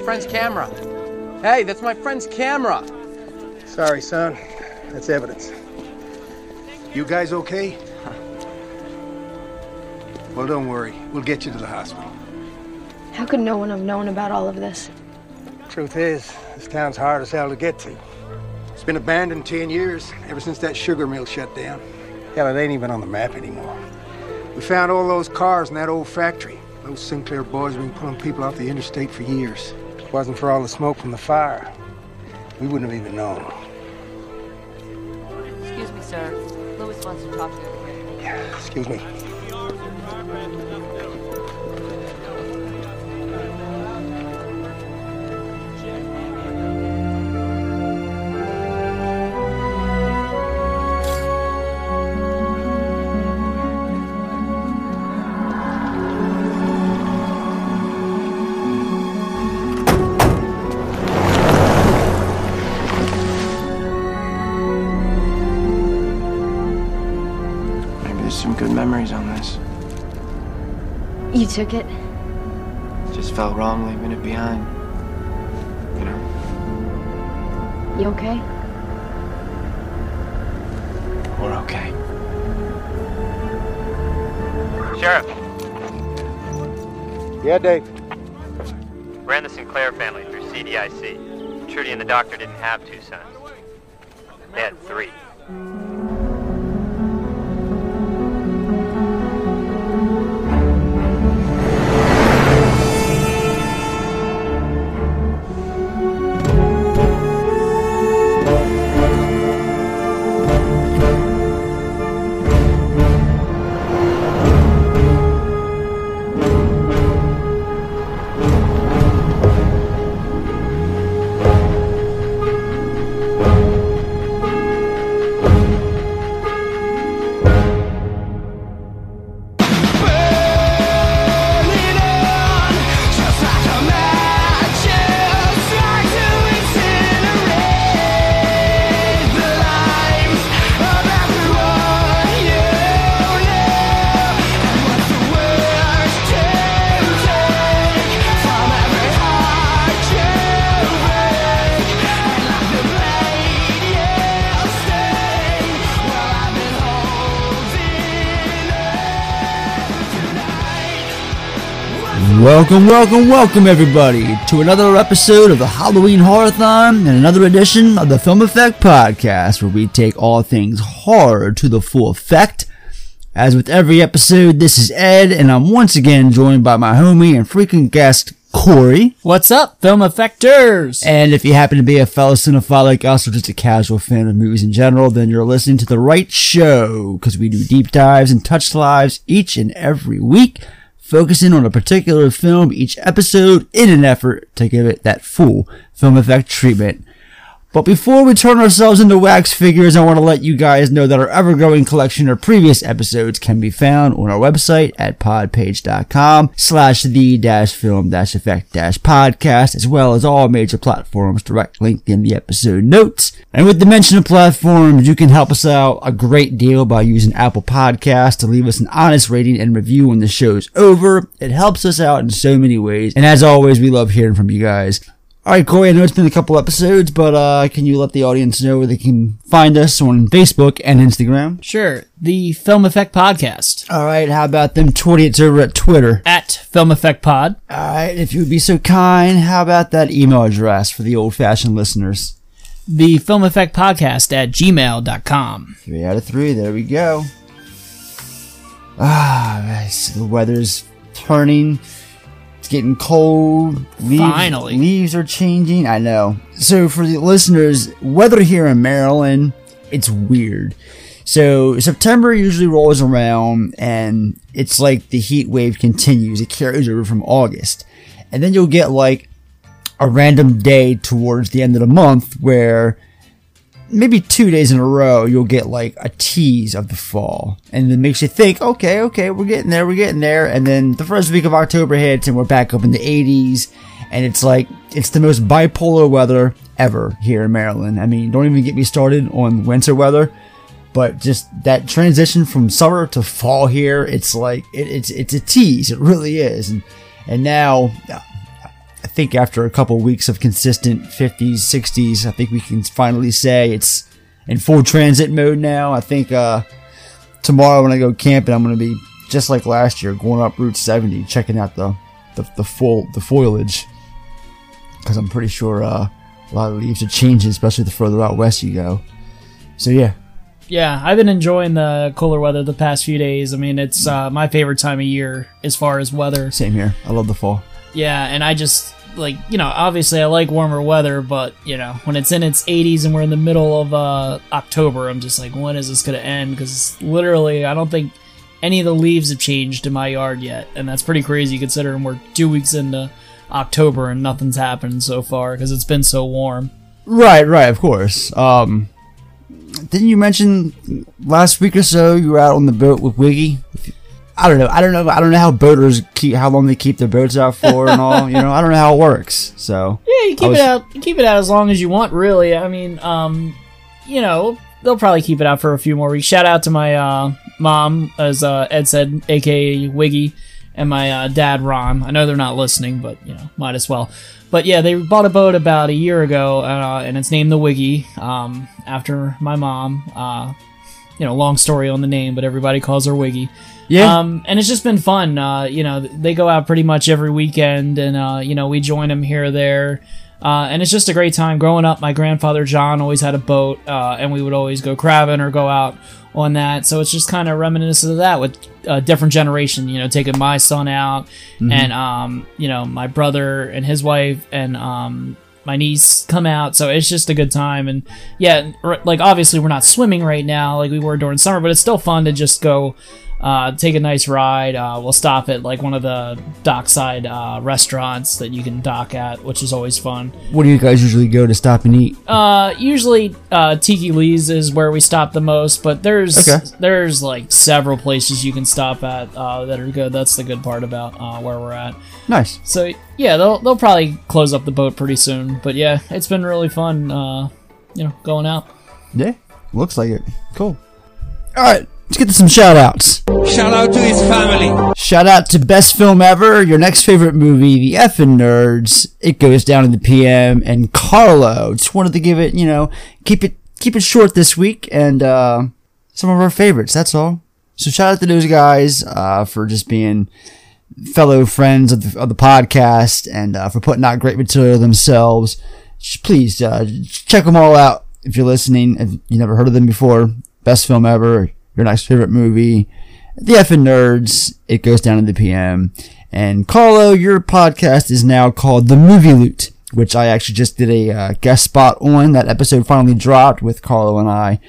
Hey, that's my friend's camera. Hey, that's my friend's camera. Sorry, son. That's evidence. You guys okay? Well, don't worry. We'll get you to the hospital. How could no one have known about all of this? Truth is, this town's hard as hell to get to. It's been abandoned 10 years, ever since that sugar mill shut down. Hell, it ain't even on the map anymore. We found all those cars in that old factory. Those Sinclair boys have been pulling people off the interstate for years. If it wasn't for all the smoke from the fire, we wouldn't have even known. Excuse me, sir. Lewis wants to talk to you. Yeah, excuse me. Took it? It just felt wrong leaving it behind. You know, You okay? we're okay. Sheriff, Yeah, Dave. ran the Sinclair family through CDIC. Trudy and the doctor didn't have two sons. Welcome, welcome, welcome, everybody, to another episode of the Halloween Horrorthon and another edition of the Film Effect Podcast, where we take all things horror to the full effect. As with every episode, this is Ed, and I'm once again joined by my homie and freaking guest, Corey. What's up, film effectors? And if you happen to be a fellow cinephile like us, or just a casual fan of movies in general, then you're listening to the right show, because we do deep dives and touch lives each and every week focusing on a particular film each episode in an effort to give it that full film effect treatment. But before we turn ourselves into wax figures, I want to let you guys know that our ever growing collection of previous episodes can be found on our website at podpage.com slash the dash film dash effect dash podcast, as well as all major platforms direct link in the episode notes. And with the mention of platforms, you can help us out a great deal by using Apple Podcasts to leave us an honest rating and review when the show's over. It helps us out in so many ways. And as always, we love hearing from you guys. All right, Corey, I know it's been a couple episodes, but uh, can you let the audience know where they can find us on Facebook and Instagram? Sure, the Film Effect Podcast All right, how about them 20th over at Twitter? at Film Effect Pod. All right, if you would be so kind, how about that email address for the old fashioned listeners? The Film Effect Podcast at gmail.com. Three out of three, there we go. Ah, nice. the weather's turning. Getting cold. Leaves, Finally. Leaves are changing. I know. So for the listeners, weather here in Maryland, it's weird. So September usually rolls around and it's like the heat wave continues. It carries over from August. And then you'll get like a random day towards the end of the month where maybe two days in a row you'll get like a tease of the fall. And it makes you think okay okay we're getting there we're getting there. And then the first week of october hits and we're back up in the 80s and it's like it's the most bipolar weather ever here in maryland. I mean don't even get me started on winter weather but just that transition from summer to fall here it's like it, it's it's a tease. It really is. And and now think after a couple weeks of consistent 50s, 60s, I think we can finally say it's in full transit mode now. I think uh, tomorrow when I go camping, I'm going to be just like last year, going up Route 70, checking out the the, the full the foliage because I'm pretty sure uh, a lot of leaves are changing, especially the further out west you go. So yeah, Yeah, I've been enjoying the cooler weather the past few days. I mean, it's uh, my favorite time of year as far as weather. same here. I love the fall. Yeah, and I just like you know, obviously I like warmer weather, but you know, when it's in its 80s and we're in the middle of uh, October, I'm just like, when is this gonna end? Because literally, I don't think any of the leaves have changed in my yard yet, and that's pretty crazy considering we're two weeks into October and nothing's happened so far because it's been so warm. Right, right, of course. Um, didn't you mention last week or so you were out on the boat with Wiggy? I don't know. I don't know. I don't know how boaters keep how long they keep their boats out for and all. You know, I don't know how it works. So Yeah, you keep was- it out. You keep it out as long as you want, really. I mean, um, you know, they'll probably keep it out for a few more weeks. Shout out to my uh, mom, as uh, Ed said, aka Wiggy, and my uh, dad Ron. I know they're not listening, but you know, might as well. But yeah, they bought a boat about a year ago, uh, and it's named the Wiggy, um, after my mom. Uh, you know, long story on the name, but everybody calls her Wiggy. Yeah, Um, and it's just been fun. Uh, you know, they go out pretty much every weekend, and uh, you know, we join them here or there. Uh, and it's just a great time. Growing up, my grandfather John always had a boat, uh, and we would always go crabbing or go out on that. So it's just kind of reminiscent of that with a different generation. You know, taking my son out, and um, you know, my brother and his wife, and um, my niece come out. So it's just a good time. And yeah, like obviously we're not swimming right now like we were during summer, but it's still fun to just go uh, take a nice ride. Uh, we'll stop at like one of the dockside uh, restaurants that you can dock at, which is always fun. what do you guys usually go to stop and eat? Uh, usually, uh, Tiki Lee's is where we stop the most, but there's Okay. there's like several places you can stop at uh, that are good. That's the good part about uh, where we're at. Nice. So yeah, they'll they'll probably close up the boat pretty soon. But yeah, it's been really fun. Uh, you know, going out. Yeah, looks like it. Cool. All right, let's get to some shout outs. Shout out to his family. Shout out to Best Film Ever, your next favorite movie, The Effin' Nerds. It goes down in the PM, and Carlo. Just wanted to give it, you know, keep it keep it short this week, and uh, some of our favorites. That's all. So shout out to those guys uh, for just being fellow friends of the, of the podcast and uh, for putting out great material themselves. Please uh, check them all out if you're listening. If you never heard of them before, best film ever, your next favorite movie, the effing nerds. It goes down in the PM. And Carlo, your podcast is now called The Movie Loot, which I actually just did a uh, guest spot on. That episode finally dropped with Carlo and I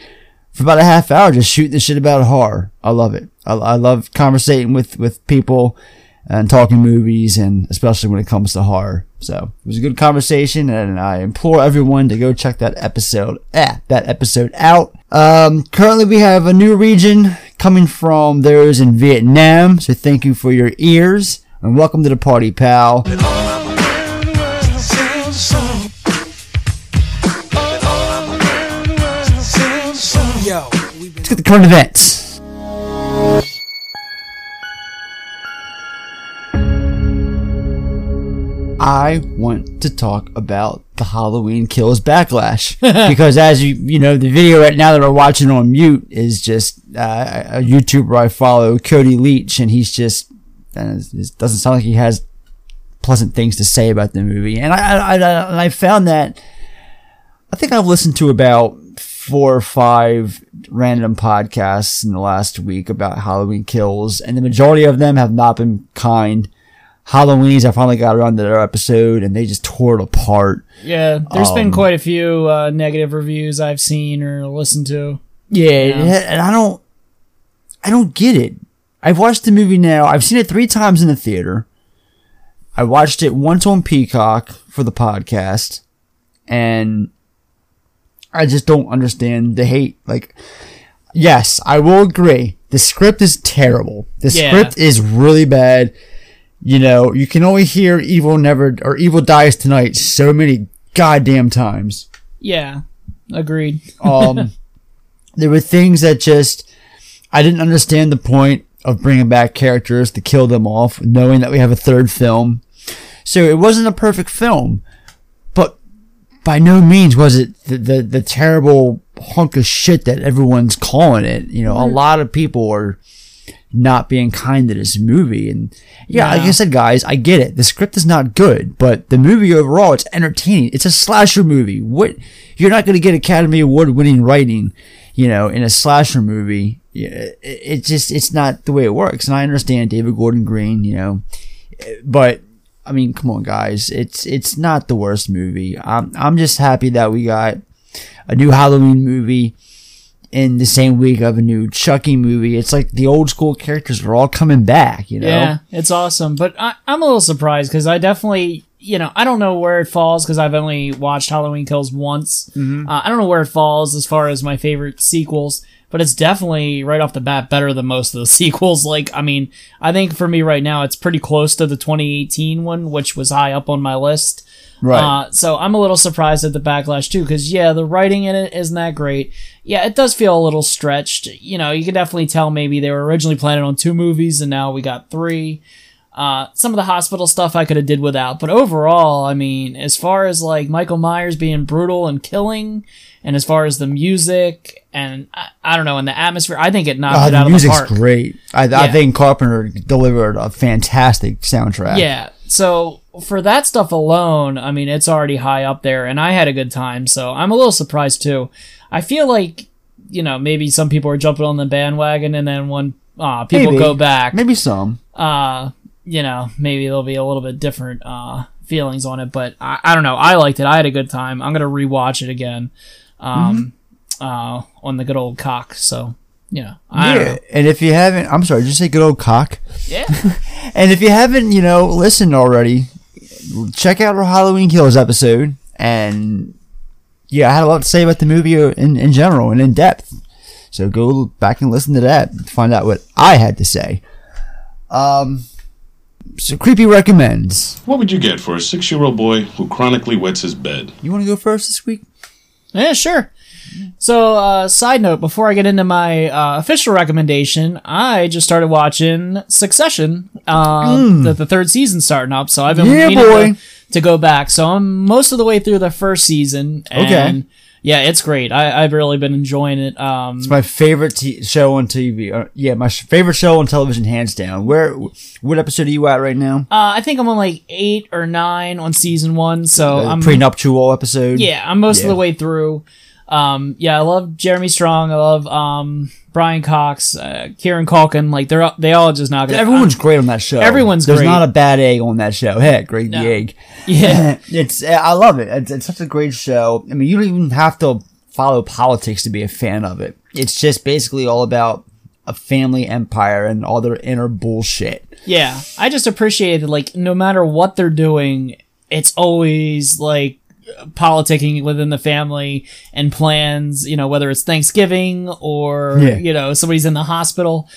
for about a half hour just shooting the shit about horror. I love it. I, I love conversating with, with people and talking movies and especially when it comes to horror. So it was a good conversation and I implore everyone to go check that episode, eh, that episode out. Um, currently we have a new region coming from those in Vietnam. So thank you for your ears and welcome to the party, pal. Let's get the current events. I want to talk about the Halloween Kills backlash because, as you you know, the video right now that we're watching on mute is just uh, a YouTuber I follow, Cody Leach, and he's just uh, it doesn't sound like he has pleasant things to say about the movie. And I I, I, and I found that I think I've listened to about four or five random podcasts in the last week about Halloween kills, and the majority of them have not been kind. Halloweenies, I finally got around to their episode, and they just tore it apart. Yeah, there's been Um, quite a few uh, negative reviews I've seen or listened to. Yeah, Yeah. and I don't, I don't get it. I've watched the movie now. I've seen it three times in the theater. I watched it once on Peacock for the podcast, and I just don't understand the hate. Like, yes, I will agree. The script is terrible. The Yeah. script is really bad. You know, you can only hear "Evil Never" or "Evil Dies Tonight" so many goddamn times Yeah, agreed. um, there were things that just I didn't understand the point of bringing back characters to kill them off, knowing that we have a third film. So it wasn't a perfect film, but by no means was it the the, the terrible hunk of shit that everyone's calling it. You know, a lot of people are not being kind to this movie. And yeah, like I said, guys, I get it. The script is not good, but the movie overall, it's entertaining. It's a slasher movie. What you're not going to get Academy Award winning writing, you know, in a slasher movie. Yeah, It, it just it's not the way it works. And I understand David Gordon Green, you know, but I mean, come on, guys, it's it's not the worst movie. I'm I'm just happy that we got a new Halloween movie in the same week of a new Chucky movie. It's like the old school characters are all coming back, you know? Yeah, it's awesome. But I, I'm a little surprised because I definitely, you know, I don't know where it falls because I've only watched Halloween Kills once. Mm-hmm. Uh, I don't know where it falls as far as my favorite sequels, but it's definitely right off the bat better than most of the sequels. Like, I mean, I think for me right now, it's pretty close to the 2018 one, which was high up on my list. Right. Uh, so I'm a little surprised at the backlash too, because yeah, the writing in it isn't that great. Yeah, it does feel a little stretched. You know, you can definitely tell maybe they were originally planning on two movies and now we got three. Uh, some of the hospital stuff I could have did without, but overall, I mean, as far as like Michael Myers being brutal and killing, and as far as the music and I, I don't know, and the atmosphere, I think it knocked Oh, it out of the park. The music's park. great. I, I think Carpenter delivered a fantastic soundtrack. Yeah. So for that stuff alone, I mean, it's already high up there, and I had a good time. So I'm a little surprised too. I feel like you know maybe some people are jumping on the bandwagon, and then when uh, people Maybe. go back, Maybe some. uh, you know, maybe there'll be a little bit different uh, feelings on it. But I, I don't know. I liked it. I had a good time. I'm gonna rewatch it again um, uh, on the good old cock. So you know, yeah. know. And if you haven't, I'm sorry, did you say good old cock? Yeah. And if you haven't, you know, listened already, check out our Halloween Kills episode. And yeah, I had a lot to say about the movie in, in general and in depth. So go back and listen to that to find out what I had to say. Um, so Creepy recommends. What would you get for a six year old boy who chronically wets his bed? You want to go first this week? Yeah, sure. So, uh, side note, before I get into my uh, official recommendation, I just started watching Succession. Uh, the, the third season starting up, so I've been. Yeah, boy. To, to go back. So I'm most of the way through the first season. And Okay. Yeah, it's great. I, I've really been enjoying it. Um, It's my favorite t- show on TV. Uh, yeah, my sh- favorite show on television, hands down. Where, what episode are you at right now? uh, I think I'm on like eight or nine on season one, so The I'm prenuptial episode. Yeah, I'm most of the way through. Um, yeah, I love Jeremy Strong. I love um, Brian Cox, uh, Kieran Culkin. Like they're all- they all just it. Everyone's great on that show. Everyone's great. There's great. not a bad egg on that show. Heck, Greg No. the egg. Yeah. it's I love it. It's, it's such a great show. I mean, you don't even have to follow politics to be a fan of it. It's just basically all about a family empire and all their inner bullshit. Yeah, I just appreciate that. Like, no matter what they're doing, it's always like politicking within the family and plans. You know, whether it's Thanksgiving or Yeah. you know somebody's in the hospital.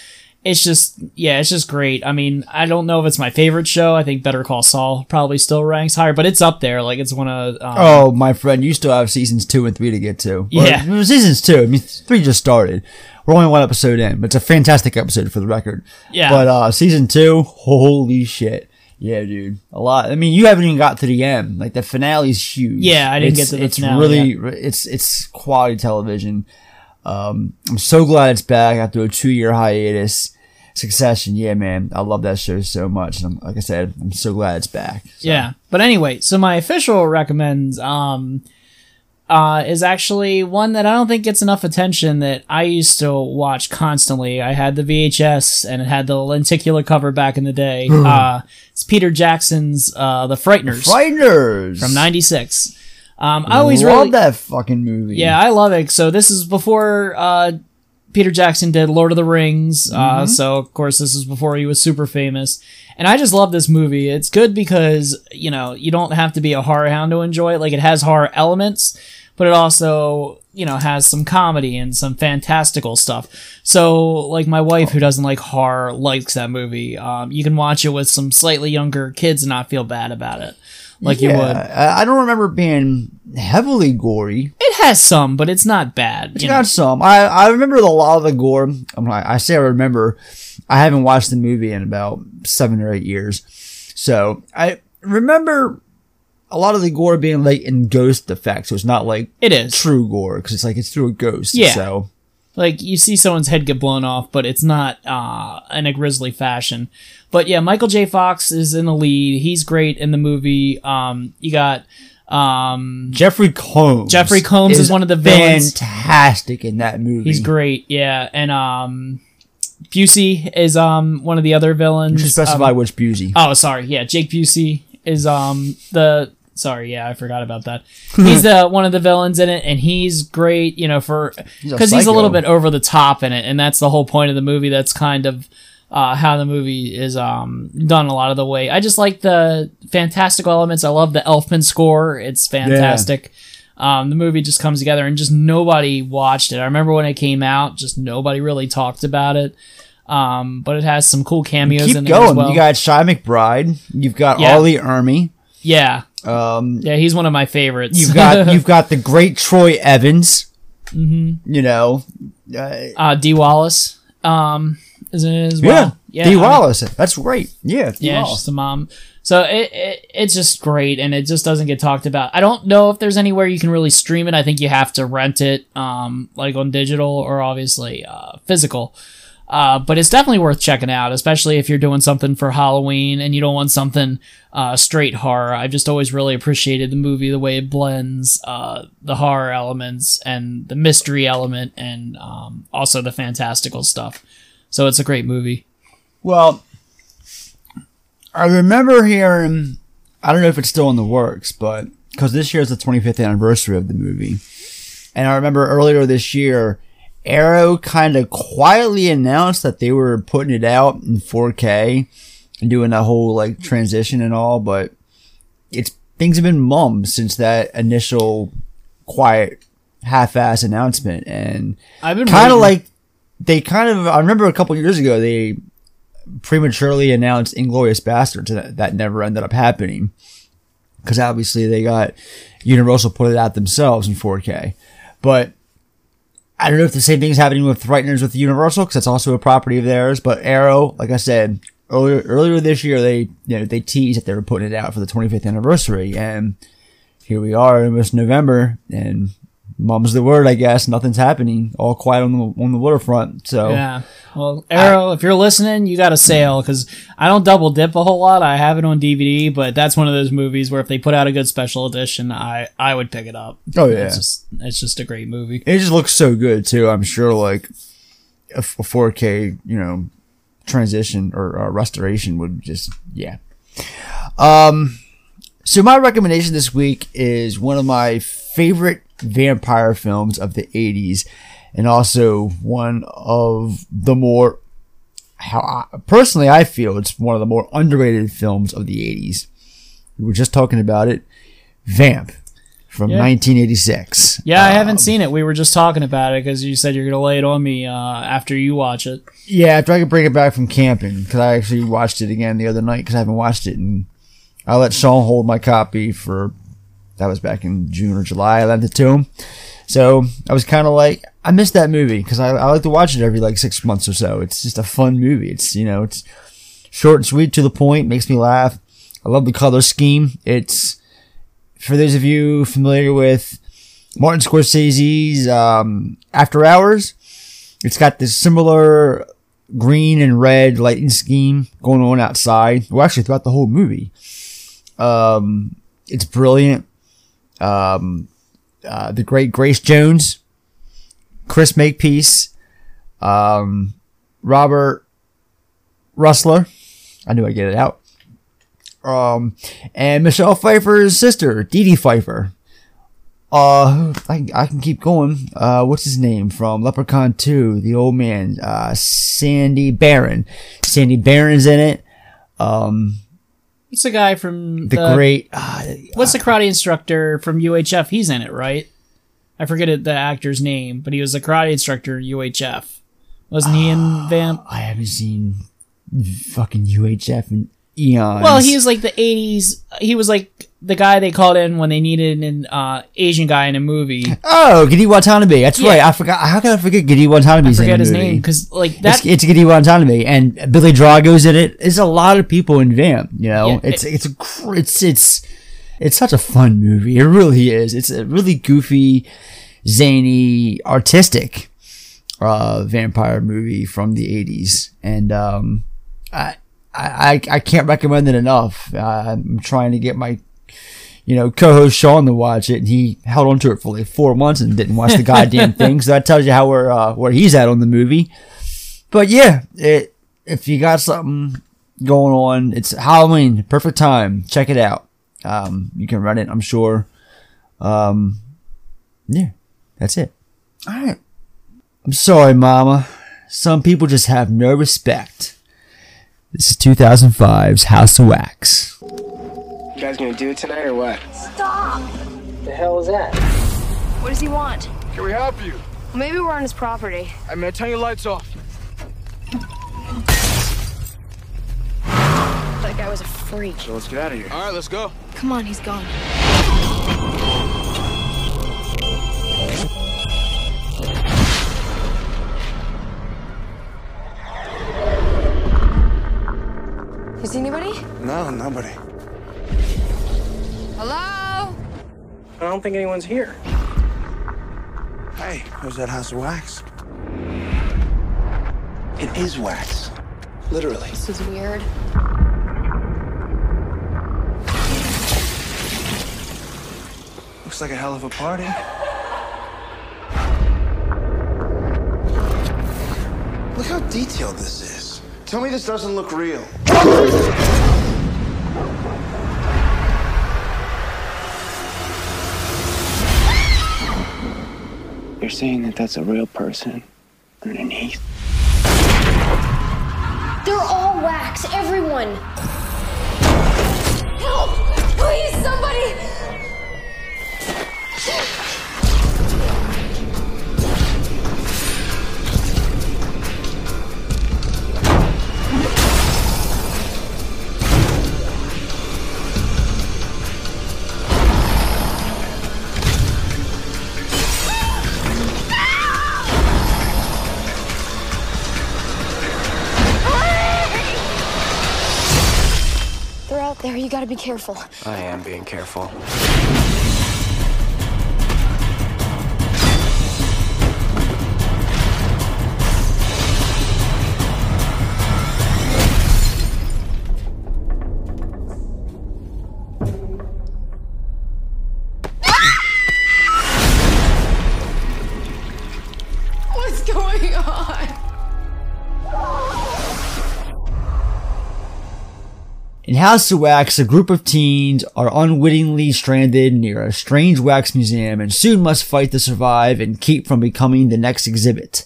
It's just yeah, it's just great. I mean, I don't know if it's my favorite show. I think Better Call Saul probably still ranks higher, but it's up there. Like, it's one of um, Oh, my friend, you still have seasons two and three to get to. Yeah. Well, seasons two. I mean, three just started. We're only one episode in, but it's a fantastic episode for the record. Yeah. But uh season two, holy shit. Yeah, dude. A lot. I mean, you haven't even got to the end. Like the finale's huge. Yeah, I didn't It's- get to the It's finale really, it's it's quality television. Um, I'm so glad it's back after a two year hiatus. Succession, yeah, man. I love that show so much. And I'm, like I said, I'm so glad it's back. Yeah. But anyway, so my official recommends um uh is actually one that I don't think gets enough attention that I used to watch constantly. I had the VHS and it had the lenticular cover back in the day. uh it's Peter Jackson's uh The Frighteners Frighteners from 96. Um I always love really that fucking movie. Yeah, I love it. So this is before uh Peter Jackson did Lord of the Rings. Uh, so of course this is before he was super famous. And I just love this movie. It's good because, you know, you don't have to be a horror hound to enjoy it. Like it has horror elements, but it also, you know, has some comedy and some fantastical stuff. So like my wife who doesn't like horror likes that movie. Um, you can watch it with some slightly younger kids and not feel bad about it. Like you would. I I don't remember being heavily gory. It has some, but it's not bad. It's got know? some. I, I remember a lot of the gore. I'm like, I say I remember. I haven't watched the movie in about seven or eight years. So I remember a lot of the gore being like in ghost effects, so it's not like It is. true gore because it's like it's through a ghost. Yeah. So Like you see someone's head get blown off, but it's not uh, in a grisly fashion. But yeah, Michael J. Fox is in the lead. He's great in the movie. Um, you got um, Jeffrey Combs. Jeffrey Combs is one of the villains. Fantastic in that movie. He's great. Yeah, and um, Busey is um one of the other villains. You should specify Um, which Busey. Oh, sorry. Yeah, Jake Busey is um the sorry. Yeah, I forgot about that. He's the one of the villains in it, and he's great. You know, for because he's a little bit over the top in it, and that's the whole point of the movie. That's kind of. Uh, how the movie is um, done a lot of the way. I just like the fantastical elements. I love the Elfman score. It's fantastic. Um, the movie just comes together and just nobody watched it. I remember when it came out, just nobody really talked about it. Um, but it has some cool cameos Keep in there as going. well. You got Chi McBride. You've got Yeah. R. Lee Ermey. yeah, Um, yeah, he's one of my favorites. you've got you've got the great Troy Evans. Mhm. You know, uh, uh, Dee Wallace, um, is in it as yeah, well. D I mean- Wallace. That's great. Yeah, D. yeah, Wallace. the mom. So it, it it's just great, and it just doesn't get talked about. I don't know if there's anywhere you can really stream it. I think you have to rent it, um, like on digital or obviously uh, physical. Uh, but it's definitely worth checking out, especially if you're doing something for Halloween and you don't want something uh, straight horror. I've just always really appreciated the movie, the way it blends uh, the horror elements and the mystery element, and um, also the fantastical stuff. So it's a great movie. Well, I remember hearing, I don't know if it's still in the works, but because this year is the 25th anniversary of the movie. And I remember earlier this year, Arrow kind of quietly announced that they were putting it out in 4K and doing that whole like transition and all, but it's things have been mum since that initial quiet half-ass announcement. And I've been kind of like they kind of I remember a couple years ago they prematurely announced Inglourious Basterds and that, that never ended up happening. Because obviously they got Universal put it out themselves in 4K but I don't know if the same thing's happening with Frighteners with Universal because that's also a property of theirs but Arrow like I said earlier earlier this year they you know they teased that they were putting it out for the 25th anniversary and here we are almost November and mum's the word I guess nothing's happening all quiet on the on the waterfront so Yeah. Well, Arrow, if you're listening, you got a sale because I don't double dip a whole lot. I have it on DVD, but that's one of those movies where if they put out a good special edition, I I would pick it up. Oh, yeah. it's just it's just a great movie. It just looks so good too. I'm sure like a 4K, you know, transition or uh, restoration would just yeah. Um, so my recommendation this week is one of my favorite vampire films of the 80s, and also one of the more how I, personally I feel it's one of the more underrated films of the 80s. We were just talking about it, Vamp from Yeah. 1986. Yeah, I haven't seen it. We were just talking about it because you said you're gonna lay it on me uh, after you watch it. Yeah, after I could bring it back from camping, because I actually watched it again the other night because I haven't watched it, and I let Sean hold my copy for that was back in June or July. I lent it to him, so I was kind of like, I missed that movie because I, I like to watch it every like six months or so. It's just a fun movie. It's you know, it's short and sweet to the point, makes me laugh. I love the color scheme. It's for those of you familiar with Martin Scorsese's um, After Hours. It's got this similar green and red lighting scheme going on outside. Well, actually, throughout the whole movie. Um, it's brilliant. Um, uh, the great Grace Jones, Chris Makepeace, um, Robert Rusler. I knew I'd get it out. Um, and Michelle Pfeiffer's sister, Dee Dee Pfeiffer. Uh, I, I can keep going. Uh, what's his name from Leprechaun 2? The old man, uh, Sandy Baron. Sandy Baron's in it. Um, What's the guy from the, great, uh, What's the karate instructor from UHF? He's in it, right? I forget the actor's name, but he was a karate instructor in UHF. Wasn't he in Vamp? I haven't seen fucking UHF in eons. Well, he was like the '80s. He was like the guy they called in when they needed an uh, Asian guy in a movie. Oh, Gedde Watanabe. That's Yeah. right. I forgot. How could I forget Gedde Watanabe's I forget the his movie? name because like that. It's, it's Gedde Watanabe and Billy Drago's in it. There's a lot of people in Vamp. You know, Yeah, it's it's a gr- it's it's it's such a fun movie. It really is. It's a really goofy, zany, artistic uh, vampire movie from the '80s, and um, I, I I can't recommend it enough. Uh, I'm trying to get my you know, co-host Sean to watch it, and he held on to it for like four months and didn't watch the goddamn thing. So that tells you how where uh, where he's at on the movie. But yeah, it if you got something going on, it's Halloween, perfect time. Check it out. Um, you can run it, I'm sure. Um, yeah, that's it. All right. I'm sorry, Mama. Some people just have no respect. This is 2005's House of Wax. You guys gonna do it tonight or what? Stop! The hell is that? What does he want? Can we help you? Well, maybe we're on his property. I'm gonna turn your lights off. That guy was a freak. So let's get out of here. All right, let's go. Come on, he's gone. You see anybody? No, nobody. Hello? I don't think anyone's here. Hey, where's that house of wax? It is wax. Literally. This is weird. Looks like a hell of a party. Look how detailed this is. Tell me this doesn't look real. You're saying that that's a real person underneath? They're all wax, everyone! Help! Please, somebody! You gotta be careful. I am being careful. House of Wax, a group of teens are unwittingly stranded near a strange wax museum and soon must fight to survive and keep from becoming the next exhibit.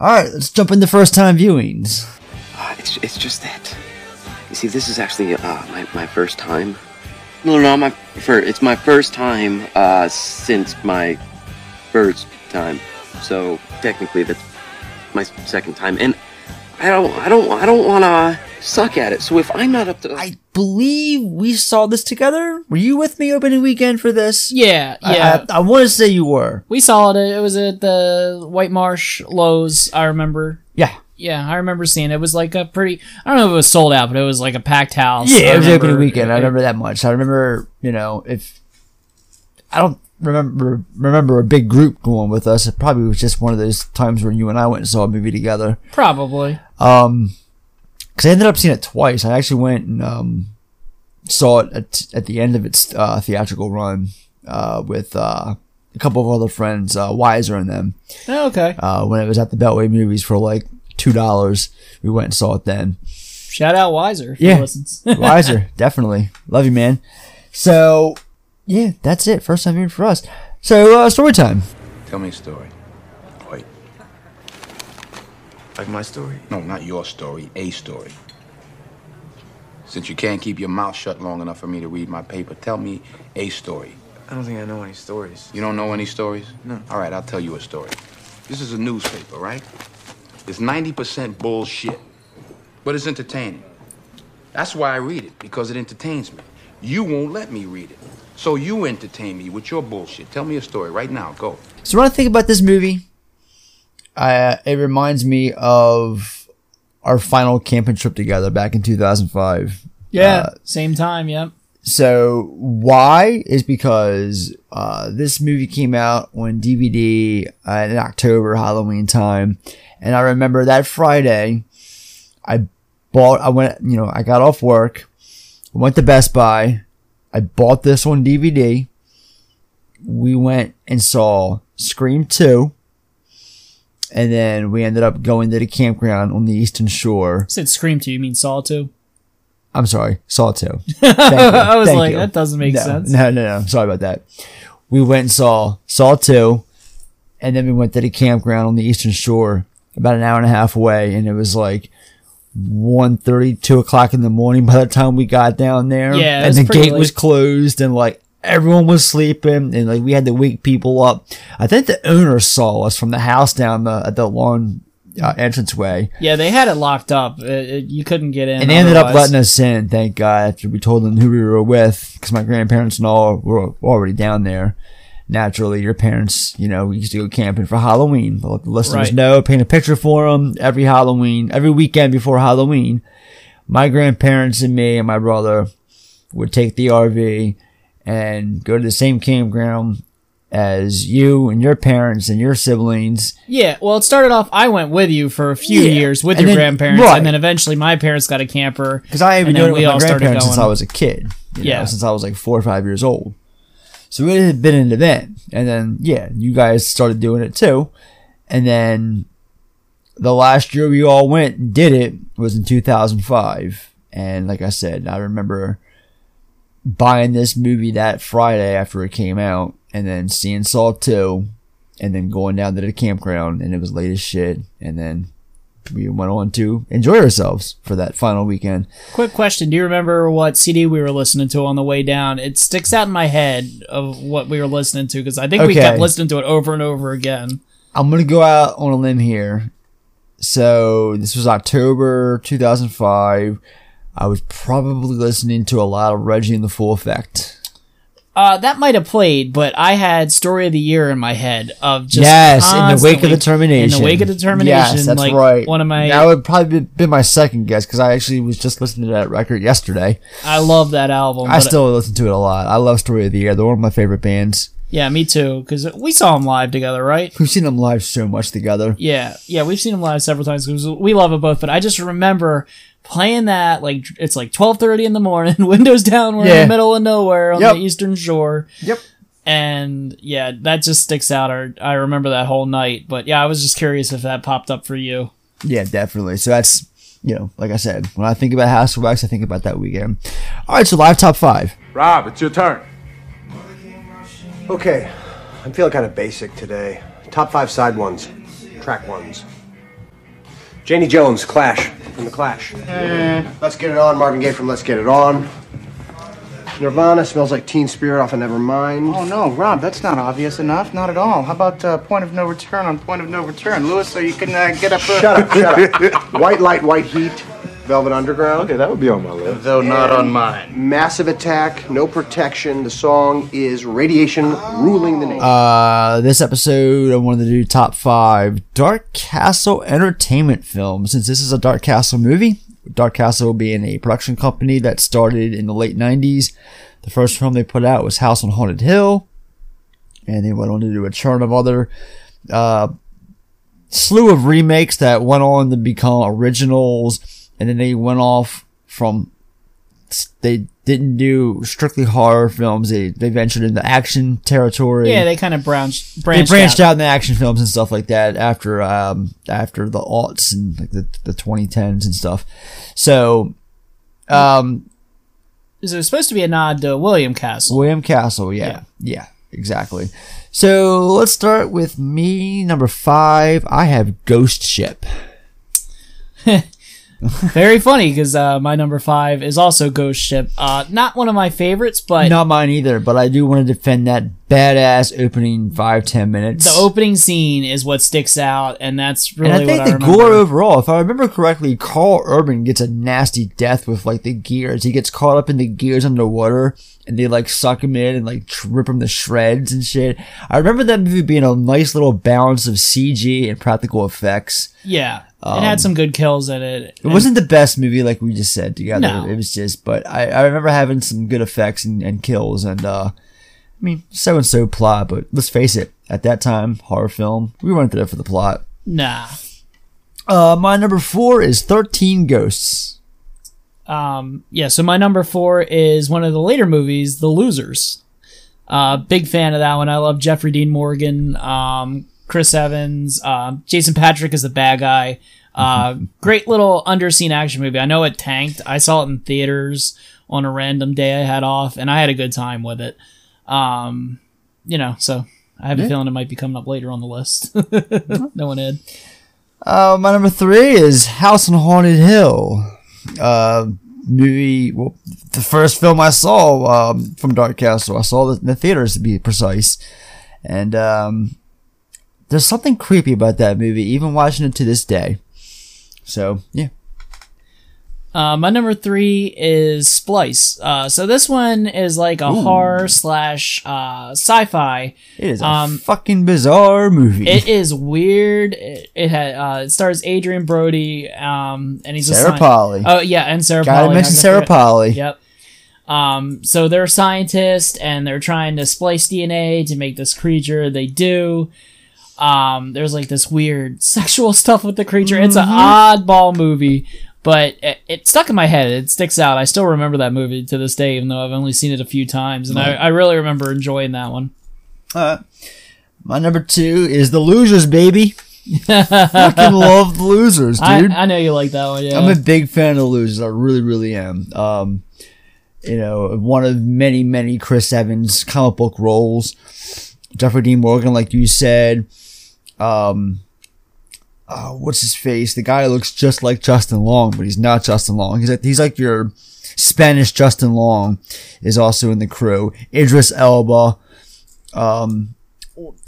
Alright, let's jump into first time viewings. Uh, it's it's just that. You see, this is actually uh, my my first time. No, no, my fir- It's my first time uh, since my first time. So technically, that's my second time, and I don't, I don't, I don't want to suck at it. So if I'm not up to, I believe we saw this together. Were you with me opening weekend for this? Yeah, I- yeah. I, I want to say you were. we saw it. It was at the White Marsh Loews. I remember. Yeah. Yeah, I remember seeing it. It was like a pretty. I don't know if it was sold out, but it was like a packed house. Yeah, I it was remember- opening weekend. I remember that much. I remember, you know, if I don't remember remember a big group going with us, it probably was just one of those times when you and I went and saw a movie together. Probably. Um, because I ended up seeing it twice. I actually went and um saw it at, at the end of its uh, theatrical run uh, with uh, a couple of other friends, uh, Wiser and them. Oh, okay. Uh, when it was at the Beltway Movies for like two dollars, we went and saw it then. Shout out Wiser. If Yeah. Wiser, definitely. Love you, man. So, yeah, that's it. First time here for us. So, uh, story time. Tell me a story. Wait. Like my story? No, not your story, a story. Since you can't keep your mouth shut long enough for me to read my paper, tell me a story. I don't think I know any stories. You don't know any stories? No. All right, I'll tell you a story. This is a newspaper, right? It's 90% bullshit, but it's entertaining. That's why I read it, because it entertains me. You won't let me read it. So you entertain me with your bullshit. Tell me a story right now. Go. So when I think about this movie, uh, it reminds me of our final camping trip together back in 2005. Yeah, Uh, same time. Yep. so why is because uh, this movie came out on DVD uh, in October Halloween time, and I remember that Friday, I bought. I went, you know, I got off work, went to Best Buy, I bought this on DVD. We went and saw Scream Two, and then we ended up going to the campground on the Eastern Shore. said Scream to you mean Saw to? I'm sorry, Saw 2. I was like, that doesn't make no, sense. No, no, no. Sorry about that. We went and saw Saw 2, and then we went to the campground on the Eastern Shore about an hour and a half away, and it was like 1.30, 2 o'clock in the morning by the time we got down there. Yeah, And the gate was closed, and like everyone was sleeping, and like we had to wake people up. I think the owner saw us from the house down the, at the lawn uh, entranceway. Yeah, they had it locked up. It, it- you couldn't get in. And they ended up letting us in, thank God, after we told them who we were with, because my grandparents and all were already down there. Naturally, your parents, you know, we used to go camping for Halloween. Let the listeners Right. know, paint a picture for them every Halloween, every weekend before Halloween. My grandparents and me and my brother would take the RV and go to the same campground as you and your parents and your siblings. Yeah, well, it started off. I went with you for a few Yeah, years with and your then- grandparents, right. and then eventually my parents got a camper. Because I been doing it we with my grandparents since. I was a kid. you know, Yeah. since I was like four or five years old. So it had been an event. And then, yeah, you guys started doing it too. And then the last year we all went and did it was in 2005. And like I said, I remember buying this movie that Friday after it came out and then seeing Saw 2 and then going down to the campground and it was late as shit. And then we went on to enjoy ourselves for that final weekend. Quick question: Do you remember what CD we were listening to on the way down? It sticks out in my head of what we were listening to because I think we kept listening to it over and over again. I'm gonna go out on a limb here. So this was October 2005. I was probably listening to a lot of Reggie and the Full Effect. Uh, that might have played, but I had "Story of the Year" in my head of just yes, in the wake of constantly- determination. In the wake of determination, Yes, that's like right. one of my. That would probably be, my second guess because I actually was just listening to that record yesterday. I love that album. I still listen to it a lot. I love Story of the Year. They're one of my favorite bands. Yeah, me too. Because we saw them live together, right? We've seen them live so much together. Yeah, yeah, we've seen them live several times because we love it both. But I just remember playing that like it's like twelve thirty in the morning, windows down, we're in the middle of nowhere on Yep. the Eastern Shore. Yep. And yeah, that just sticks out. I, I remember that whole night. But yeah, I was just curious if that popped up for you. Yeah, definitely. So that's you know, like I said, when I think about House of Wax, I think about that weekend. All right, so live top five. Rob, it's your turn. Okay, I'm feeling kind of basic today. Top five side ones, track ones. Janie Jones, Clash, from The Clash. Let's Get It On, Marvin Gaye from Let's Get It On. Nirvana, Smells Like Teen Spirit off of Nevermind. Oh no, Rob, that's not obvious enough. Not at all. How about uh, point of no return on point of no return, Lewis, so you can uh, get up. Uh... Shut up, shut up. White Light, White Heat, Velvet Underground. Okay, that would be on my list. Though not on mine. Massive Attack, No Protection. The song is Radiation Ruling the Nation. Uh, this episode, I wanted to do top five Dark Castle entertainment films. Since this is a Dark Castle movie, Dark Castle being a production company that started in the late 90s. The first film they put out was House on Haunted Hill. And they went on to do a churn of other uh, slew of remakes that went on to become originals. And then they went off from they didn't do strictly horror films. They they ventured into action territory. Yeah, they kind of branched they branched, branched out. out. into action films and stuff like that after um after the aughts and like the the 2010s and stuff. So, um, Is it supposed to be a nod to William Castle? William Castle, yeah, yeah, exactly. So let's start with me number five. I have Ghost Ship. Very funny because uh, my number five is also Ghost Ship. Uh, not one of my favorites, but Not mine either, but I do want to defend that badass opening five ten minutes. The opening scene is what sticks out, and that's really and I think the remember. gore overall, if I remember correctly, Karl Urban gets a nasty death with like the gears. He gets caught up in the gears underwater, and they like suck him in and like rip him to shreds and shit. I remember that movie being a nice little balance of CG and practical effects. yeah, Um, it had some good kills in it. It wasn't the best movie like we just said together. No. It was just, but I, I remember having some good effects and, and kills and uh I mean so and so plot, but let's face it, at that time, horror film, we weren't there for the plot. Nah. Uh my number four is Thirteen Ghosts. Um, yeah, so my number four is one of the later movies, The Losers. Uh, big fan of that one. I love Jeffrey Dean Morgan, um, Chris Evans, um, Jason Patric is the bad guy. Uh, great little underseen action movie. I know it tanked. I saw it in theaters on a random day I had off, and I had a good time with it. Um, you know, so I have a Yeah. feeling it might be coming up later on the list. no one had. Uh my number three is House on Haunted Hill. Uh movie well the first film I saw um from Dark Castle. I saw it in the theaters to be precise. And um there's something creepy about that movie, even watching it to this day. So yeah. Uh, my number three is Splice. Uh, so this one is like a Ooh. horror slash uh, sci-fi. It is a Um, fucking bizarre movie. It is weird. It, it had uh, it stars Adrien Brody, um, and he's a Sarah Polley. Oh yeah, and Sarah. Gotta mention Sarah Polley. Yep. Um, so they're scientists and they're trying to splice DNA to make this creature. They do. Um, there's like this weird sexual stuff with the creature. It's an Mm-hmm. oddball movie, but it, it stuck in my head. It sticks out. I still remember that movie to this day, even though I've only seen it a few times, and I, Right. I really remember enjoying that one. Uh, my number two is The Losers, baby. I fucking love The Losers, I, dude. I know you like that one. Yeah, I'm a big fan of The Losers. I really, really am. Um, you know, one of many, many Chris Evans comic book roles. Jeffrey Dean Morgan, like you said. Um, uh, what's his face? The guy looks just like Justin Long, but he's not Justin Long. He's like he's like your Spanish Justin Long is also in the crew. Idris Elba. Um,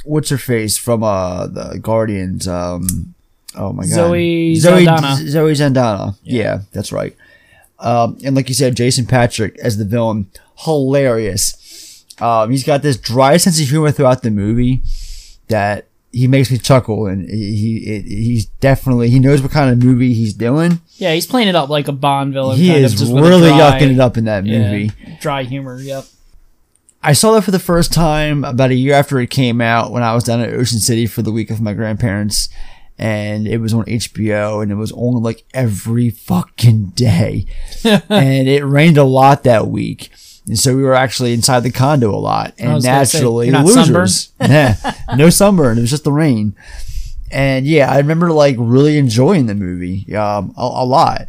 what's her face from uh the Guardians? Um, oh my god, Zoe Zoe Saldana. Zoe Zandana. Yeah. that's right. Um, and like you said, Jason Patric as the villain, hilarious. Um, he's got this dry sense of humor throughout the movie that he makes me chuckle, and he, he he's definitely he knows what kind of movie he's doing. Yeah, he's playing it up like a Bond villain. He kind is of just really dry- yucking it up in that yeah, movie. dry humor. Yep. I saw that for the first time about a year after it came out when I was down at Ocean City for the week with my grandparents. And it was on HBO and it was on like every fucking day. and it rained a lot that week. And so we were actually inside the condo a lot. And say, naturally, not losers. yeah, no sunburn. It was just the rain. And yeah, I remember like really enjoying the movie um, a, a lot.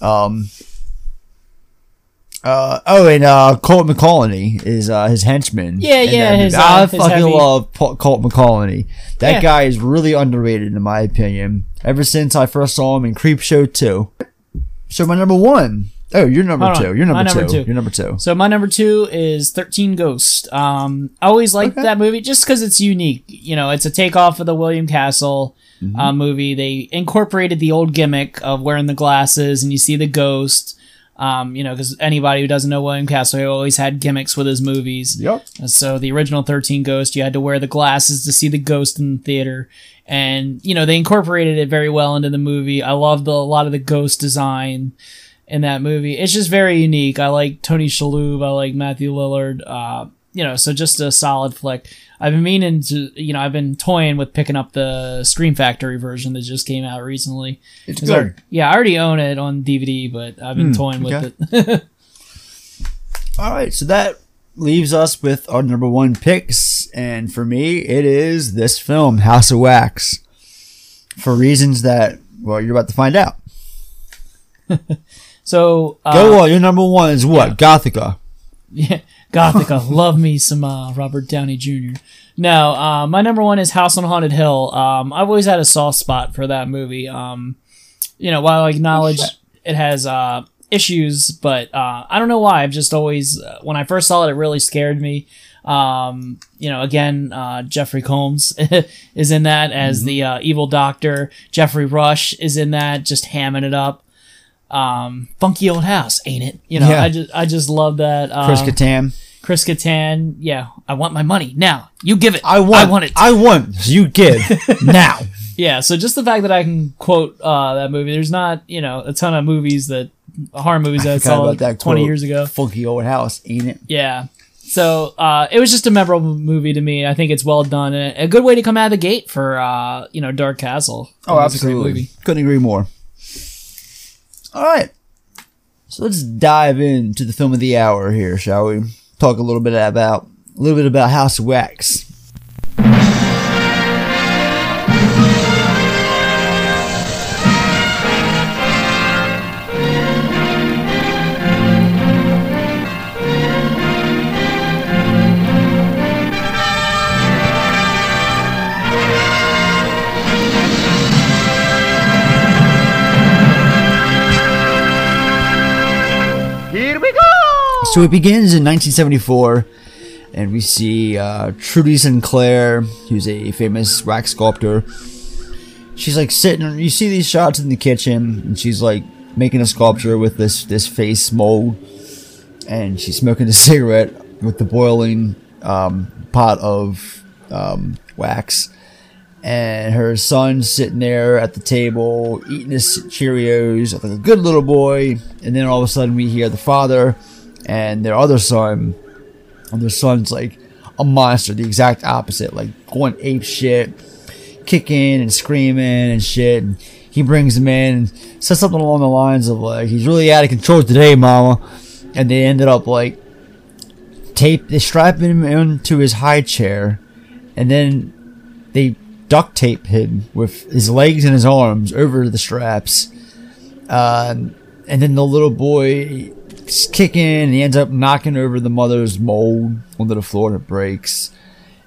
Um, uh, oh, and uh, Holt McCallany is uh, his henchman. Yeah, yeah, his, uh, I fucking heavy- love Paul- Holt McCallany. That Yeah. guy is really underrated in my opinion. Ever since I first saw him in Creepshow two. So my number one. Oh, you're number Hold on. two. You're My number, number two. two. You're number two. So my number two is Thirteen Ghost. Um, I always liked that movie just because it's unique. You know, it's a takeoff of the William Castle Mm-hmm. uh, movie. They incorporated the old gimmick of wearing the glasses and you see the ghost. Um, you know, because anybody who doesn't know William Castle, he always had gimmicks with his movies. Yep. So the original Thirteen Ghost, you had to wear the glasses to see the ghost in the theater, and you know they incorporated it very well into the movie. I loved the, a lot of the ghost design in that movie. It's just very unique. I like Tony Shalhoub. I like Matthew Lillard. Uh, you know, so just a solid flick. I've been meaning to, you know, I've been toying with picking up the Scream Factory version that just came out recently. It's good. yeah, I already own it on DVD, but I've been Hmm, toying with it. All right, so that leaves us with our number one picks, and for me, it is this film, House of Wax, for reasons that well, you're about to find out. so uh, Go on. Your number one is what? Gothika. Yeah, Gothika. Love me some uh, Robert Downey Jr. No, uh, my number one is House on Haunted Hill. Um, I've always had a soft spot for that movie. Um, you know, while I acknowledge it has uh, issues, but uh, I don't know why. I've just always, uh, when I first saw it, it really scared me. Um, you know, again, uh, Jeffrey Combs is in that as Mm-hmm. the uh, evil doctor. Geoffrey Rush is in that, just hamming it up. Um, funky old house, ain't it? You know, Yeah. I just I just love that. Um, Chris Kattan. Chris Kattan, yeah, I want my money now. You give it. I want. I want it. I want. You give now. Yeah, so just the fact that I can quote uh, that movie, there's not, you know, a ton of movies that horror movies that I Forgot saw about that 20 quote. years ago. Funky old house, ain't it? Yeah. So uh, it was just a memorable movie to me. I think it's well done and a good way to come out of the gate for uh, you know Dark Castle. Oh, It was a great absolutely. movie. Couldn't agree more. All right. So let's dive into the film of the hour here, shall we? Talk a little bit about a little bit about House Wax. So it begins in 1974, and we see uh, Trudy Sinclair, who's a famous wax sculptor. She's like sitting. You see these shots in the kitchen, and she's like making a sculpture with this this face mold, and she's smoking a cigarette with the boiling um, pot of um, wax. And her son's sitting there at the table eating his Cheerios like a good little boy. And then all of a sudden we hear the father and their other son. And their son's like a monster, the exact opposite, like going ape shit, kicking and screaming and shit. And he brings him in and says something along the lines of like, he's really out of control today, mama. And they ended up like tape, they strap him into his high chair and then they duct tape him with his legs and his arms over the straps. Um, and then the little boy is kicking and he ends up knocking over the mother's mold onto the floor and it breaks.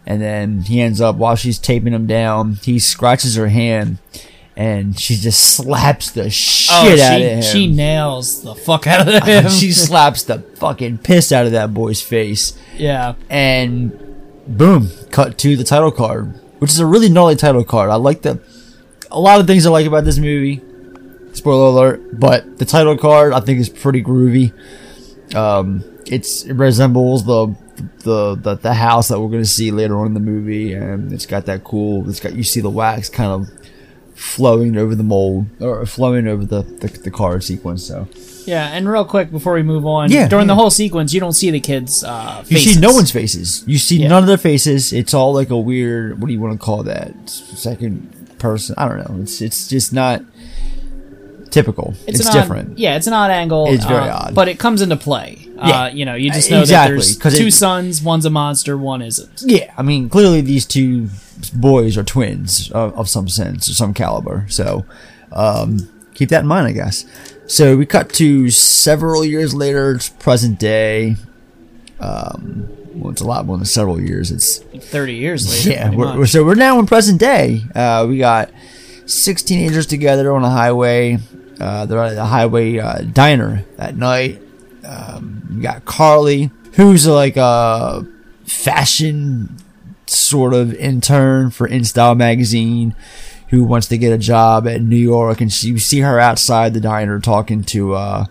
And then he ends up, while she's taping him down, he scratches her hand and she just slaps the oh, shit Oh, out she, of him. she nails the fuck out of him. she slaps the fucking piss out of that boy's face. Yeah. And boom, cut to the title card, which is a really gnarly title card. I like the a lot of things I like about this movie. Spoiler alert, but the title card I think is pretty groovy. Um, it's it resembles the the the, the house that we're gonna see later on in the movie, and it's got that cool. It's got you see the wax kind of flowing over the mold or flowing over the the, the card sequence. So Yeah, and real quick before we move on, Yeah, during the whole sequence, you don't see the kids' uh, You see no one's faces. You see Yeah. none of their faces. It's all like a weird. What do you want to call that? Second person. I don't know. It's it's just not typical. It's, an odd- different. yeah, it's an odd angle. It's very uh, odd. but it comes into play. Yeah. Uh, you know, you just Uh, know exactly, that there's two it- sons. One's a monster. One isn't. Yeah, I mean, clearly these two boys are twins of, of some sense or some caliber. So um, keep that in mind, I guess. So we cut to several years later. Present day. Um, well, it's a lot more than several years. It's Thirty years later. yeah, we're- so we're now in present day. Uh, we got six teenagers together on a highway. Uh, they're at a highway uh, diner that night. Um, we got Carly, who's like a fashion sort of intern for InStyle magazine, who wants to get a job at New York, and she you see her outside the diner talking to uh,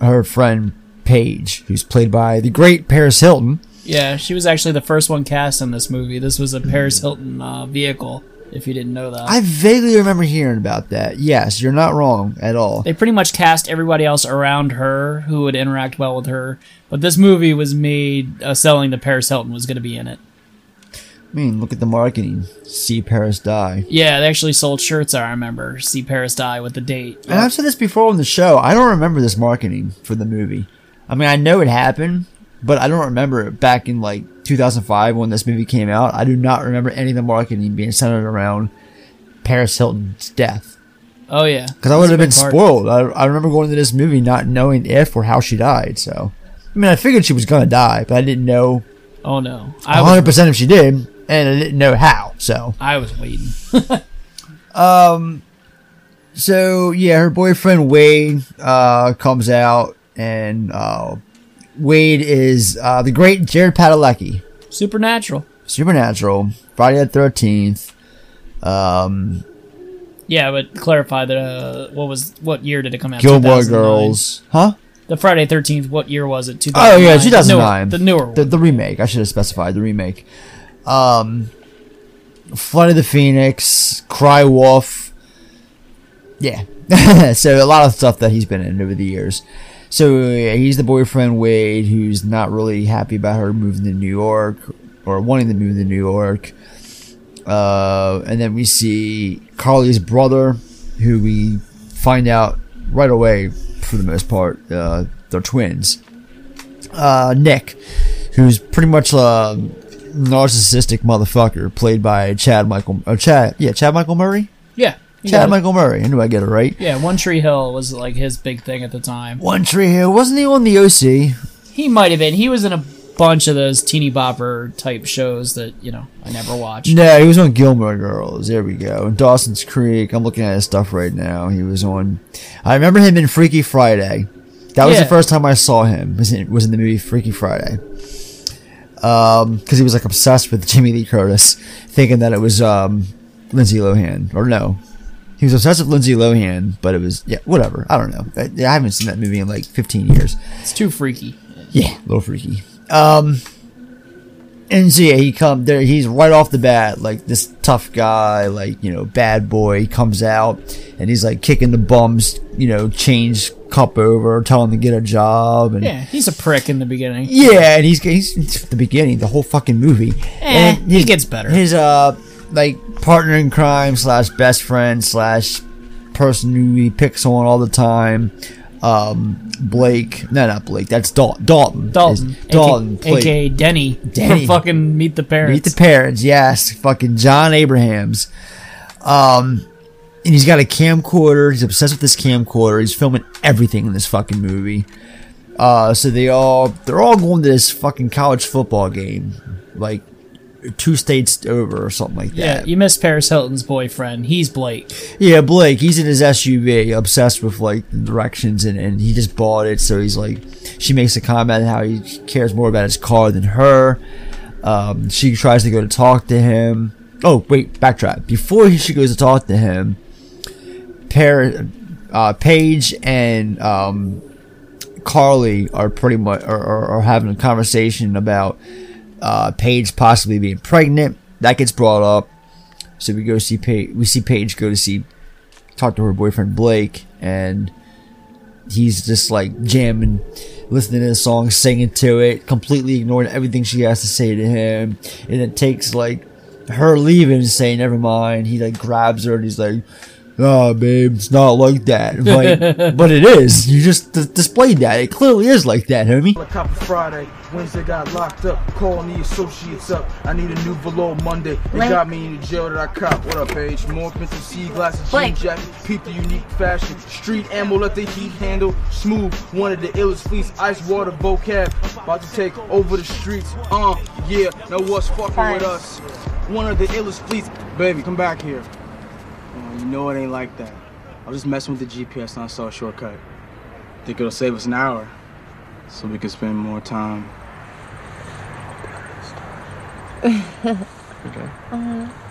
her friend Paige, who's played by the great Paris Hilton. Yeah, she was actually the first one cast in this movie. This was a Paris Hilton uh, vehicle. If you didn't know that, I vaguely remember hearing about that. Yes, you're not wrong at all. they pretty much cast everybody else around her who would interact well with her. But this movie was made uh, selling that Paris Hilton was going to be in it. I mean, look at the marketing. See Paris die. Yeah, they actually sold shirts. I remember. See Paris die with the date. And I've said this before on the show. I don't remember this marketing for the movie. I mean, I know it happened, but I don't remember back in like 2005 when this movie came out. I do not remember any of the marketing being centered around Paris Hilton's death. Oh yeah, Because I would have been part. spoiled. I, I remember going to this movie not knowing if or how she died. So, I mean, I figured she was gonna die, but I didn't know Oh no, I 100 percent if she did, and I didn't know how. So, I was waiting. Um. So yeah, her boyfriend Wade uh comes out, and uh, Wade is uh, the great Jared Padalecki, Supernatural. Supernatural, Friday the Thirteenth. Um, Yeah, but clarify that. Uh, what was what year did it come out? Gilmore 2009? Girls, huh? The Friday Thirteenth. What year was it? Oh yeah, 2009. 2009. The newer, one. The, the remake. I should have specified the remake. Um, Flight of the Phoenix, Cry Wolf. Yeah. so a lot of stuff that he's been in over the years. So yeah, he's the boyfriend Wade, who's not really happy about her moving to New York or wanting to move to New York. Uh, and then we see Carly's brother, who we find out right away, for the most part, uh, they're twins. Uh, Nick, who's pretty much a narcissistic motherfucker, played by Chad Michael, Chad, yeah, Chad Michael Murray. yeah. Chad. Michael Murray. I get it right. Yeah, One Tree Hill was like his big thing at the time. One Tree Hill wasn't he on the OC? He might have been. He was in a bunch of those teeny bopper type shows that you know I never watched. No, he was on Gilmore Girls. There we go. Dawson's Creek. I'm looking at his stuff right now. He was on. I remember him in Freaky Friday. That was Yeah. the first time I saw him. Was in, was in the movie Freaky Friday. Um, because he was like obsessed with Jamie Lee Curtis, thinking that it was um Lindsay Lohan or no. He was obsessed with Lindsay Lohan, but it was yeah, whatever. I don't know. I, I haven't seen that movie in like 15 years. It's too freaky. Yeah, a little freaky. Um, and so yeah, he come there. He's right off the bat like this tough guy, like you know, bad boy. He comes out and he's like kicking the bums, you know, change cup over, telling him to get a job. And Yeah, he's a prick in the beginning. yeah, and he's he's the beginning, the whole fucking movie. Eh, and he gets better. His uh, like partner in crime slash best friend slash person who he picks on all the time. Um, Blake, no, not Blake. That's Dal- Dalton. Dalton, Is- Dalton, aka, aka Denny, Denny. fucking Meet the Parents. Meet the parents, yes. Fucking Jon Abrahams. Um, and he's got a camcorder. He's obsessed with this camcorder. He's filming everything in this fucking movie. Uh, so they all they're all going to this fucking college football game, like two states over or something like that. yeah, you missed Paris Hilton's boyfriend. He's Blake. Yeah, Blake. He's in his SUV, obsessed with like directions, and, and he just bought it. So he's like, she makes a comment how he cares more about his car than her. Um, she tries to go to talk to him. Oh wait, backtrack. Before he, she goes to talk to him, Par- uh, Paige and um, Carly are pretty much are, are, are having a conversation about uh, Paige possibly being pregnant. That gets brought up. So we go see Paige. We see Paige go to see talk to her boyfriend Blake, and he's just like jamming, listening to the song, singing to it, completely ignoring everything she has to say to him. And it takes like her leaving saying, "Never mind." He like grabs her and he's like. Oh, babe, it's not like that. Like, but it is. You just d- displayed that. It clearly is like that, homie. Helicopter Friday, Wednesday got locked up. Calling the associates up. I need a new velour Monday. They Blake. got me in the jail that I cop. What up, Paige? More expensive sea glasses, jean jacket. Peep the unique fashion. Street ammo, let the heat handle. Smooth, one of the illest fleets. Ice water vocab. About to take over the streets. Uh, yeah. Now what's fucking Fine. with us? One of the illest fleets. Baby, come back here. Uh, you know it ain't like that. I was just messing with the GPS and I saw a shortcut. Think it'll save us an hour so we can spend more time. Okay.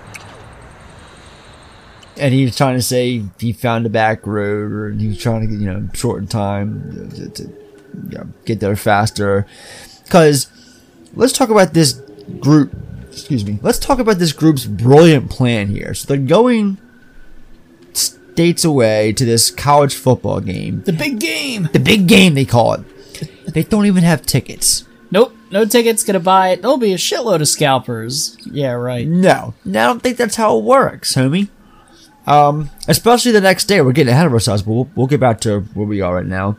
And he was trying to say he found a back road, or he was trying to get you know shorten time to, to you know, get there faster. Because let's talk about this group. Excuse me. Let's talk about this group's brilliant plan here. So they're going states away to this college football game. The big game. The big game they call it. They don't even have tickets. Nope, no tickets. Gonna buy it. There'll be a shitload of scalpers. Yeah, right. No, no, I don't think that's how it works, homie. Um, especially the next day. We're getting ahead of ourselves, but we'll, we'll get back to where we are right now.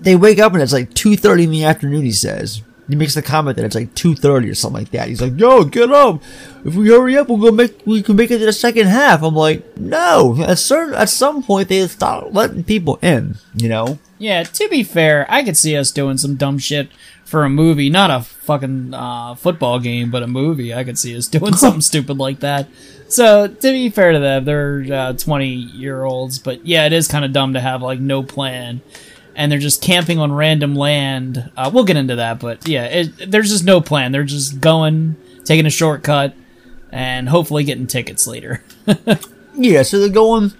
They wake up and it's like two thirty in the afternoon. He says he makes the comment that it's like two thirty or something like that. He's like, "Yo, get up! If we hurry up, we'll go make we can make it to the second half." I'm like, "No!" At certain at some point they start letting people in. You know. Yeah, to be fair, I could see us doing some dumb shit for a movie, not a fucking uh, football game, but a movie. I could see us doing something stupid like that. So, to be fair to them, they're uh, 20 year olds, but yeah, it is kind of dumb to have like no plan. And they're just camping on random land. Uh, we'll get into that, but yeah, it, there's just no plan. They're just going, taking a shortcut, and hopefully getting tickets later. Yeah, so they're going.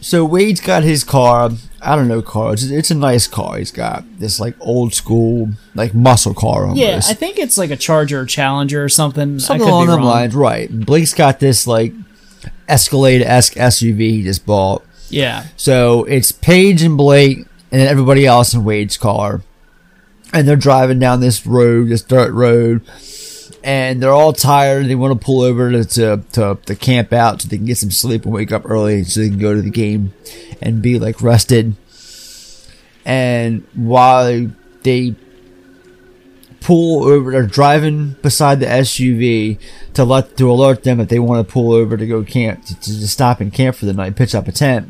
So Wade's got his car. I don't know car. It's, it's a nice car. He's got this like old school like muscle car almost. yeah, I think it's like a Charger or Challenger or something. I something along wrong. lines, right? Blake's got this like Escalade esque SUV he just bought. Yeah. So it's Paige and Blake, and then everybody else in Wade's car, and they're driving down this road, this dirt road, and they're all tired. They want to pull over to, to to to camp out so they can get some sleep and wake up early so they can go to the game and be like rested. And while they pull over, they're driving beside the SUV to let to alert them if they want to pull over to go camp to, to stop and camp for the night, pitch up a tent.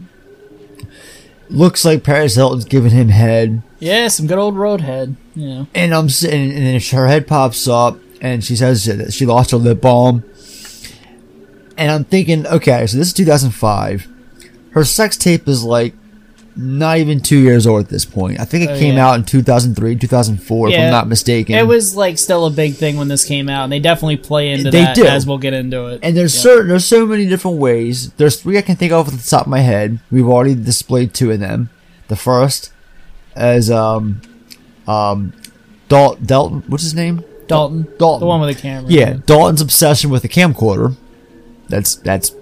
Looks like Paris Hilton's giving him head. Yeah, some good old roadhead. You know. And I'm sitting, and then her head pops up, and she says that she lost her lip balm. And I'm thinking, okay, so this is 2005. Her sex tape is like not even two years old at this point. I think it Oh, came yeah. out in 2003, 2004, if I'm not mistaken. It was like still a big thing when this came out, and they definitely play into They that do. as we'll get into it. And there's Yeah. certain there's so many different ways. There's three I can think of off the top of my head. We've already displayed two of them. The first as um um Dal- Dalton what's his name? Dalton. Dalton. The one with the camera. Yeah, Dalton's obsession with the camcorder. That's that's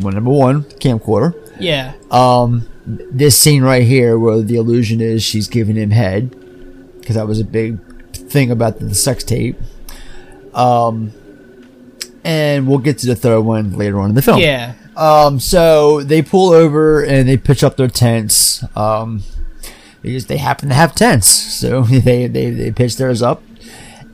one number one, camcorder. Yeah. Um this scene right here where the illusion is she's giving him head because that was a big thing about the sex tape. Um and we'll get to the third one later on in the film. Yeah. Um, so they pull over and they pitch up their tents. Um, they just, they happen to have tents, so they they they pitch theirs up,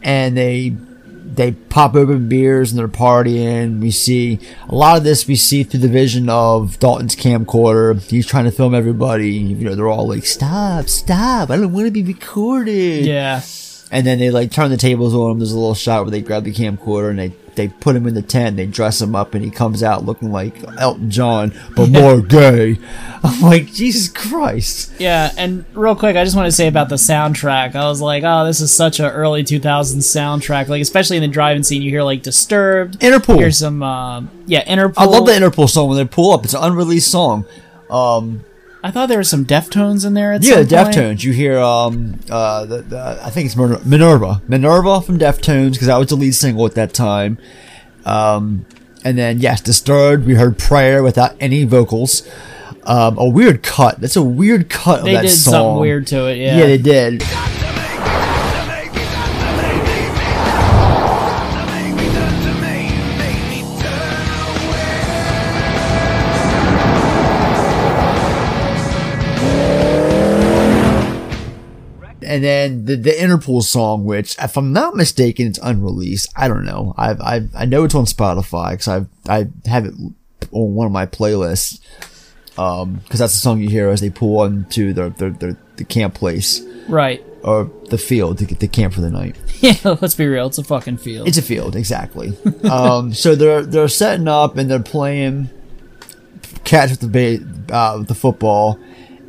and they they pop open beers and they're partying. We see a lot of this we see through the vision of Dalton's camcorder. He's trying to film everybody. You know, they're all like, "Stop, stop! I don't want to be recorded." Yeah. And then they like turn the tables on him. There's a little shot where they grab the camcorder and they, they put him in the tent. They dress him up and he comes out looking like Elton John, but more gay. I'm like, Jesus Christ. Yeah, and real quick, I just want to say about the soundtrack. I was like, oh, this is such an early 2000s soundtrack. Like, especially in the driving scene, you hear like Disturbed. Interpol. Here's some, uh, yeah, Interpol. I love the Interpol song when they pull up. It's an unreleased song. Um, I thought there were some Deftones in there. At yeah, some point. Deftones. You hear, um, uh, the, the, I think it's Minerva. Minerva from Deftones, because that was the lead single at that time. Um, and then, yes, Disturbed. We heard Prayer without any vocals. Um, a weird cut. That's a weird cut of that song. They did something weird to it, yeah. Yeah, they did. And then the, the Interpol song, which, if I'm not mistaken, it's unreleased. I don't know. I I I know it's on Spotify because I I have it on one of my playlists. Um, because that's the song you hear as they pull onto their their, their the camp place, Right. or the field to get the camp for the night. Yeah, let's be real. It's a fucking field. It's a field, exactly. um, so they're they're setting up and they're playing catch with the ba- uh, with the football,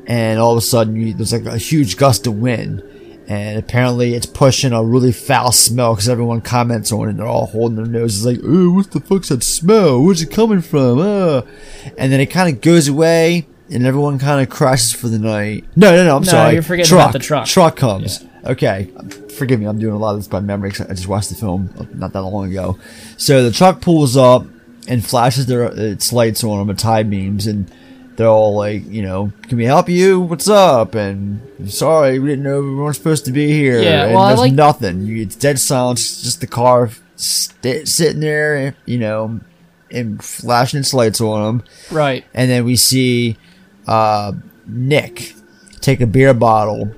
and all of a sudden you, there's like a huge gust of wind, and apparently it's pushing a really foul smell because everyone comments on it. and They're all holding their noses like, "Oh, what the fuck's that smell? Where's it coming from?" Uh. And then it kind of goes away. And everyone kind of crashes for the night. No, no, no. I'm sorry. No, sorry. you're forgetting truck. about the truck. Truck comes. Okay. Forgive me. I'm doing a lot of this by memory 'cause I just watched the film not that long ago. So the truck pulls up and flashes their its lights on them, its high beams, and they're all like, you know, can we help you? What's up? And sorry, we didn't know we weren't supposed to be here. Yeah, and well, there's like- nothing. You- It's dead silence. It's just the car st- sitting there, you know, and flashing its lights on them. Right. And then we see uh, Nick take a beer bottle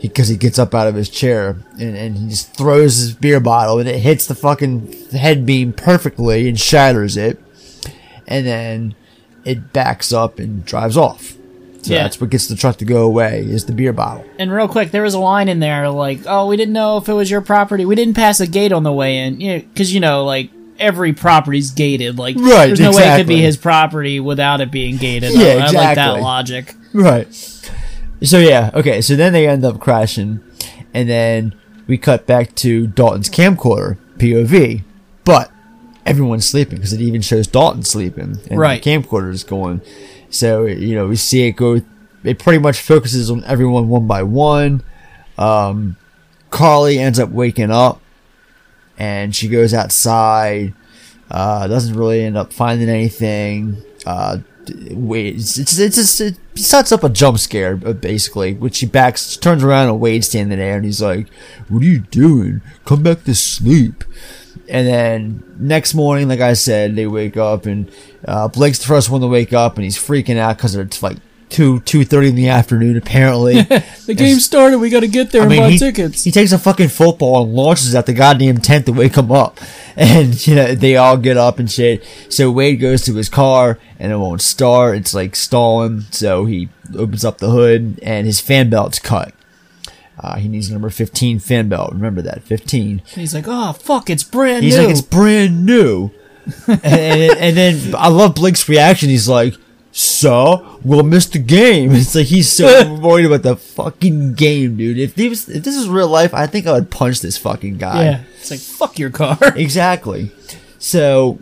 because he, gets up out of his chair and, and he just throws his beer bottle and it hits the fucking head beam perfectly and shatters it. And then it backs up and drives off. So Yeah. that's what gets the truck to go away is the beer bottle. And real quick, there was a line in there like, "Oh, we didn't know if it was your property. We didn't pass a gate on the way in." You know, because you know, like every property's gated. Like, Right, there's no way it could be his property without it being gated. Yeah, I, I like that logic. Right. So yeah, okay. So then they end up crashing, and then we cut back to Dalton's camcorder POV, everyone's sleeping because it even shows Dalton sleeping, and Right. the camcorder is going. So you know we see it go. It pretty much focuses on everyone one by one. Um, Carly ends up waking up, and she goes outside. Uh, doesn't really end up finding anything. Uh, wait, it's it's, it's just, it sets up a jump scare uh, basically. Which she backs, turns around and Wade's standing there, and he's like, "What are you doing? Come back to sleep." And then next morning, like I said, they wake up, and uh, Blake's the first one to wake up, and he's freaking out because it's like two two thirty in the afternoon apparently. The game started. We got to get there I and mean, buy he, tickets. he takes a fucking football and launches at the goddamn tent to wake him up. And, you know, they all get up and shit. So Wade goes to his car and it won't start. It's like stalling. So he opens up the hood and his fan belt's cut. Uh, he needs number 15 fan belt. Remember that. 15. He's like, oh fuck, it's brand He's new. like, it's brand new. and, and, and then I love Blake's reaction. He's like, so we'll miss the game. It's like he's so worried about the fucking game, dude. If this if this is real life, I think I would punch this fucking guy. yeah, it's like fuck your car. exactly. So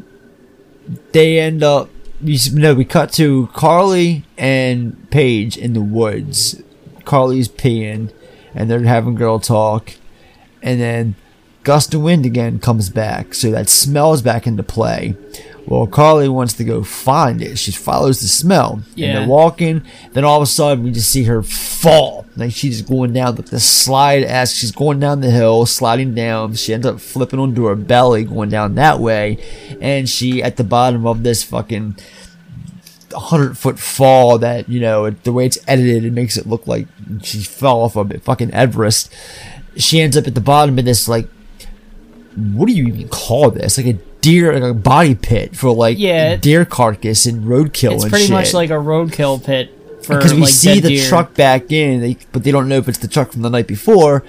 they end up. You no, we cut to Carly and Paige in the woods. Carly's peeing, and they're having girl talk, and then gust of wind again comes back, so that smell's back into play. Well, Carly wants to go find it. She follows the smell. And they're walking. Then all of a sudden, we just see her fall. Like she's going down like the slide as she's going down the hill, sliding down. She ends up flipping onto her belly, going down that way. And she at the bottom of this fucking hundred foot fall that you know the way it's edited, it makes it look like she fell off of fucking Everest. She ends up at the bottom of this like what do you even call this? Like a deer, like a body pit for like Yeah, deer carcass and roadkill. it's and pretty shit. much like a roadkill pit for because we like see the deer. truck back in, they, but they don't know if it's the truck from the night before.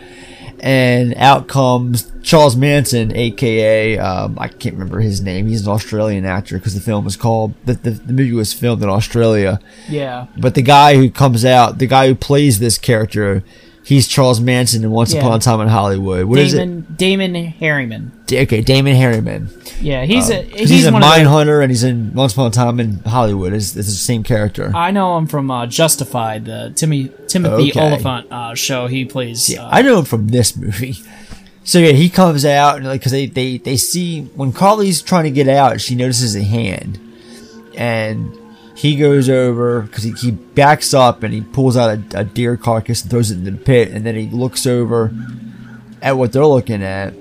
And out comes Charles Manson, aka um, I can't remember his name. He's an Australian actor because the film was called the, the the movie was filmed in Australia. Yeah. But the guy who comes out, the guy who plays this character, he's Charles Manson in Once Yeah. Upon a Time in Hollywood. What is Damon Damon Herriman. it? Da- Okay, Damon Herriman. Yeah, he's a Um, 'cause he's, he's, a one hunter, and he's in Once Upon a Time in Hollywood. It's, it's the same character. I know him from uh, Justified, the Timmy Timothy Okay. Oliphant uh, show. He plays. Yeah, uh, I know him from this movie. So yeah, he comes out and like because they, they they see when Carly's trying to get out, she notices a hand, and he goes over because he, he backs up and he pulls out a, a deer carcass and throws it in the pit, and then he looks over at what they're looking at,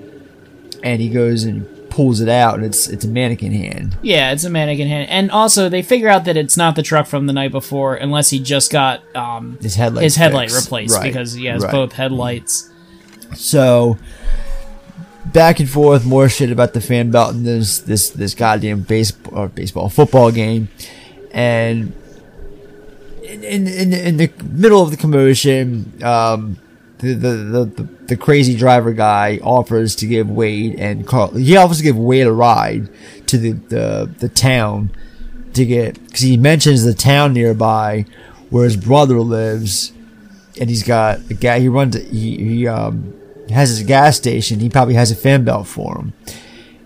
and he goes and pulls it out, and it's it's a mannequin hand. Yeah, it's a mannequin hand, and also they figure out that it's not the truck from the night before, unless he just got um, His headlight his headlight fixed. replaced Right, because he has right. both headlights. So back and forth, more shit about the fan belt and this this this goddamn baseball or baseball football game, and in in in, the middle of the commotion, um, the, the the the the crazy driver guy offers to give Wade and Carl. He offers to give Wade a ride to the the, the town to get because he mentions the town nearby where his brother lives and he's got a guy. He runs. He he um has his gas station. He probably has a fan belt for him,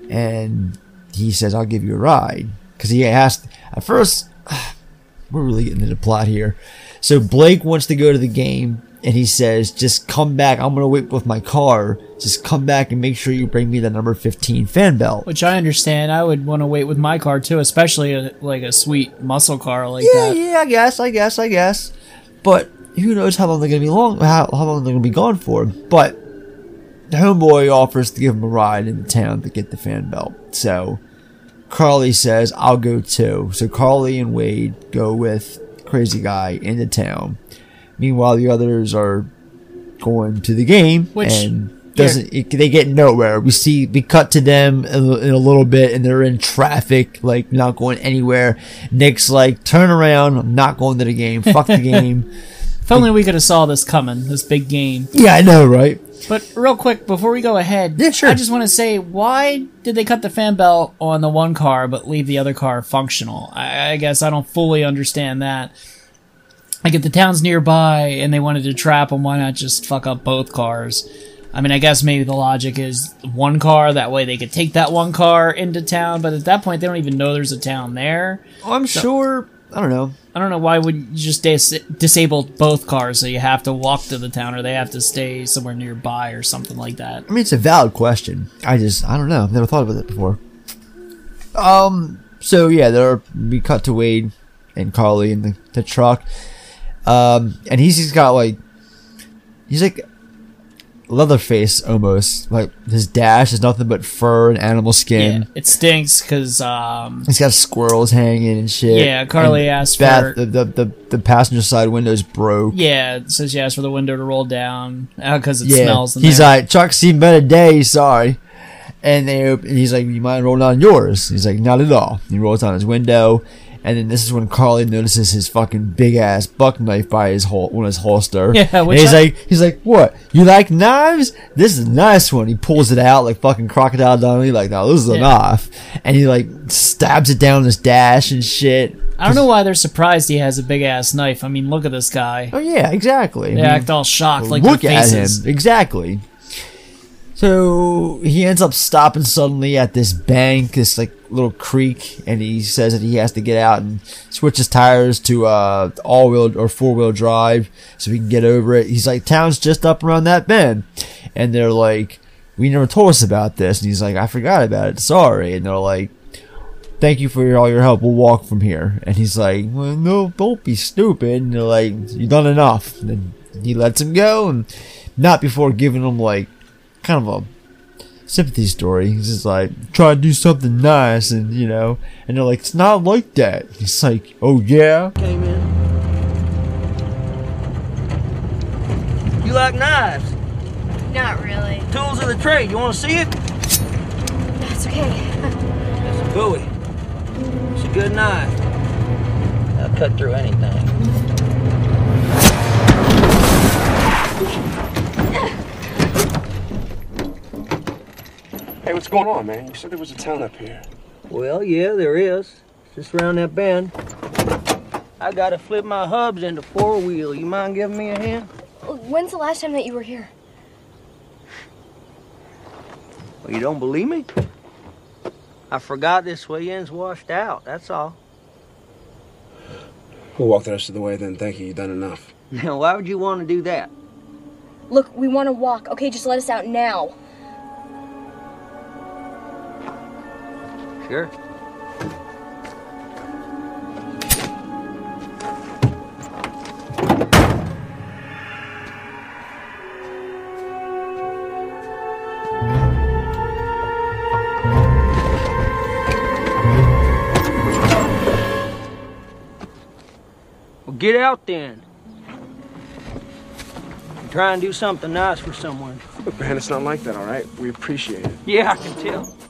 and he says, "I'll give you a ride." Because he asked at first. We're really getting into the plot here. So Blake wants to go to the game, and he says, "Just come back. I'm gonna wait with my car. Just come back and make sure you bring me the number 15 fan belt." Which I understand. I would want to wait with my car too, especially a, like a sweet muscle car like that. yeah, that. yeah, I guess, I guess, I guess. But who knows how long they're gonna be long, how, how long they're gonna be gone for? But the homeboy offers to give him a ride in the town to get the fan belt. So Carly says, "I'll go too." So Carly and Wade go with crazy guy into town. Meanwhile, the others are going to the game Which- and. Doesn't it, they get nowhere? We see we cut to them in a, in a little bit, and they're in traffic, like not going anywhere. Nick's like, "Turn around! I'm not going to the game. Fuck the game." If only we could have saw this coming, this big game. yeah, I know, right? But real quick, before we go ahead, Yeah, sure. I just want to say, why did they cut the fan belt on the one car but leave the other car functional? I, I guess I don't fully understand that. like if the town's nearby and they wanted to trap them, why not just fuck up both cars? I mean, I guess maybe the logic is one car. That way they could take that one car into town. But at that point, they don't even know there's a town there. Oh, I'm So- sure. I don't know. I don't know why would you just dis- disable both cars so you have to walk to the town or they have to stay somewhere nearby or something like that. I mean, it's a valid question. I just, I don't know. I've never thought about it before. Um. So yeah, there we cut to Wade and Carly in the, the truck. Um, and he's, he's got like, he's like Leatherface almost. Like his dash is nothing but fur and animal skin. Yeah, it stinks because um, He's got squirrels hanging and shit. Yeah, Carly And asked bath- for- the, the the the passenger side window's broke. yeah, says she asked for the window to roll down because it yeah. smells. He's there. like, Chuck seen better days, sorry. And they and he's like, You mind rolling down yours? He's like, Not at all. He rolls down his window, and then this is when Carly notices his fucking big ass buck knife by his hol- on his holster. Yeah, and he's like, he's like, What? You like knives? This is a nice one. He pulls it out like fucking crocodile Dundee, like, No, this is a Yeah. knife. And he like stabs it down his dash and shit. I don't know why they're surprised he has a big ass knife. I mean, look at this guy. Oh yeah, exactly. They I mean, act all shocked, like look at him exactly. So he ends up stopping suddenly at this bank, this like little creek, and he says that he has to get out and switch his tires to uh all wheel or four wheel drive so he can get over it. He's like, "Town's just up around that bend," and they're like, "We never told us about this," and he's like, "I forgot about it. Sorry," and they're like. Thank you for your, all your help. We'll walk from here. And he's like, well, no, don't be stupid. And they're like, you've done enough. And he lets him go, and not before giving him like kind of a sympathy story. He's just like, try to do something nice, and you know, and they're like, it's not like that. He's like, oh yeah. Came in. You like knives? Not really. Tools of the trade. You want to see it? That's okay. It's a Bowie. It's a good knife. I'll cut through anything. Hey, what's going on, man? You said there was a town up here. Well, yeah, there is. Just around that bend. I gotta flip my hubs into four wheel. You mind giving me a hand? Oh, when's the last time that you were here? Well, you don't believe me? I forgot this way in's washed out, that's all. We'll walk the rest of the way then. Thank you. You've done enough. Now, why would you want to do that? Look, we want to walk. Okay, just let us out now. Sure. Well, get out then. Try and do something nice for someone. Look, man, it's not like that, all right? We appreciate it. Yeah, I can tell.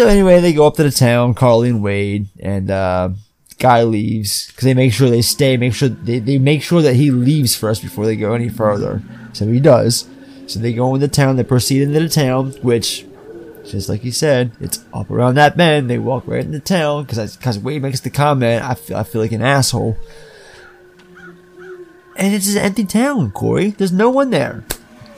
So anyway, they go up to the town, Carly and Wade, and uh, guy leaves because they make sure they stay. Make sure they, they make sure that he leaves first before they go any further. So he does. So they go into town. They proceed into the town, which, just like you said, it's up around that bend. They walk right into town because because Wade makes the comment. I feel I feel like an asshole. And it's an empty town, Corey. There's no one there.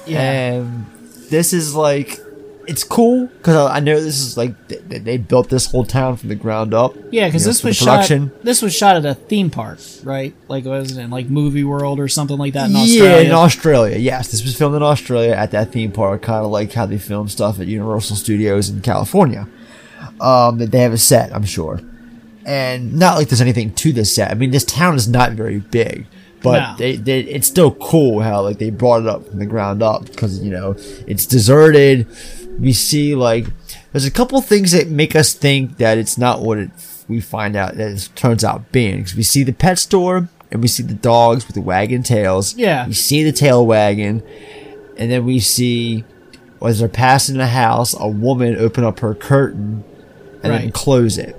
Yeah. And this is like, it's cool because I know this is like th- th- they built this whole town from the ground up. Yeah, because you know, this was shot. This was shot at a theme park, right? Like was it in like Movie World or something like that in Yeah, Australia? in Australia. Yes, this was filmed in Australia at that theme park, kind of like how they film stuff at Universal Studios in California. Um, that they have a set, I'm sure, and not like there's anything to this set. I mean, this town is not very big, but No. they, they, it's still cool how like they brought it up from the ground up because you know it's deserted. We see like there's a couple things that make us think that it's not what it we find out that it turns out being. Because we see the pet store and we see the dogs with the wagging tails. Yeah. We see the tail wagging, and then we see as they're passing the house, a woman open up her curtain and then Right. close it.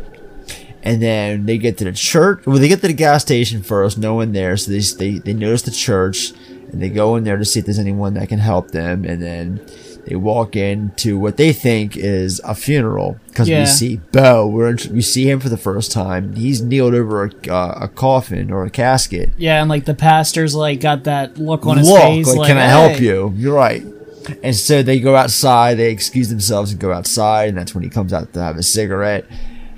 And then they get to the church. Well, they get to the gas station first. No one there, so they they they notice the church and they go in there to see if there's anyone that can help them. And then they walk into what they think is a funeral because Yeah. we see Bo. We're we see him for the first time. He's kneeled over a, uh, a coffin or a casket. Yeah, and like the pastor's like got that look on his Look, face. like, Like, can I help you? You're right. And so they go outside. They excuse themselves and go outside, and that's when he comes out to have a cigarette.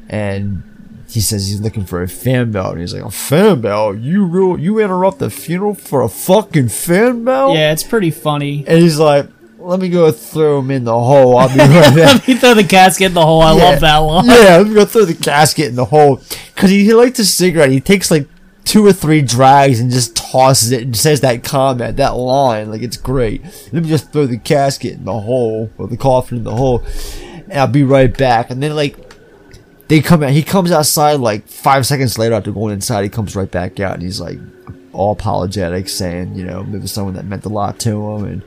And he says he's looking for a fan belt. And he's like, "A fan belt? You real? You interrupt the funeral for a fucking fan belt?" Yeah, it's pretty funny. And he's like, "Let me go throw him in the hole. I'll be right back." Let me throw the casket in the hole. I Yeah. love that line. Yeah, let me go throw the casket in the hole because he, he likes a cigarette. He takes like two or three drags and just tosses it and says that comment, that line, like it's great. Let me just throw the casket in the hole or the coffin in the hole, and I'll be right back. And then like they come out, he comes outside like five seconds later after going inside. He comes right back out and he's like all apologetic, saying you know was someone that meant a lot to him and.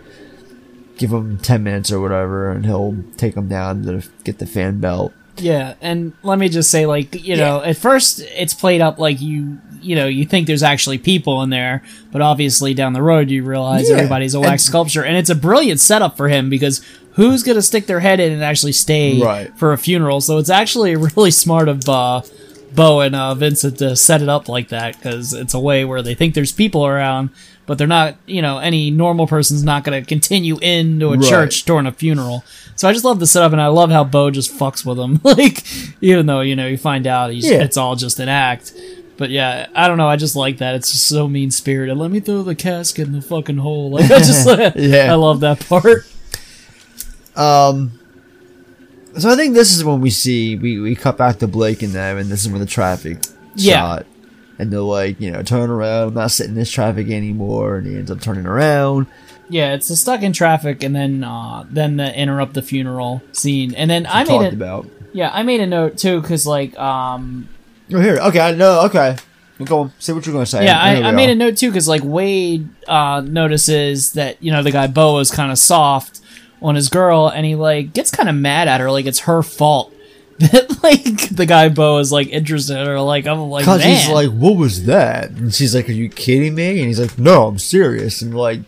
Give him ten minutes or whatever, and he'll take him down to get the fan belt. Yeah, and let me just say, like, you know, at first it's played up like you, you know, you think there's actually people in there, but obviously down the road you realize Yeah, everybody's a wax and- sculpture, and it's a brilliant setup for him because who's gonna stick their head in and actually stay Right. for a funeral? So it's actually really smart of uh, Bo and uh, Vincent to set it up like that because it's a way where they think there's people around, but they're not. You know, any normal person's not gonna continue into a Right. church during a funeral. So I just love the setup, and I love how Bo just fucks with him. like, even though you know you find out he's, Yeah. it's all just an act. But yeah, I don't know. I just like that. It's just so mean spirited. Let me throw the casket in the fucking hole. Like I just, Yeah. I love that part. Um, so I think this is when we see we, we cut back to Blake and them, and this is when the traffic Yeah. shot, and they're like, you know, turn around. I'm not sitting in this traffic anymore, and he ends up turning around. Yeah, it's the stuck in traffic, and then uh, then the interrupt the funeral scene, and then I made talked it. about. Yeah, I made a note too, because like, um, Oh, here, okay, I know, okay. Go on, say what you're gonna say. yeah, I, I made a note too, because like Wade uh, notices that you know the guy Bo is kind of soft on his girl, and he like gets kind of mad at her, like it's her fault like the guy Bo is like interested in her. Like I'm like, Cause he's like, "What was that?" And she's like, "Are you kidding me?" And he's like, "No, I'm serious." And like,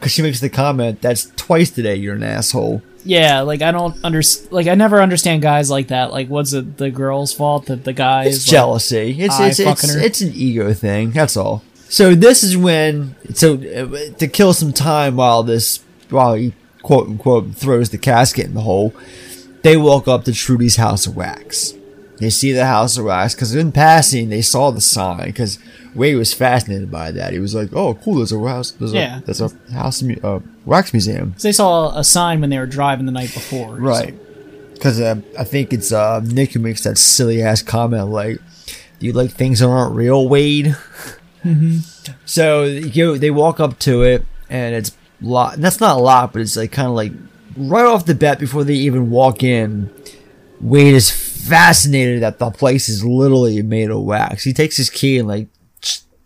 cause she makes the comment, "That's twice today. You're an asshole." Yeah, like I don't understand. Like I never understand guys like that. Like, what's it the girl's fault that the guy It's is jealousy. Like, It's it's it's, her? it's an ego thing. That's all. So this is when so uh, to kill some time while this while he quote unquote throws the casket in the hole, they walk up to Trudy's house of wax. They see the house of wax because in passing they saw the sign because Wade was fascinated by that. He was like, "Oh, cool! There's a house. There's Yeah. a there's a house mu- uh, wax museum." 'Cause they saw a sign when they were driving the night before. Right. Because uh, I think it's uh, Nick who makes that silly ass comment like, "Do you like things that aren't real, Wade?" hmm So you know, they walk up to it, and it's locked. That's not locked, but it's like kind of like right off the bat before they even walk in. Wade is fascinated that the place is literally made of wax. He takes his key and like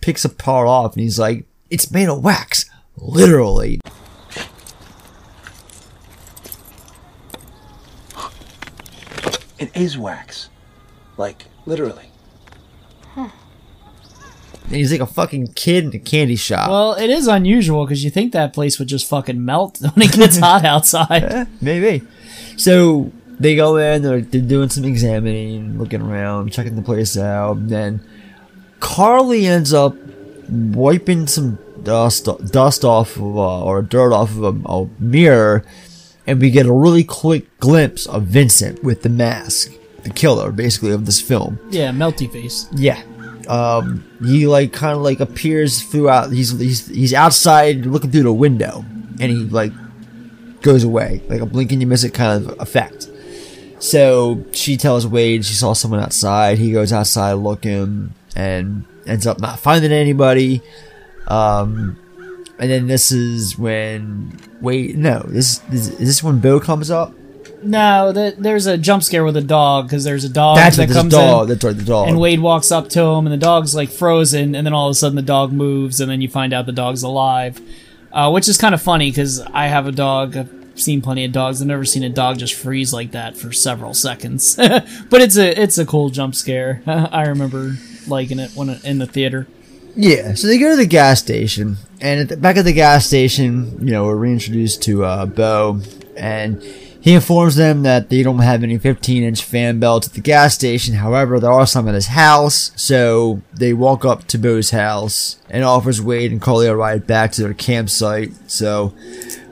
picks a part off, and he's like, "It's made of wax, literally." It is wax. Like, literally. And he's like a fucking kid in a candy shop. Well, it is unusual because you think that place would just fucking melt when it gets hot outside. Maybe. So they go in, they're, they're doing some examining, looking around, checking the place out. And then Carly ends up wiping some dust dust off of, uh, or dirt off of a, a mirror, and we get a really quick glimpse of Vincent with the mask, the killer, basically of this film. Yeah, melty face. Yeah. Um, he like kind of like appears throughout. He's he's he's outside looking through the window, and he like goes away, like a blink and you miss it kind of effect. So she tells Wade she saw someone outside. He goes outside looking and ends up not finding anybody. Um, and then this is when Wade. No, this is, is this when Bill comes up. No, the, there's a jump scare with a dog because there's a dog That's that what this comes dog. in. That's right, the dog. And Wade walks up to him, and the dog's like frozen, and then all of a sudden the dog moves, and then you find out the dog's alive, uh, which is kind of funny because I have a dog. I've seen plenty of dogs. I've never seen a dog just freeze like that for several seconds. but it's a it's a cool jump scare. I remember liking it when in the theater. Yeah, so they go to the gas station, and at the back of the gas station, you know, we're reintroduced to uh, Bo, and he informs them that they don't have any 15 inch fan belts at the gas station. However, there are some at his house, so they walk up to Bo's house and offers Wade and Carly a ride back to their campsite. So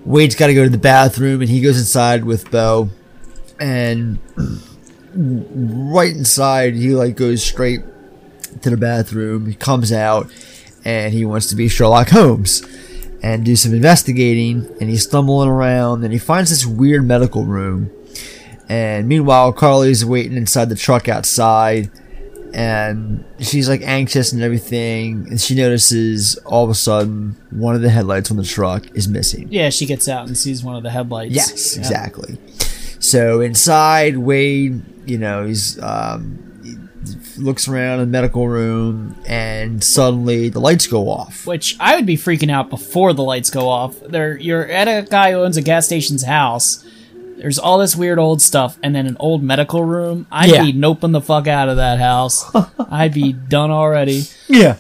Wade's got to go to the bathroom, and he goes inside with Bo, and right inside, he like goes straight to the bathroom. He comes out, and he wants to be Sherlock Holmes and do some investigating and he's stumbling around and he finds this weird medical room and meanwhile carly's waiting inside the truck outside and she's like anxious and everything and she notices all of a sudden one of the headlights on the truck is missing Yeah, she gets out and sees one of the headlights. Yes, Yeah. exactly. So inside, Wade, you know, he's um, looks around in the medical room, and suddenly the lights go off. Which I would be freaking out before the lights go off. There, you're at a guy who owns a gas station's house. There's all this weird old stuff, and then an old medical room. I'd Yeah. be noping the fuck out of that house. I'd be done already. Yeah.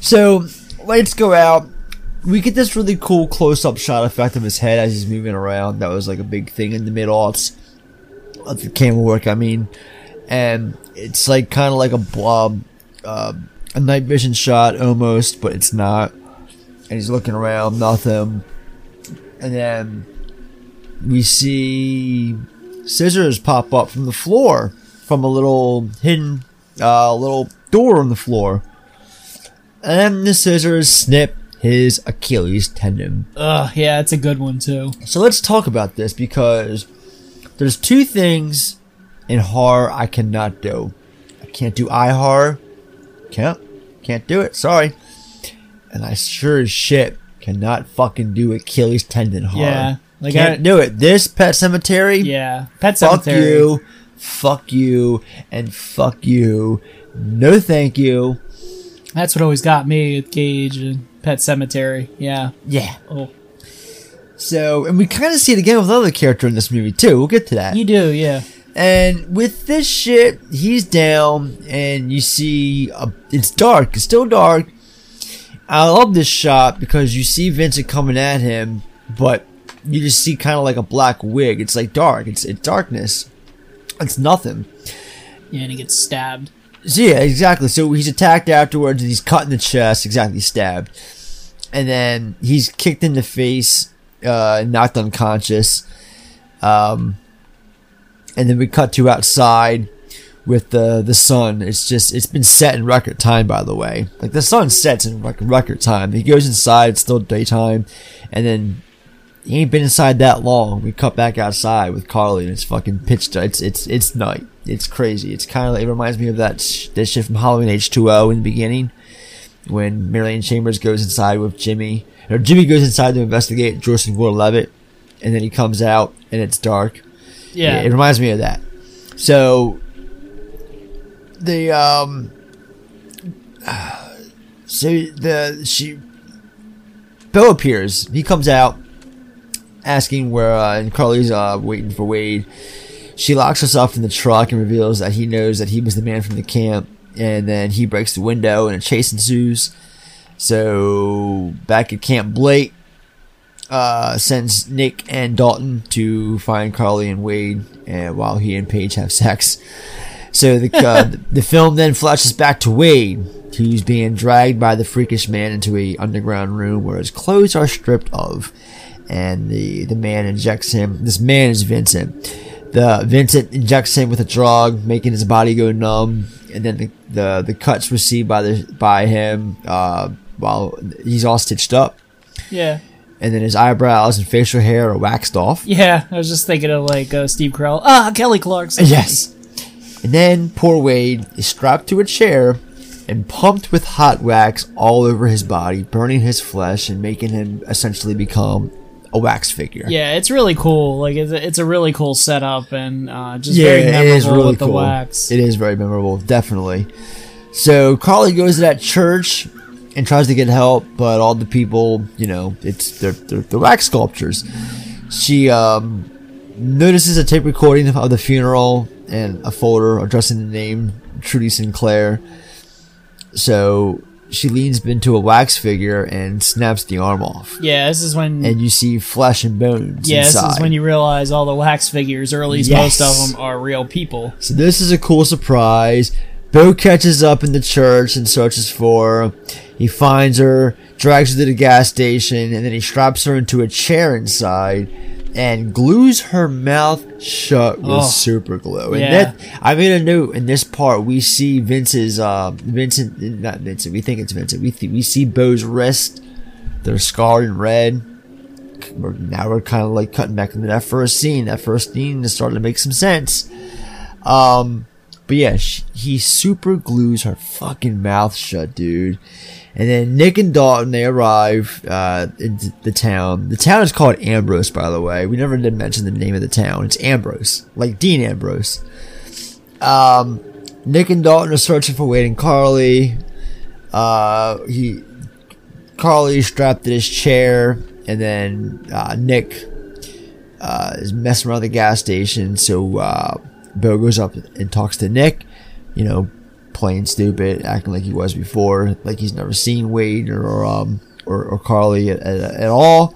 So lights go out. We get this really cool close-up shot effect of his head as he's moving around. That was like a big thing in the mid aughts of the camera work. I mean, and it's like kind of like a blob, uh, a night vision shot almost, but it's not. And he's looking around, nothing. And then we see scissors pop up from the floor from a little hidden, uh, little door on the floor. And the scissors snip his Achilles tendon. Ugh, yeah, it's a good one too. So let's talk about this because there's two things in horror I cannot do. I can't do eye horror. Can't. Can't do it. Sorry. And I sure as shit cannot fucking do Achilles tendon horror. Yeah, like can't I- do it. This Pet Sematary. Yeah, Pet Sematary. Fuck you. Fuck you. And fuck you. No thank you. That's what always got me with Gage and Pet Sematary. Yeah. Yeah. Oh, So, and we kind of see it again with another character in this movie too. We'll get to that. you do, yeah. And with this shit, he's down, and you see a, it's dark. It's still dark. I love this shot because you see Vincent coming at him, but you just see kind of like a black wig. It's like dark. It's it's darkness. It's nothing. Yeah, and he gets stabbed. So yeah, exactly. So he's attacked afterwards, and he's cut in the chest, exactly stabbed, and then he's kicked in the face, uh, knocked unconscious. Um, and then we cut to outside with the the sun. It's just it's been set in record time, by the way. Like the sun sets in like record time. He goes inside, it's still daytime, and then he ain't been inside that long. We cut back outside with Carly, and it's fucking pitch. It's it's it's night. It's crazy. It's kind of like, it reminds me of that sh- that shit from Halloween H two O in the beginning when Marilyn Chambers goes inside with Jimmy, or Jimmy goes inside to investigate Jordan Will Levitt, and then he comes out and it's dark. Yeah. it reminds me of that. So the um, so the she Bill appears. He comes out asking where, uh, and Carly's uh, waiting for Wade. She locks herself in the truck and reveals that he knows that he was the man from the camp. And then he breaks the window and a chase ensues. So back at Camp Blake, uh, sends Nick and Dalton to find Carly and Wade, and while he and Paige have sex. So the uh, the film then flashes back to Wade, who's being dragged by the freakish man into a underground room where his clothes are stripped of, and the the man injects him. This man is Vincent. The Vincent injects him with a drug, making his body go numb, and then the the, the cuts received by the by him uh, while he's all stitched up, Yeah. And then his eyebrows and facial hair are waxed off. Yeah, I was just thinking of like uh, Steve Carell. Ah, Kelly Clarkson. Yes. And then poor Wade is strapped to a chair and pumped with hot wax all over his body, burning his flesh and making him essentially become a wax figure. Yeah, it's really cool. Like it's a, it's a really cool setup and uh, just yeah, very memorable is really with the cool. wax. It is very memorable, definitely. So Carly goes to that church and tries to get help, but all the people, you know, it's they're, they're, they're wax sculptures. She um, notices a tape recording of the funeral and a folder addressing the name Trudy Sinclair. So she leans into a wax figure and snaps the arm off. Yeah, this is when. And you see flesh and bones yeah, inside. this is when you realize all the wax figures, or at least Yes. most of them, are real people. So this is a cool surprise. Bo catches up in the church and searches for her. He finds her, drags her to the gas station, and then he straps her into a chair inside and glues her mouth shut with Oh. super glue. And Yeah. that I made a note in this part. We see Vince's, uh, Vincent, not Vincent. We think it's Vincent. We th- we see Bo's wrist. They're scarred and red. We're, now we're kind of like cutting back into that first scene. That first scene is starting to make some sense. Um, but yeah, sh he super glues her fucking mouth shut, dude. And then Nick and Dalton they arrive uh, into the town. The town is called Ambrose, by the way. We never did mention the name of the town. It's Ambrose, like Dean Ambrose. Um, Nick and Dalton are searching for and Carly. Uh, he Carly strapped to his chair, and then uh, Nick uh, is messing around the gas station. So uh, Bo goes up and talks to Nick, you know, playing stupid, acting like he was before, like he's never seen Wade or um or, or Carly at, at, at all.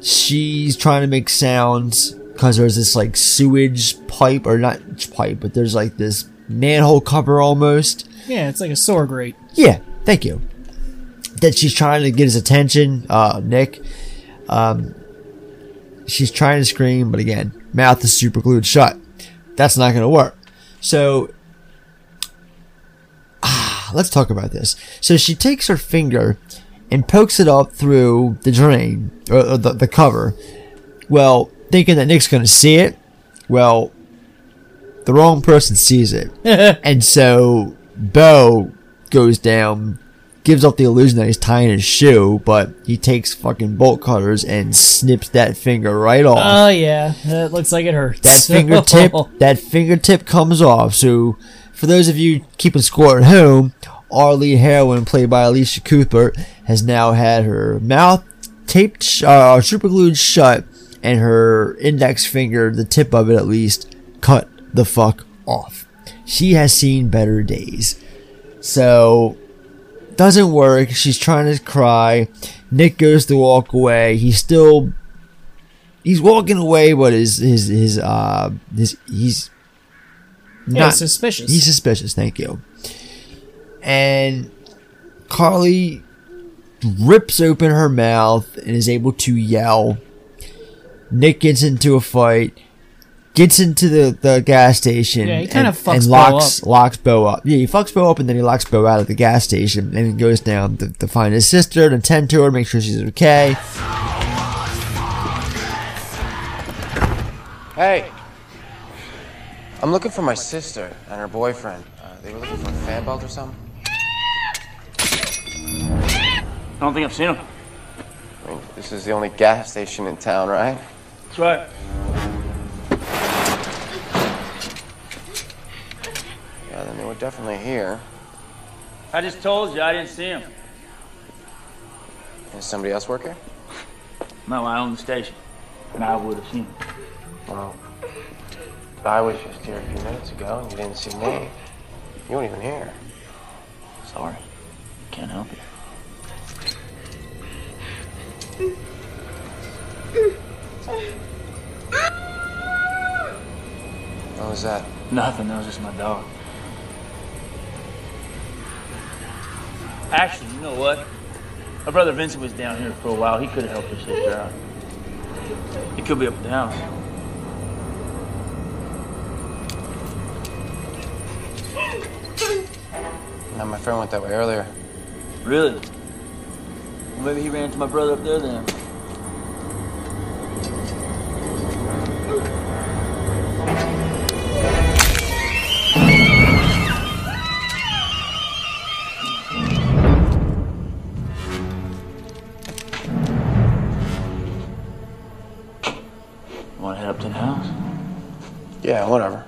She's trying to make sounds because there's this like sewage pipe or not pipe, but there's like this manhole cover almost. Yeah, it's like a sore grate. Yeah, thank you. That she's trying to get his attention, uh, Nick. Um, she's trying to scream, but again, mouth is super glued shut. That's not going to work. So, ah, let's talk about this. So she takes her finger and pokes it up through the drain or, or the, the cover. Well, thinking that Nick's going to see it. Well, the wrong person sees it, and so Bo goes down, gives off the illusion that he's tying his shoe, but he takes fucking bolt cutters and snips that finger right off. Oh yeah, that looks like it hurts. that fingertip, that fingertip comes off. So, for those of you keeping score at home, our lead heroine, played by Elisha Cuthbert, has now had her mouth taped, uh, super glued shut, and her index finger, the tip of it at least, cut the fuck off. She has seen better days. So, doesn't work. She's trying to cry. Nick goes to walk away. He's still he's walking away, but his his his uh his he's Yeah, suspicious. He's suspicious. Thank you. And Carly rips open her mouth and is able to yell. Nick gets into a fight, gets into the, the gas station. Yeah, he kinda and, fucks and Bo locks up. locks Bo up. Yeah, he fucks Bo up and then he locks Bo out of the gas station and he goes down to, to find his sister to tend to her, make sure she's okay. Hey. I'm looking for my sister and her boyfriend. Uh, they were looking for a fan belt or something. I don't think I've seen him. I mean, this is the only gas station in town, right? That's right. Yeah, then they were definitely here. I just told you I didn't see him. Does somebody else work here? No, I own the station, and I would have seen him. Well, I was just here a few minutes ago and you didn't see me. You weren't even here. Sorry, can't help you. What was that? Nothing. That was just my dog. Actually, you know what? My brother Vincent was down here for a while. He could have helped us sister out. He could be up at the house. No, my friend went that way earlier. Really? Well, maybe he ran into my brother up there then. Yeah, whatever.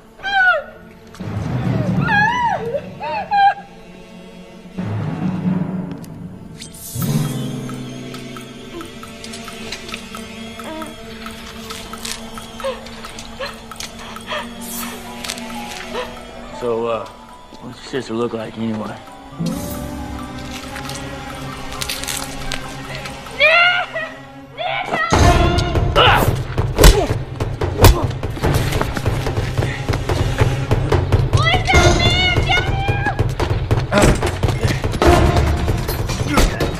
So, uh, what's your sister look like anyway?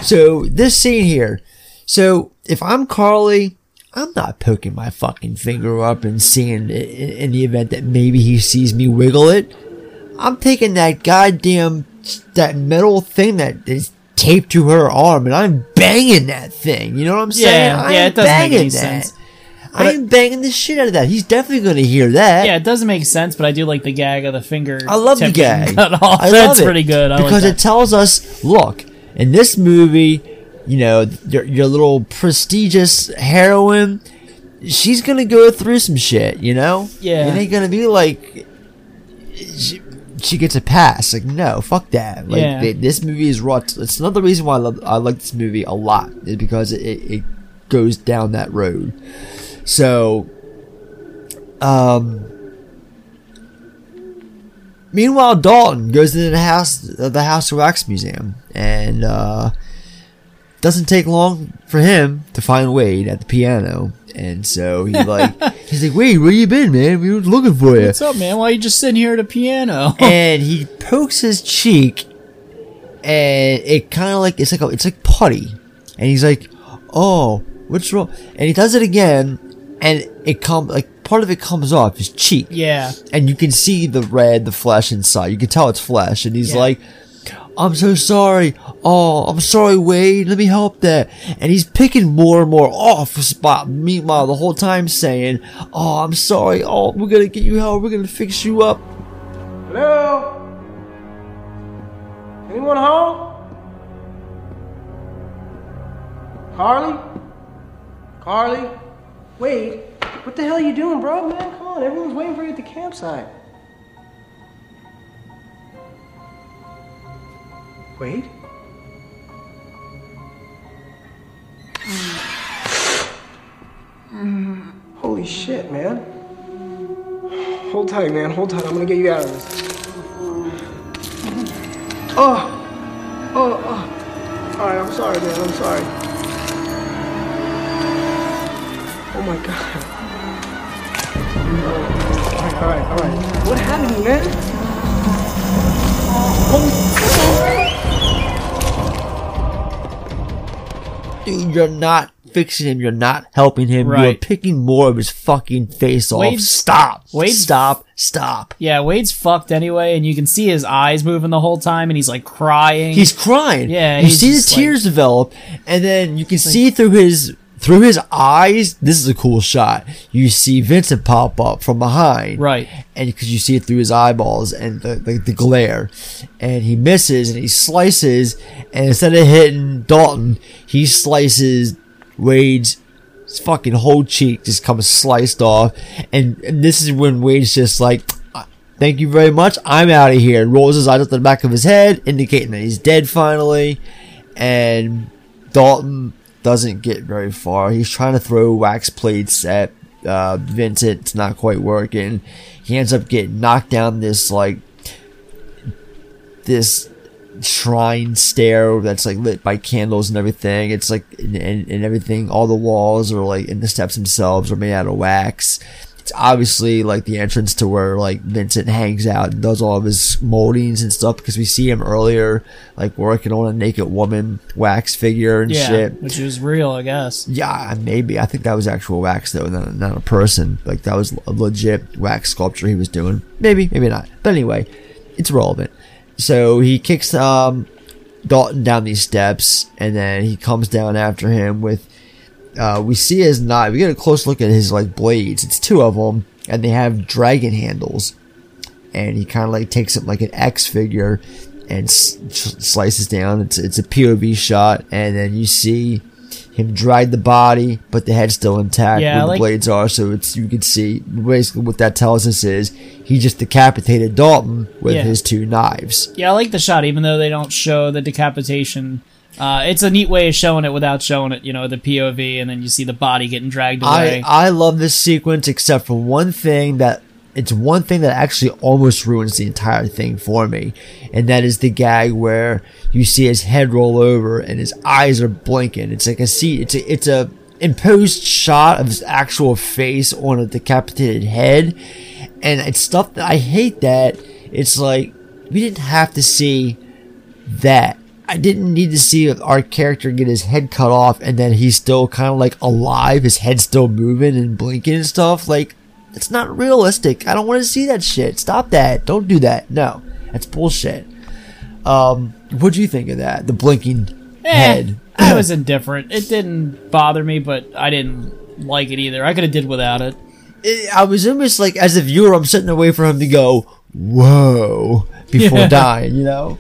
So this scene here. So if I'm Carly, I'm not poking my fucking finger up and seeing in the event that maybe he sees me wiggle it. I'm taking that goddamn that metal thing that is taped to her arm and I'm banging that thing. You know what I'm saying? Yeah, I'm yeah, it doesn't make banging any that. sense. But I'm banging the shit out of that. He's definitely going to hear that. Yeah, it doesn't make sense, but I do like the gag of the finger. I love the gag. Cut off. I That's it pretty good. I like because that. it tells us, look, in this movie, you know, your, your little prestigious heroine, she's gonna go through some shit. You know, Yeah. it ain't gonna be like she, she gets a pass. Like, no, fuck that. Like, Yeah. th- this movie is raw. It's another reason why I love I like this movie a lot is because it, it, it goes down that road. So, um. Meanwhile, Dalton goes to the house, uh, the House of Wax Museum, and uh, doesn't take long for him to find Wade at the piano. And so he like, he's like, "Wade, where you been, man? We were looking for you." What's up, man? Why you just sitting here at a piano? and he pokes his cheek, and it kind of like it's like a, it's like putty, and he's like, "Oh, what's wrong?" And he does it again, and it come like part of it comes off his cheek. Yeah. and you can see the red, the flesh inside. You can tell it's flesh, and he's Yeah. like. I'm so sorry. Oh, I'm sorry, Wade. Let me help that. And he's picking more and more off the spot. Meanwhile, the whole time saying, Oh, I'm sorry. Oh, we're gonna get you help. We're gonna fix you up. Hello? Anyone home? Carly? Carly? Wade, what the hell are you doing, bro? Man, come on. Everyone's waiting for you at the campsite. Wade? Holy shit, man. Hold tight, man. Hold tight. I'm gonna get you out of this. Oh! Oh, oh. Alright, I'm sorry, man. I'm sorry. My god. Alright, alright, alright. What happened to you, man? Dude, you're not fixing him. You're not helping him. You're picking more of his fucking face off. Wade's- stop. Wade's- stop. Stop. Yeah, Wade's fucked anyway, and you can see his eyes moving the whole time, and he's like crying. He's crying. Yeah, you see the just, like- tears develop, and then you can see through his through his eyes. This is a cool shot. You see Vincent pop up from behind, Right. And because you see it through his eyeballs and the, the the glare, and he misses and he slices, and instead of hitting Dalton, he slices Wade's fucking whole cheek just comes sliced off, and, and this is when Wade's just like. Uh, thank you very much. I'm out of here. Rolls his eyes up to the back of his head, indicating that he's dead finally. And Dalton doesn't get very far. He's trying to throw wax plates at uh, Vincent. It's not quite working. He ends up getting knocked down this like this shrine stair that's like lit by candles and everything. It's like and, and, and everything. All the walls are like and the steps themselves are made out of wax. It's obviously like the entrance to where like Vincent hangs out and does all of his moldings and stuff because we see him earlier like working on a naked woman wax figure and yeah, shit. which is real, I guess. Yeah, maybe. I think that was actual wax though, not, not a person. Like that was a legit wax sculpture he was doing. Maybe, maybe not. But anyway, it's relevant. So he kicks um Dalton down these steps, and then he comes down after him with. Uh, we see his knife. We get a close look at his like blades. It's two of them, and they have dragon handles. And he kind of like takes it like an X figure and s- slices down. It's it's a POV shot, and then you see him drag the body, but the head's still intact Yeah, where I the blades are. So it's you can see basically what that tells us is he just decapitated Dalton with Yeah. his two knives. Yeah, I like the shot, even though they don't show the decapitation. Uh, it's a neat way of showing it without showing it, you know, the POV, and then you see the body getting dragged away. I I love this sequence except for one thing that it's one thing that actually almost ruins the entire thing for me, and that is the gag where you see his head roll over and his eyes are blinking. It's like a see it's a it's a imposed shot of his actual face on a decapitated head, and it's stuff that I hate. That it's like we didn't have to see that. I, didn't need to see our character get his head cut off and then he's still kind of like alive, his head's still moving and blinking and stuff. Like, it's not realistic. I don't want to see that shit. Stop that. Don't do that. No, that's bullshit. Um, what'd you think of that? The blinking Eh, head. I was indifferent. It didn't bother me, but I didn't like it either. I could have did without it. It- I was almost like, as a viewer, I'm sitting away for him to go, whoa, before Yeah. dying, you know?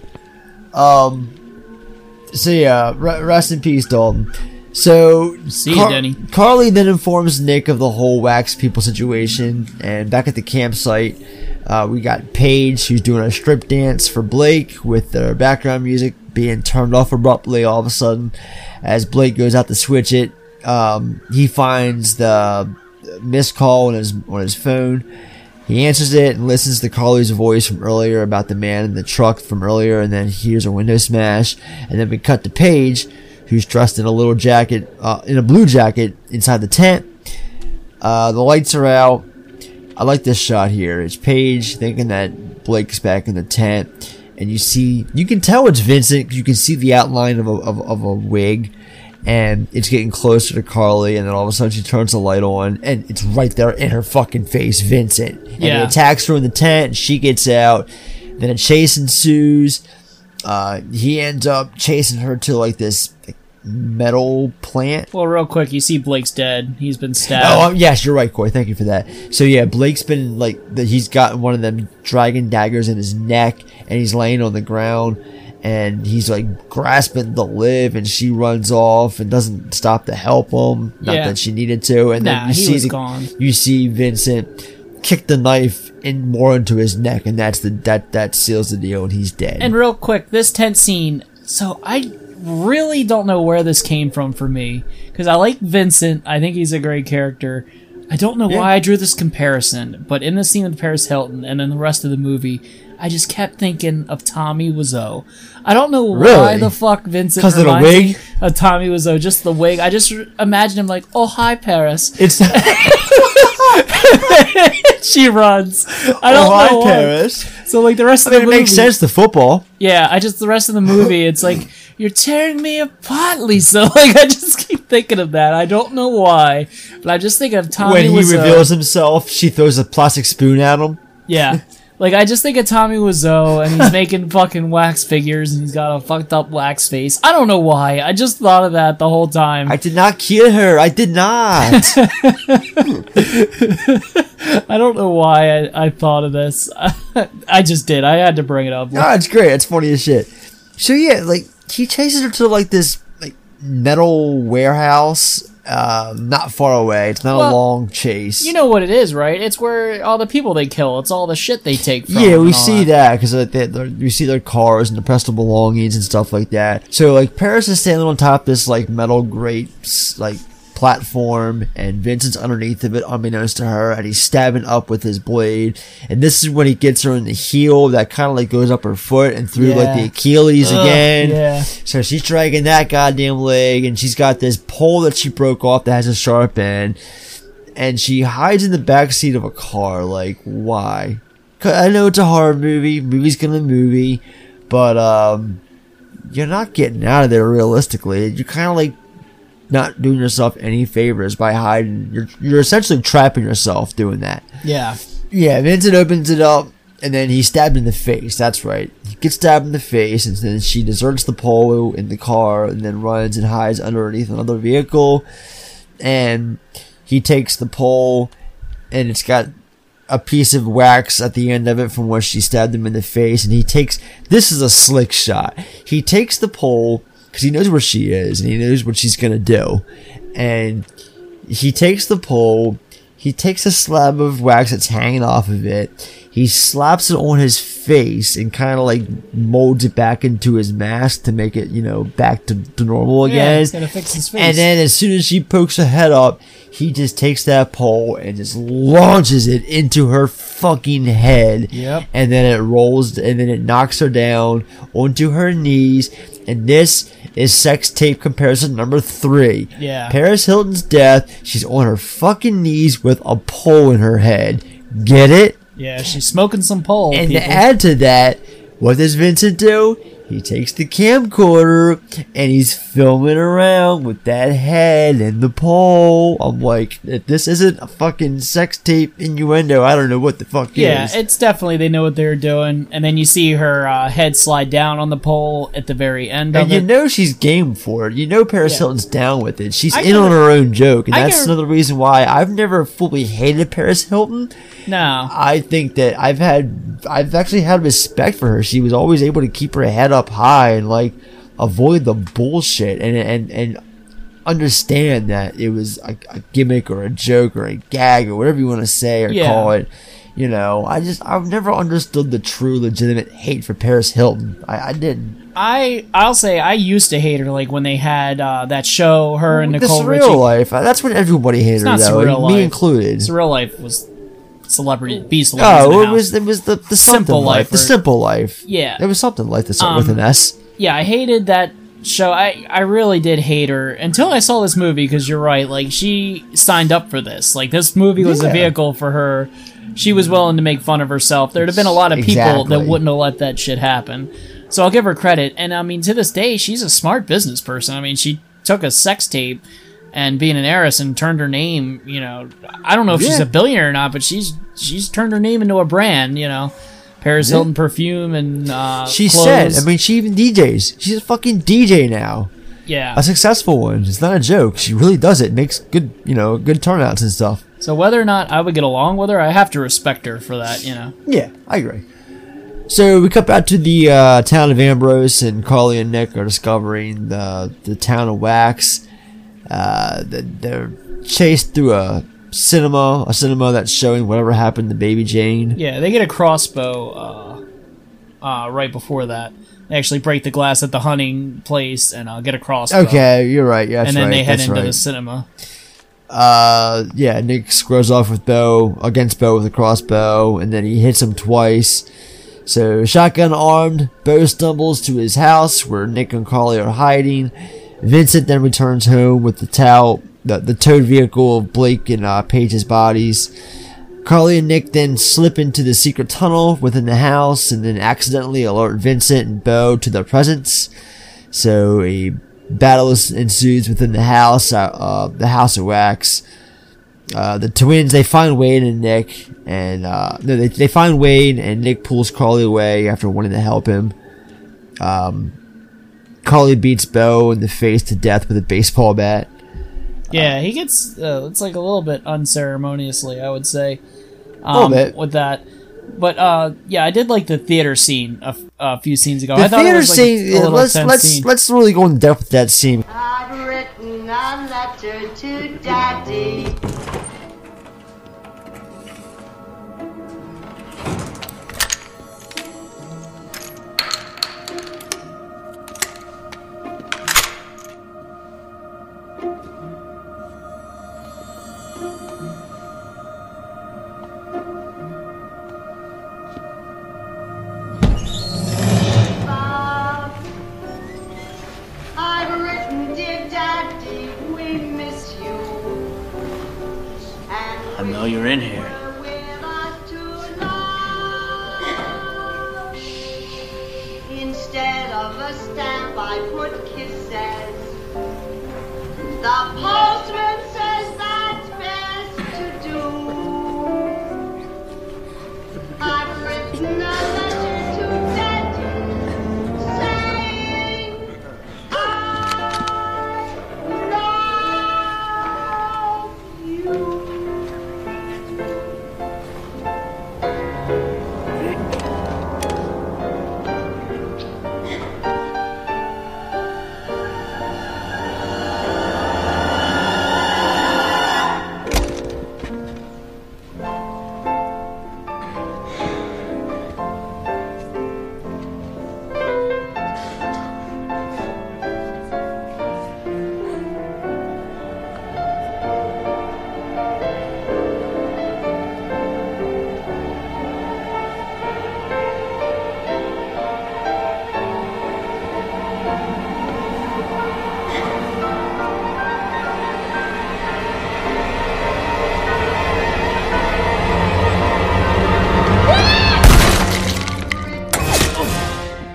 Um, so yeah, re- rest in peace, Dalton. So, See you, Denny. Carly then informs Nick of the whole wax people situation, and back at the campsite, uh, we got Paige who's doing a strip dance for Blake with their background music being turned off abruptly all of a sudden as Blake goes out to switch it. Um, he finds the missed call on his on his phone. He answers it and listens to Carly's voice from earlier about the man in the truck from earlier, and then hears a window smash. And then we cut to Paige, who's dressed in a little jacket, uh, in a blue jacket inside the tent. Uh, the lights are out. I like this shot here. It's Paige thinking that Blake's back in the tent, and you see, you can tell it's Vincent. You can see the outline of a, of, of a wig, and it's getting closer to Carly, and then all of a sudden she turns the light on, and it's right there in her fucking face, Vincent. And he attacks her in the tent, and she gets out. Then a chase ensues. Uh, he ends up chasing her to like this like, metal plant. Well, real quick, you see Blake's dead. He's been stabbed. Oh, um, yes, you're right, Corey. Thank you for that. So yeah, Blake's been like that. He's got one of them dragon daggers in his neck, and he's laying on the ground, and he's like grasping the live, and she runs off and doesn't stop to help him. Not Yeah. that she needed to, and Nah, then you see the, gone. you see Vincent kick the knife in more into his neck, and that's the that that seals the deal, and he's dead. And real quick, this tent scene. So I really don't know where this came from for me because I like Vincent. I think he's a great character. I don't know Yeah. why I drew this comparison, but in the scene with Paris Hilton and in the rest of the movie, I just kept thinking of Tommy Wiseau. I don't know why the fuck Vincent because of the wig? of Tommy Wiseau. Just the wig. I just r- imagine him like, "Oh hi, Paris." It's she runs. I don't Oh, hi, know why. Paris. So like the rest I of mean, the it movie, makes sense to football. yeah, I just the rest of the movie, it's like you're tearing me apart, Lisa. Like I just keep thinking of that. I don't know why, but I'm just thinking of Tommy. when he Wiseau. reveals himself, she throws a plastic spoon at him. yeah, like I just think of Tommy Wiseau, and he's making fucking wax figures, and he's got a fucked up wax face. I don't know why. I just thought of that the whole time. I did not kill her. I did not. I don't know why I, I thought of this. I just did. I had to bring it up. No, it's great. It's funny as shit. So yeah, like he chases her to like this like metal warehouse, uh, not far away. It's not a long chase. You know what it is, right? It's where all the people they kill. It's all the shit they take from. yeah, we see that because like, they- we see their cars and the personal belongings and stuff like that. So like Paris is standing on top of this like metal grate like platform, and Vincent's underneath of it, unbeknownst to her, and he's stabbing up with his blade. And this is when he gets her in the heel that kind of like goes up her foot and through like the Achilles Ugh, again. yeah. So she's dragging that goddamn leg, and she's got this pole that she broke off that has a sharp end, and she hides in the back seat of a car. Like, why? I know it's a horror movie. Movie's gonna movie, but um, you're not getting out of there realistically. You're kind of like not doing yourself any favors by hiding. You're you're essentially trapping yourself doing that. Yeah. Yeah, Vincent opens it up, and then he's stabbed in the face. That's right. He gets stabbed in the face, and then she deserts the pole in the car, and then runs and hides underneath another vehicle. And he takes the pole, and it's got a piece of wax at the end of it from where she stabbed him in the face. And he takes this is a slick shot. He takes the pole because he knows where she is, and he knows what she's gonna do, and he takes the pole, he takes a slab of wax that's hanging off of it, he slaps it on his face and kind of like molds it back into his mask to make it, you know, back to, to normal Yeah, again. he's gonna fix his face. And then as soon as she pokes her head up, he just takes that pole and just launches it into her fucking head. Yep. And then it rolls and then it knocks her down onto her knees. And this is sex tape comparison number three. Yeah. Paris Hilton's death. She's on her fucking knees with a pole in her head. Get it? Yeah, she's smoking some pole. And people. to add to that, what does Vincent do? He takes the camcorder and he's filming around with that head and the pole. I'm like, if this isn't a fucking sex tape innuendo, I don't know what the fuck Yeah, is. Yeah, it's definitely they know what they're doing, and then you see her uh, head slide down on the pole at the very end of And you it. know she's game for it. You know Paris Yeah. Hilton's down with it. She's I in on her own joke, and I that's another reason why I've never fully hated Paris Hilton. No, I think that I've had, I've actually had respect for her. She was always able to keep her head up high and like avoid the bullshit and and and understand that it was a, a gimmick or a joke or a gag or whatever you want to say or Yeah. call it. You know, I just I've never understood the true legitimate hate for Paris Hilton. I, I didn't. I I'll say I used to hate her like when they had uh, that show her and The Nicole surreal Richie. life. That's when everybody hated her though, me life. included. Surreal life was celebrity be celebrities. in the Oh, it house. was it was the the Simple simple life, life the simple life. Yeah. it was something like this with Um, an S. yeah, I hated that show. I I really did hate her until I saw this movie because you're right. Like she signed up for this. Like this movie was a vehicle for her. She was willing to make fun of herself. There'd have been a lot of people that wouldn't have let that shit happen. So I'll give her credit. And I mean, to this day, she's a smart business person. I mean, she took a sex tape and being an heiress and turned her name. You know, I don't know if she's a billionaire or not, but she's she's turned her name into a brand. You know. Paris Yeah. Hilton perfume and uh, She clothes. said, I mean, she even DJs. She's a fucking DJ now. yeah. A successful one. It's not a joke. She really does it. Makes good, you know, good turnouts and stuff. So whether or not I would get along with her, I have to respect her for that, you know. Yeah, I agree. So we cut back to the uh, town of Ambrose, and Carly and Nick are discovering the the town of Wax. Uh, they're chased through a cinema, a cinema that's showing whatever happened to Baby Jane. Yeah, they get a crossbow uh, uh, right before that. They actually break the glass at the hunting place and uh, get a crossbow. Okay, you're right. Yeah, and then right. they head into right. the cinema. Uh, yeah, Nick squares off with Bo against Bo with a crossbow, and then he hits him twice. So, shotgun armed, Bo stumbles to his house where Nick and Carly are hiding. Vincent then returns home with the towel, the, the towed vehicle of Blake and uh, Paige's bodies. Carly and Nick then slip into the secret tunnel within the house and then accidentally alert Vincent and Bo to their presence. So a battle ensues within the house, uh, uh, the house of wax. Uh, the twins they find Wade and Nick, and uh, no, they they find Wade and Nick pulls Carly away after wanting to help him. Um, Carly beats Bo in the face to death with a baseball bat. Yeah, he gets uh, it's like a little bit unceremoniously, I would say. Um, Little bit. with that. But uh, yeah, I did like the theater scene a, f- a few scenes ago. The I thought theater it was like scene. a yeah, little let's let's scene. let's really go in depth with that scene. I've written a letter to Daddy.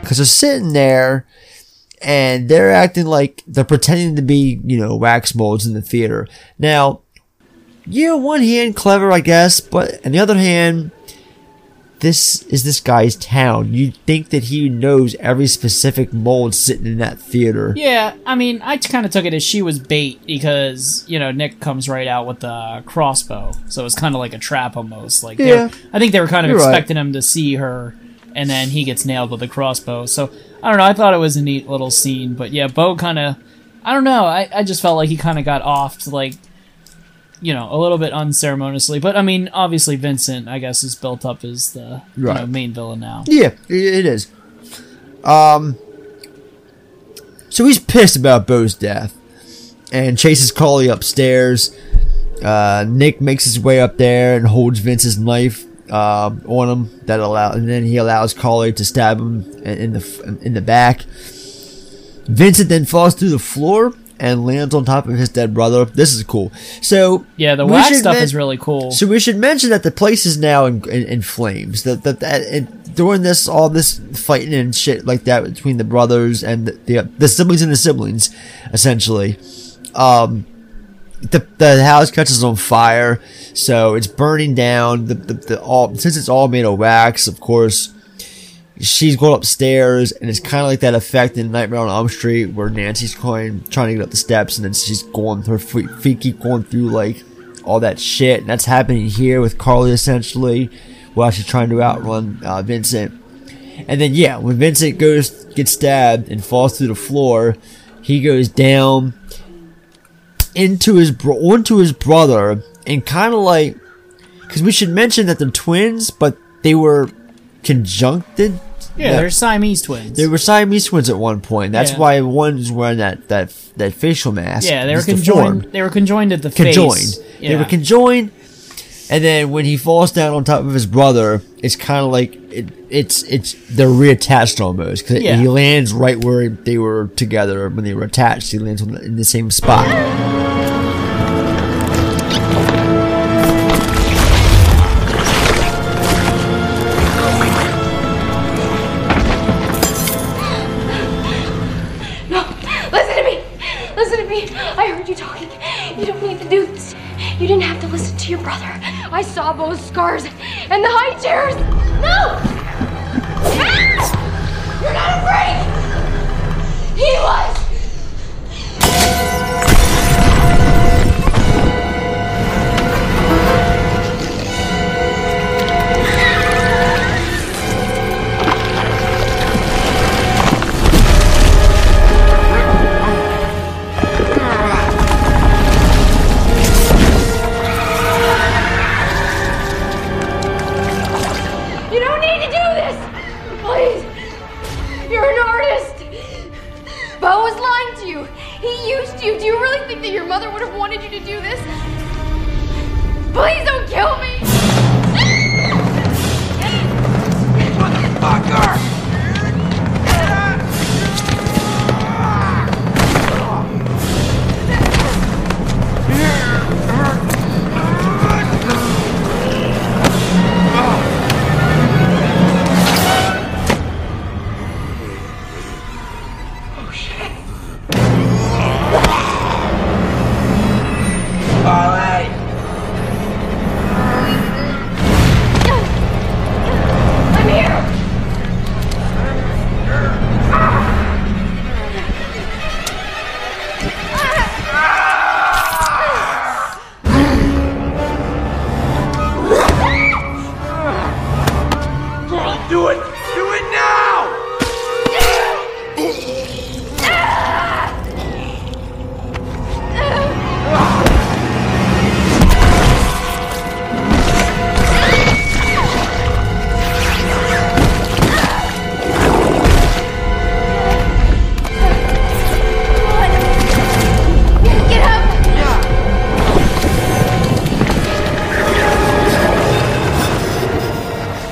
Because they're sitting there and they're acting like they're pretending to be, you know, wax molds in the theater. Now, yeah, one hand clever, I guess, but on the other hand, this is this guy's town. You'd think that he knows every specific mold sitting in that theater. Yeah, I mean, I kind of took it as she was bait because you know Nick comes right out with the crossbow, so it's kind of like a trap almost. Like, Yeah. I think they were kind of You're right. expecting him to see her, and then he gets nailed with a crossbow. So I don't know. I thought it was a neat little scene, but yeah, Bo kind of, I don't know. I I just felt like he kind of got off like. You know, a little bit unceremoniously, but I mean, obviously Vincent, I guess, is built up as the you know, main villain now. Yeah, it is. Um, so he's pissed about Bo's death and chases Carly upstairs. Uh, Nick makes his way up there and holds Vince's knife uh, on him. That allow, and then he allows Carly to stab him in the in the back. Vincent then falls through the floor and lands on top of his dead brother. This is cool. So Yeah, the wax stuff men- is really cool. so we should mention that the place is now in, in, in flames. That that, that during this all this fighting and shit like that between the brothers and the the, the siblings and the siblings, essentially, um, the the house catches on fire. So it's burning down. The the, the all since it's all made of wax, of course. She's going upstairs, and it's kind of like that effect in Nightmare on Elm Street where Nancy's going, trying to get up the steps, and then she's going, her feet, feet keep going through like all that shit. And that's happening here with Carly essentially, while she's trying to outrun uh, Vincent. And then yeah, when Vincent goes gets stabbed and falls through the floor, he goes down into his bro- onto his brother, and kind of like because we should mention that they're twins, but they were conjuncted. Yeah, they're Siamese twins. They were Siamese twins at one point. That's Yeah. why one's wearing that that that facial mask. Yeah, they were conjoined. They were conjoined at the Conjoined. face. They were conjoined. And then when he falls down on top of his brother, it's kind of like it, it's it's they're reattached almost because Yeah. he lands right where they were together when they were attached. He lands on the, in the same spot. No, listen to me. Listen to me. I heard you talking. You don't need to do this. You didn't have to listen to your brother. I saw Bo's scars and the high chairs. No! Ah! You're not afraid! He was! Mother would have wanted you to do this? Please don't kill me! I'm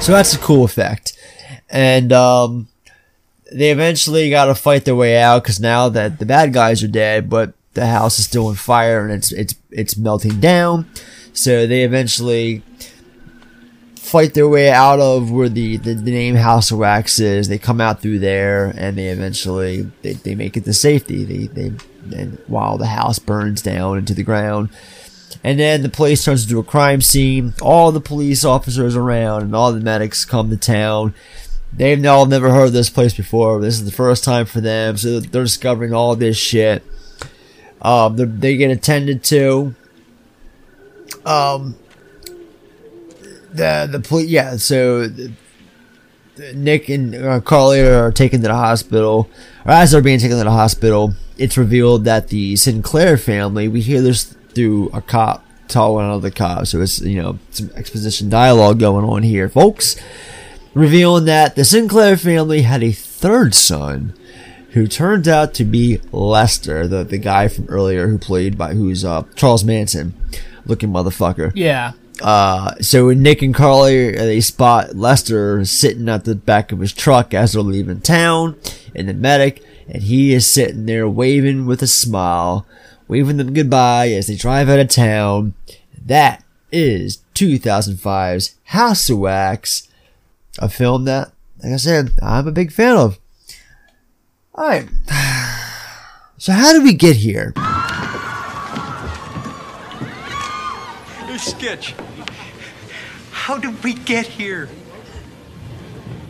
So that's a cool effect. And um, they eventually got to fight their way out because now that the bad guys are dead, but the house is still on fire and it's it's it's melting down. So they eventually fight their way out of where the, the, the name House of Wax is. They come out through there and they eventually they, they make it to safety. They they and while the house burns down into the ground. And then the place turns into a crime scene. All the police officers around and all the medics come to town. They've all never heard of this place before. This is the first time for them, so they're discovering all this shit. Um, they- get attended to. Um, the the police, yeah. So the, the Nick and uh, Carly are taken to the hospital, or as they're being taken to the hospital, it's revealed that the Sinclair family. We hear this through a cop telling another cop, so it's you know some exposition dialogue going on here, folks. Revealing that the Sinclair family had a third son who turned out to be Lester, the, the guy from earlier who played by who's uh Charles Manson looking motherfucker. Yeah. Uh, so Nick and Carly uh, they spot Lester sitting at the back of his truck as they're leaving town in the medic, and he is sitting there waving with a smile, waving them goodbye as they drive out of town. That is 2005's House of Wax, a film that, like I said, I'm a big fan of. Alright. So how did we get here? Hey, Sketch. How did we get here?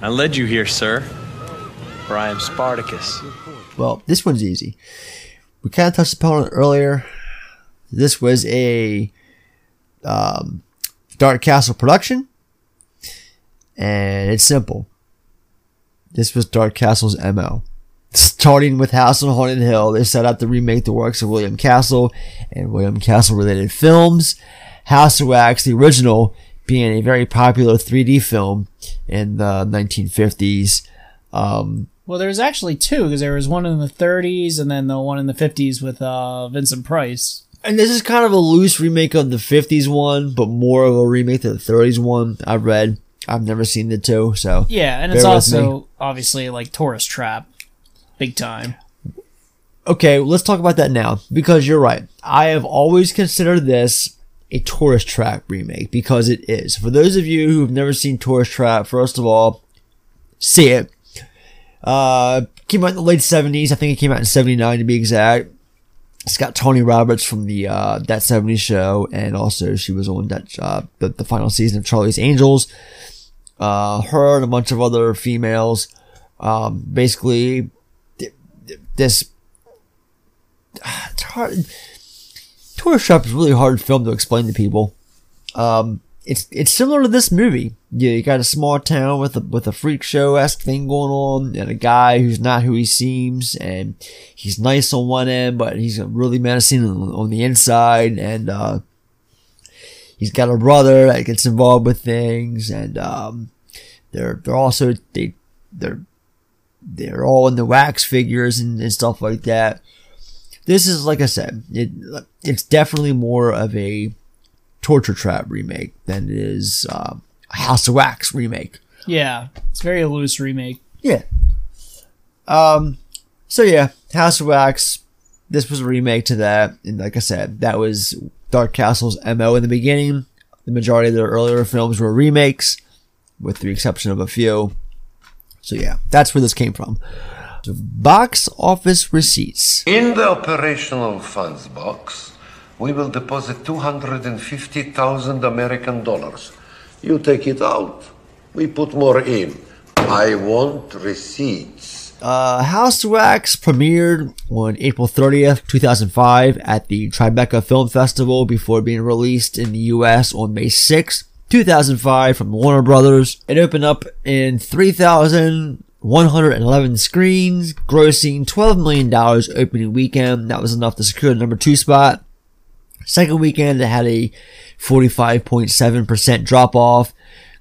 I led you here, sir. For I am Spartacus. Well, this one's easy. We kind of touched upon it earlier. This was a um, Dark Castle production, and it's simple. This was Dark Castle's MO. Starting with House on Haunted Hill, they set out to remake the works of William Castle and William Castle related films. House of Wax, the original, being a very popular 3D film in the 1950s. Um, Well, there was actually two because there was one in the 30s and then the one in the 50s with uh, Vincent Price. And this is kind of a loose remake of the 50s one, but more of a remake of the 30s one. I've read. I've never seen the two, so Yeah, and it's bear with me. also obviously like Tourist Trap, big time. okay. Let's talk about that now because you're right. I have always considered this a Tourist Trap remake because it is. For those of you who've never seen Tourist Trap, first of all, see it. Uh, came out in the late 70s. I think it came out in 79 to be exact. It's got Tanya Roberts from the uh, That 70s Show, and also she was on that uh, the, the final season of Charlie's Angels. Uh, her and a bunch of other females. Um, basically, th- th- this it's hard. Tourist Trap is really hard film to explain to people. Um, it's it's similar to this movie. Yeah, you got a small town with a with a freak show esque thing going on, and a guy who's not who he seems, and he's nice on one end, but he's really menacing on, on the inside, and uh, he's got a brother that gets involved with things, and um, they're they're also they they're they're all in the wax figures and, and stuff like that. This is like I said, it it's definitely more of a Tourist Trap remake than it is um, a House of Wax remake. Yeah, it's very a loose remake. Yeah. Um. So yeah, House of Wax. This was a remake to that, and like I said, that was Dark Castle's mo in the beginning. The majority of their earlier films were remakes, with the exception of a few. So yeah, that's where this came from. Box office receipts. In the operational funds box, we will deposit 250,000 American dollars. You take it out, we put more in. I want receipts. Uh, House Wax premiered on April 30th, 2005 at the Tribeca Film Festival before being released in the US on May 6th, 2005 from Warner Brothers. It opened up in 3,111 screens, grossing $12 million opening weekend. That was enough to secure the number two spot. Second weekend, it had a 45.7% drop off,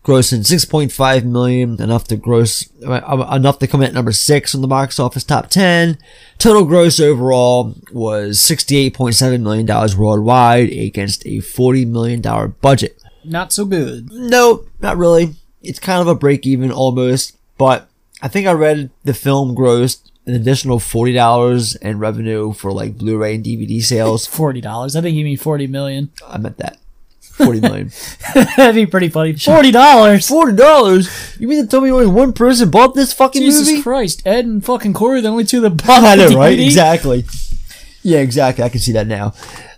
grossing 6.5 million, enough to gross, uh, enough to come in at number six on the box office top 10. Total gross overall was 68.7 million dollars worldwide against a 40 million dollar budget. Not so good. No, not really. It's kind of a break even almost, but I think I read the film grossed an additional forty dollars in revenue for like Blu-ray and DVD sales. Forty dollars. I think you mean forty million. I meant that. Forty million. That'd be pretty funny. Forty dollars. Forty dollars. You mean to tell me only one person bought this fucking movie? Jesus movie? Christ, Ed and fucking Corey, are the only two that bought I know, right? Exactly. Yeah, exactly. I can see that now.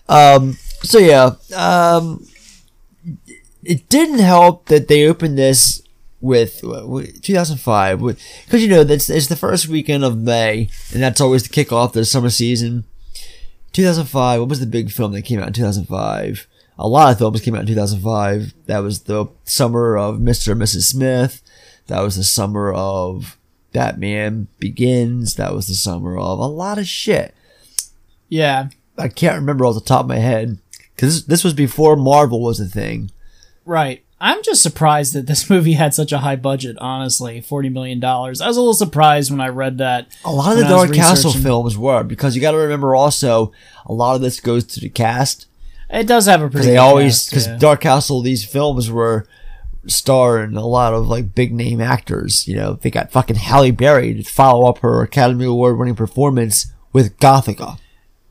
Um, so yeah, um, it didn't help that they opened this with, with 2005 because you know that's it's the first weekend of May and that's always the kickoff to the summer season. 2005. What was the big film that came out in 2005? A lot of films came out in 2005. That was the summer of Mr. and Mrs. Smith. That was the summer of Batman Begins. That was the summer of a lot of shit. Yeah, I can't remember off the top of my head because this was before Marvel was a thing. right. I'm just surprised that this movie had such a high budget. Honestly, forty million dollars. I was a little surprised when I read that. A lot of the when I was Dark Castle films were because you got to remember also a lot of this goes to the cast It does have a pretty. they always because yeah. Dark Castle these films were starring a lot of like big name actors. You know they got fucking Halle Berry to follow up her Academy Award winning performance with Gothika.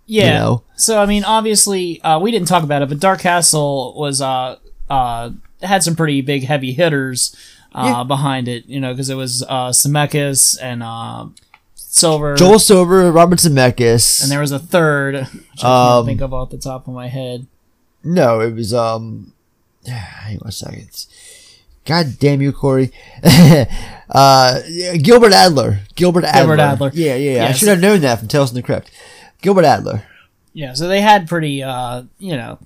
Yeah. You know? So I mean, obviously, uh, we didn't talk about it, but Dark Castle was uh uh had some pretty big heavy hitters uh Yeah. behind it. You know, because it was uh Zemeckis and uh Silver. Joel Silver, Robert Zemeckis, and there was a third, which I Um, can't think of off the top of my head. No, it was um. Hang on a second. God damn you, Corey. uh, Gilbert Adler. Gilbert Adler. Gilbert Adler. Yeah, yeah, yeah. I should have known that from Tales from the Crypt. Gilbert Adler. Yeah, so they had pretty, uh, you know,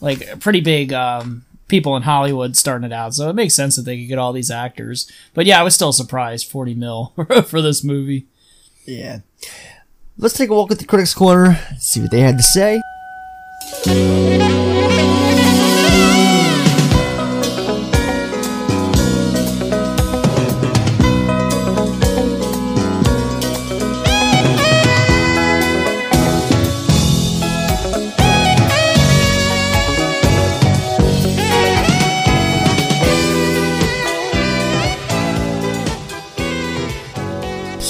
like pretty big um, people in Hollywood starting it out. So it makes sense that they could get all these actors. But yeah, I was still surprised, forty mil for this movie. Yeah. Let's take a walk at the Critics Corner, see what they had to say.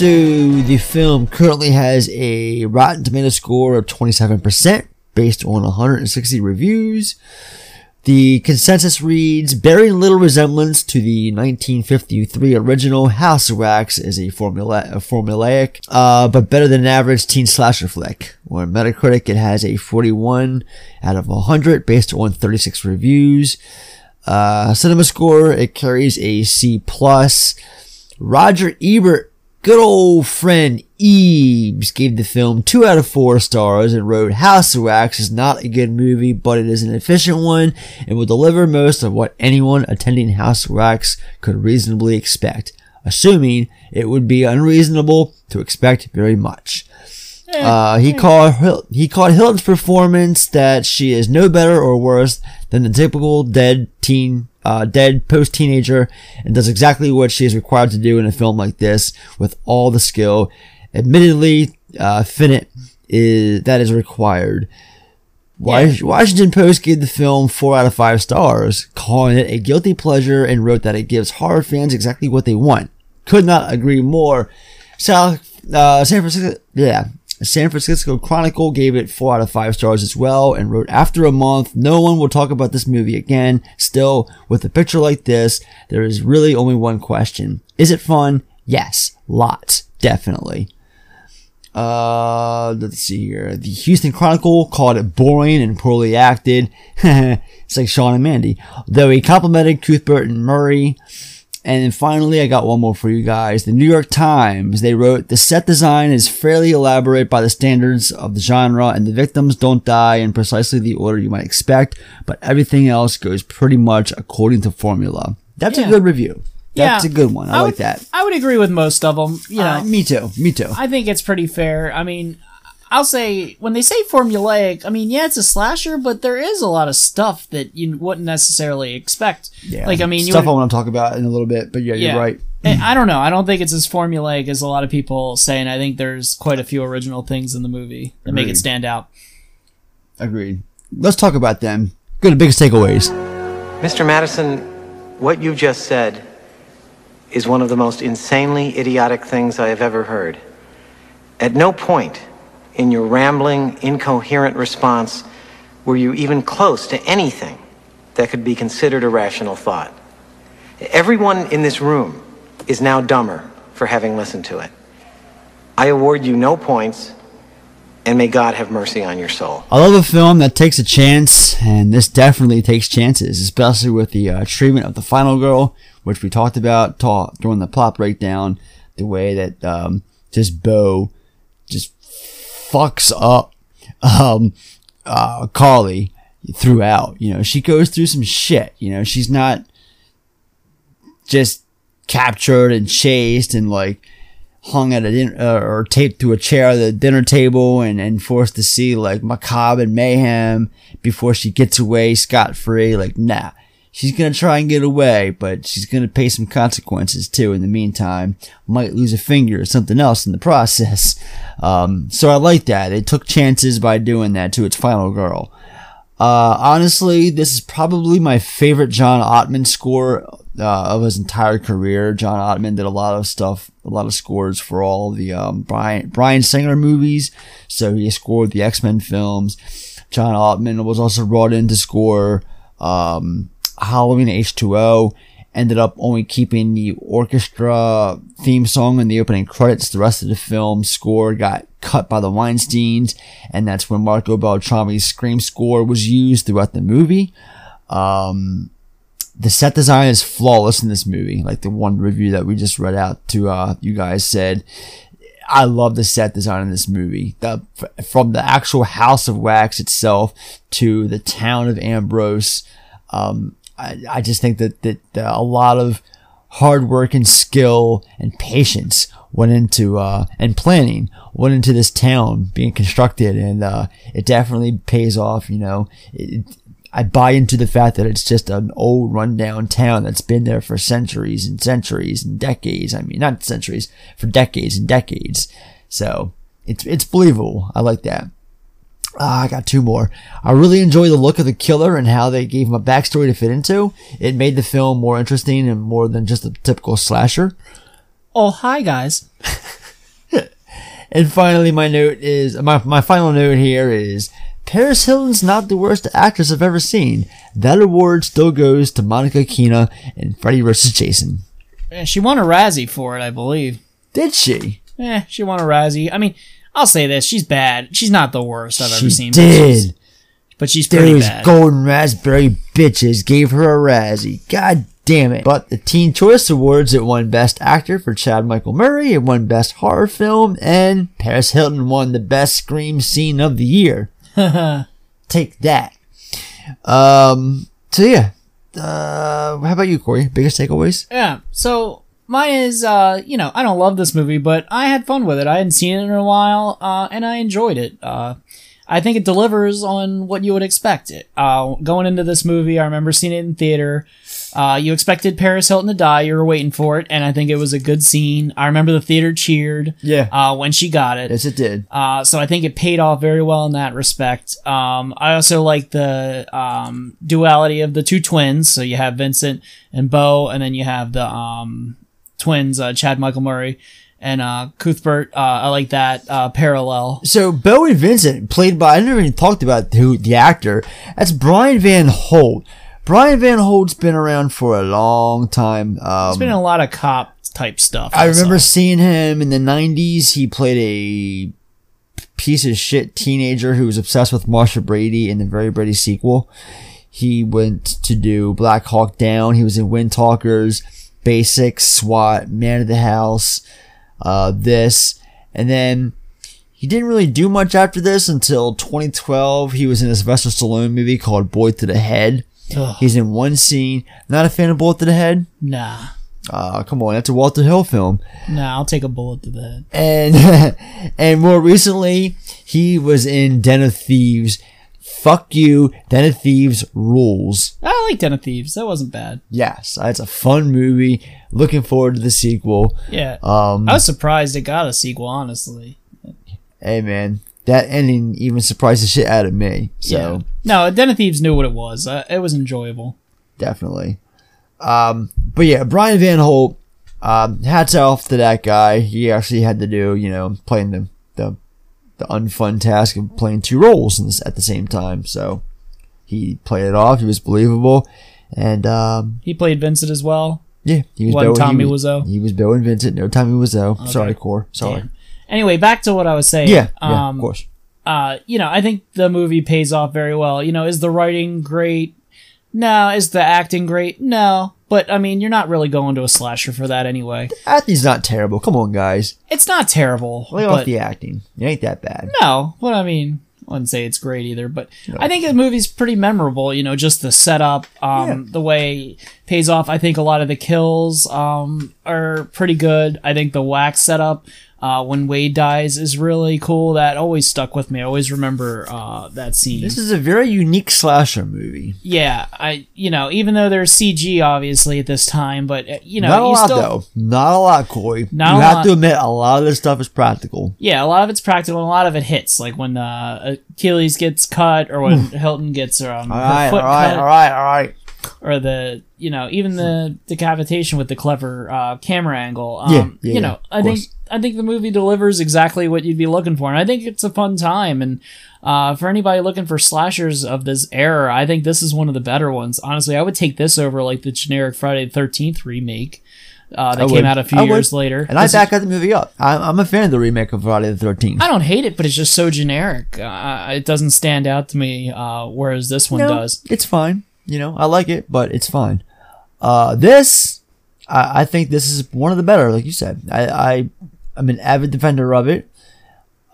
So the film currently has a Rotten Tomato score of 27% based on 160 reviews. The consensus reads, bearing little resemblance to the 1953 original, House of Wax is a, formula- formulaic, uh, but better than an average teen slasher flick. On Metacritic, it has a 41 out of 100 based on 36 reviews. Uh, cinema score, it carries a C. Roger Ebert, good old friend Ebes, gave the film two out of four stars and wrote House of Wax is not a good movie, but it is an efficient one and will deliver most of what anyone attending House of Wax could reasonably expect, assuming it would be unreasonable to expect very much. Uh, he called he called Hilton's performance that she is no better or worse than the typical dead teen, uh, dead post teenager, and does exactly what she is required to do in a film like this with all the skill. Admittedly, uh, finite is that is required. Wash- Washington Post gave the film four out of five stars, calling it a guilty pleasure, and wrote that it gives horror fans exactly what they want. Could not agree more. South uh, San Francisco, yeah, San Francisco Chronicle gave it four out of five stars as well, and wrote after a month, no one will talk about this movie again. Still, with a picture like this, there is really only one question: Is it fun? Yes, lots, definitely. Uh, let's see here. The Houston Chronicle called it boring and poorly acted. it's like Sean and Mandy. Though he complimented Cuthbert and Murray. And then finally, I got one more for you guys. The New York Times, they wrote, the set design is fairly elaborate by the standards of the genre and the victims don't die in precisely the order you might expect, but everything else goes pretty much according to formula. That's Yeah. a good review. That's Yeah. a good one. I, I like would- that. I would agree with most of them. You know, Uh, me too. Me too. I think it's pretty fair. I mean, I'll say when they say formulaic, I mean, yeah, it's a slasher, but there is a lot of stuff that you wouldn't necessarily expect. Yeah. Like, I mean, you stuff would- I want to talk about in a little bit, but yeah, Yeah. you're right. And I don't know. I don't think it's as formulaic as a lot of people say, and I think there's quite a few original things in the movie that make it stand out. Agreed. Let's talk about them. Go to biggest takeaways. Mr. Madison, what you just said is one of the most insanely idiotic things I have ever heard. At no point in your rambling, incoherent response were you even close to anything that could be considered a rational thought. Everyone in this room is now dumber for having listened to it. I award you no points, and may God have mercy on your soul. I love a film that takes a chance, and this definitely takes chances, especially with the uh, treatment of the final girl, which we talked about during the plot breakdown. The way that um, just Bo just fucks up um, uh, Carly throughout. You know, she goes through some shit. You know, she's not just captured and chased and like hung at a din- uh, or taped to a chair at the dinner table and, and forced to see like macabre and mayhem before she gets away scot free. Like, nah, she's gonna try and get away, but she's gonna pay some consequences too. In the meantime, might lose a finger or something else in the process. Um, so I like that. It took chances by doing that to its final girl. Uh, honestly, this is probably my favorite John Ottman score uh, of his entire career. John Ottman did a lot of stuff, a lot of scores for all the um, Bryan Bryan Singer movies. So he scored the X Men films. John Ottman was also brought in to score um, Halloween H2O. Ended up only keeping the orchestra theme song in the opening credits. The rest of the film score got cut by the Weinsteins, and that's when Marco Beltrami's Scream score was used throughout the movie. Um, the set design is flawless in this movie. Like the one review that we just read out to uh, you guys said, I love the set design in this movie. The, from the actual House of Wax itself to the town of Ambrose. Um, I, I just think that, that uh, a lot of hard work and skill and patience went into uh, and planning went into this town being constructed, and uh, it definitely pays off. You know, it, I buy into the fact that it's just an old rundown town that's been there for centuries and centuries and decades. I mean, not centuries, for decades and decades. So it's it's believable. I like that. Ah, I got two more. I really enjoy the look of the killer and how they gave him a backstory to fit into. It made the film more interesting and more than just a typical slasher. Oh, hi guys. And finally, my note is my my final note here is Paris Hilton's not the worst actress I've ever seen. That award still goes to Monica Keena in Freddy vs. Jason. Eh, She won a Razzie for it, I believe. Did she? Yeah, she won a Razzie. I mean, I'll say this: she's bad. She's not the worst I've ever She seen. but she's- did. but she's pretty Those bad. golden raspberry bitches gave her a Razzie. God damn it. But the Teen Choice Awards, it won Best Actor for Chad Michael Murray, it won Best Horror Film, and Paris Hilton won the Best Scream Scene of the Year. Take that. Um, so yeah. Uh, how about you, Corey? Biggest takeaways? Yeah. So mine is, uh, you know, I don't love this movie, but I had fun with it. I hadn't seen it in a while, uh, and I enjoyed it. Uh, I think it delivers on what you would expect. It uh, going into this movie, I remember seeing it in theater. Uh, you expected Paris Hilton to die. You were waiting for it, and I think it was a good scene. I remember the theater cheered. Yeah. Uh, when she got it. Yes, it did. Uh, so I think it paid off very well in that respect. Um, I also like the um, duality of the two twins. So you have Vincent and Bo, and then you have the um, twins, uh, Chad Michael Murray and uh, Cuthbert. Uh, I like that uh, parallel. So Bo and Vincent, played by I never even talked about who the actor. That's Brian Van Holt. Brian Van Holt's been around for a long time. Um, It's been a lot of cop type stuff. I also. remember seeing him in the '90s. He played a piece of shit teenager who was obsessed with Marcia Brady in the Very Brady sequel. He went to do Black Hawk Down. He was in Wind Talkers, Basics, SWAT, Man of the House, uh, this, and then he didn't really do much after this until 2012. He was in a Sylvester Stallone movie called Bullet to the Head. Ugh. He's in one scene. Not a fan of Bullet to the Head? Nah, Uh, come on, that's a Walter Hill film. nah, I'll take a bullet to the head. And and more recently, he was in Den of Thieves. Fuck you, Den of Thieves rules. I like Den of Thieves. That wasn't bad. Yes, it's a fun movie. Looking forward to the sequel. Yeah. Um, I was surprised it got a sequel, honestly. hey man, that ending even surprised the shit out of me. So yeah. No, Den of Thieves knew what it was. Uh, it was enjoyable. definitely. Um, but yeah, Brian Van Holt. Um, hats off to that guy. He actually had to do, you know, playing the the, unfun task of playing two roles in this, at the same time. So He played it off. He was believable, and um, He played Vincent as well. yeah, he was. Bill, Tommy he was, Wiseau? He was Bill and Vincent. No Tommy Wiseau. Okay. Sorry, Core. Sorry. Damn. Anyway, back to what I was saying. Yeah, yeah, um, of course. Uh, you know, I think the movie pays off very well. You know, is the writing great? No. Is the acting great? No. But I mean, you're not really going to a slasher for that anyway. Acting's not terrible. Come on, guys. It's not terrible. Lay but- the acting. It ain't that bad. No, but I mean, I wouldn't say it's great either. But I think the movie's pretty memorable. You know, just the setup, um, the way it pays off. I think a lot of the kills um, are pretty good. I think the wax setup uh, when Wade dies is really cool. That always stuck with me. I always remember uh, that scene. This is a very unique slasher movie. yeah, I you know even though there's CG obviously at this time, but uh, you know not a lot still though. Not a lot, Corey. Not you a have lot. to admit, a lot of this stuff is practical. Yeah, a lot of it's practical and a lot of it hits. Like when uh, Achilles gets cut or when Hilton gets um, All her right, all right, cut. all right, all right. Or the, you know, even the decapitation with the clever uh, camera angle. Um, Yeah, yeah, you know, yeah, I think course. I think the movie delivers exactly what you'd be looking for, and I think it's a fun time. And uh, for anybody looking for slashers of this era, I think this is one of the better ones. Honestly, I would take this over like the generic Friday the Thirteenth remake uh, that I came would. out a few I would. years later. And I This is- back that movie up. I'm, I'm a fan of the remake of Friday the Thirteenth. I don't hate it, but it's just so generic. Uh, it doesn't stand out to me, uh, whereas this one No, does. It's fine. You know, I like it, but it's fine. Uh, this, I, I think this is one of the better, like you said. I, I, I'm an avid defender of it.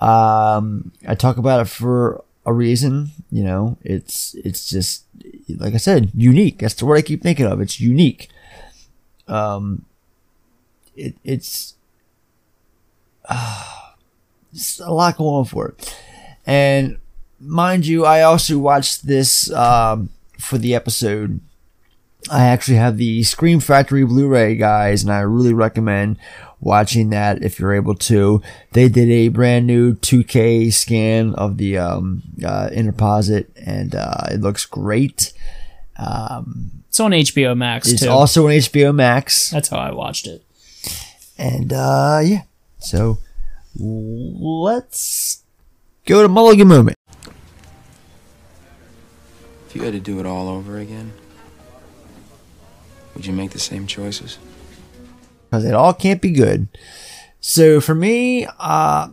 Um, I talk about it for a reason. You know, it's it's just like I said, unique. That's the word I keep thinking of. It's unique. Um, it, it's, it's a lot going for it, and mind you, I also watched this um, for the episode. I actually have the Scream Factory Blu-ray, guys, and I really recommend watching that if you're able to. They did a brand new 2K scan of the um, uh, Interposit, and uh, it looks great. Um, It's on HBO Max it's too. also on HBO Max, That's how I watched it. and uh, yeah. So let's go to Mulligan moment. If you had to do it all over again, would you make the same choices? because it all can't be good. So for me, uh,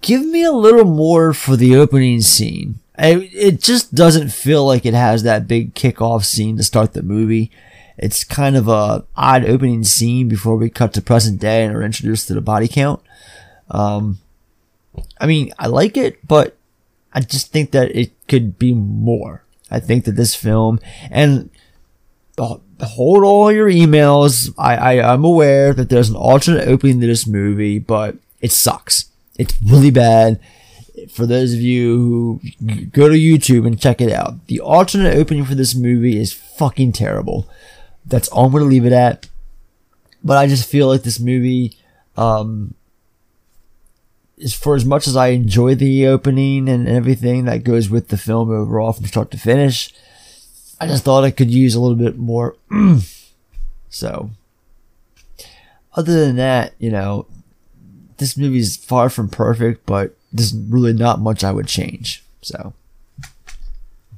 give me a little more for the opening scene. I, it just doesn't feel like it has that big kickoff scene to start the movie. It's kind of a odd opening scene before we cut to present day and are introduced to the body count. Um, I mean, I like it, but I just think that it could be more. I think that this film and hold all your emails. I, I I'm aware that there's an alternate opening to this movie, but it sucks. It's really bad. For those of you who go to YouTube and check it out, the alternate opening for this movie is fucking terrible. That's all I'm gonna leave it at. But I just feel like this movie, um, for as much as I enjoy the opening and everything that goes with the film overall from start to finish, I just thought it could use a little bit more. so, other than that, you know, this movie is far from perfect, but there's really not much I would change. So,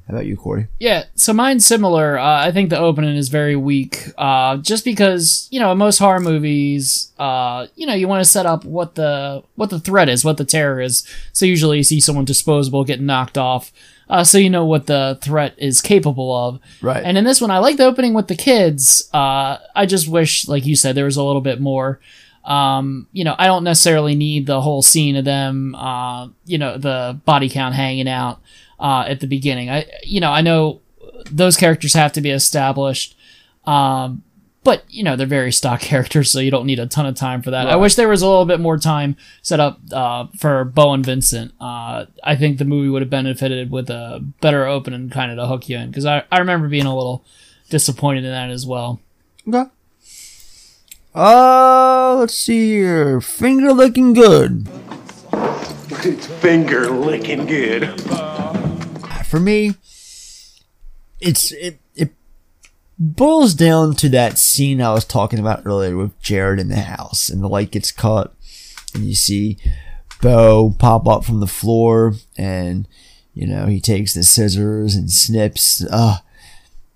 how about you, Corey? Yeah, so mine's similar. Uh, I think the opening is very weak. Uh, just because you know, in most horror movies, uh, you know, you want to set up what the what the threat is, what the terror is. So usually, you see someone disposable get knocked off, uh, so you know what the threat is capable of. Right. And in this one, I like the opening with the kids. Uh, I just wish, like you said, there was a little bit more. Um, you know, I don't necessarily need the whole scene of them, uh, you know, the body count hanging out uh, at the beginning. I, you know, I know those characters have to be established, um, but you know they're very stock characters, so you don't need a ton of time for that. I wish there was a little bit more time set up uh, for Bo and Vincent. Uh, I think the movie would have benefited with a better opening, kind of to hook you in, because I, I remember being a little disappointed in that as well. Okay. Uh, let's see here. Finger looking good. Finger licking good. For me, it's it it boils down to that scene I was talking about earlier with Jared in the house, and the light gets cut, and you see Bo pop up from the floor, and You know, he takes the scissors and snips. Uh,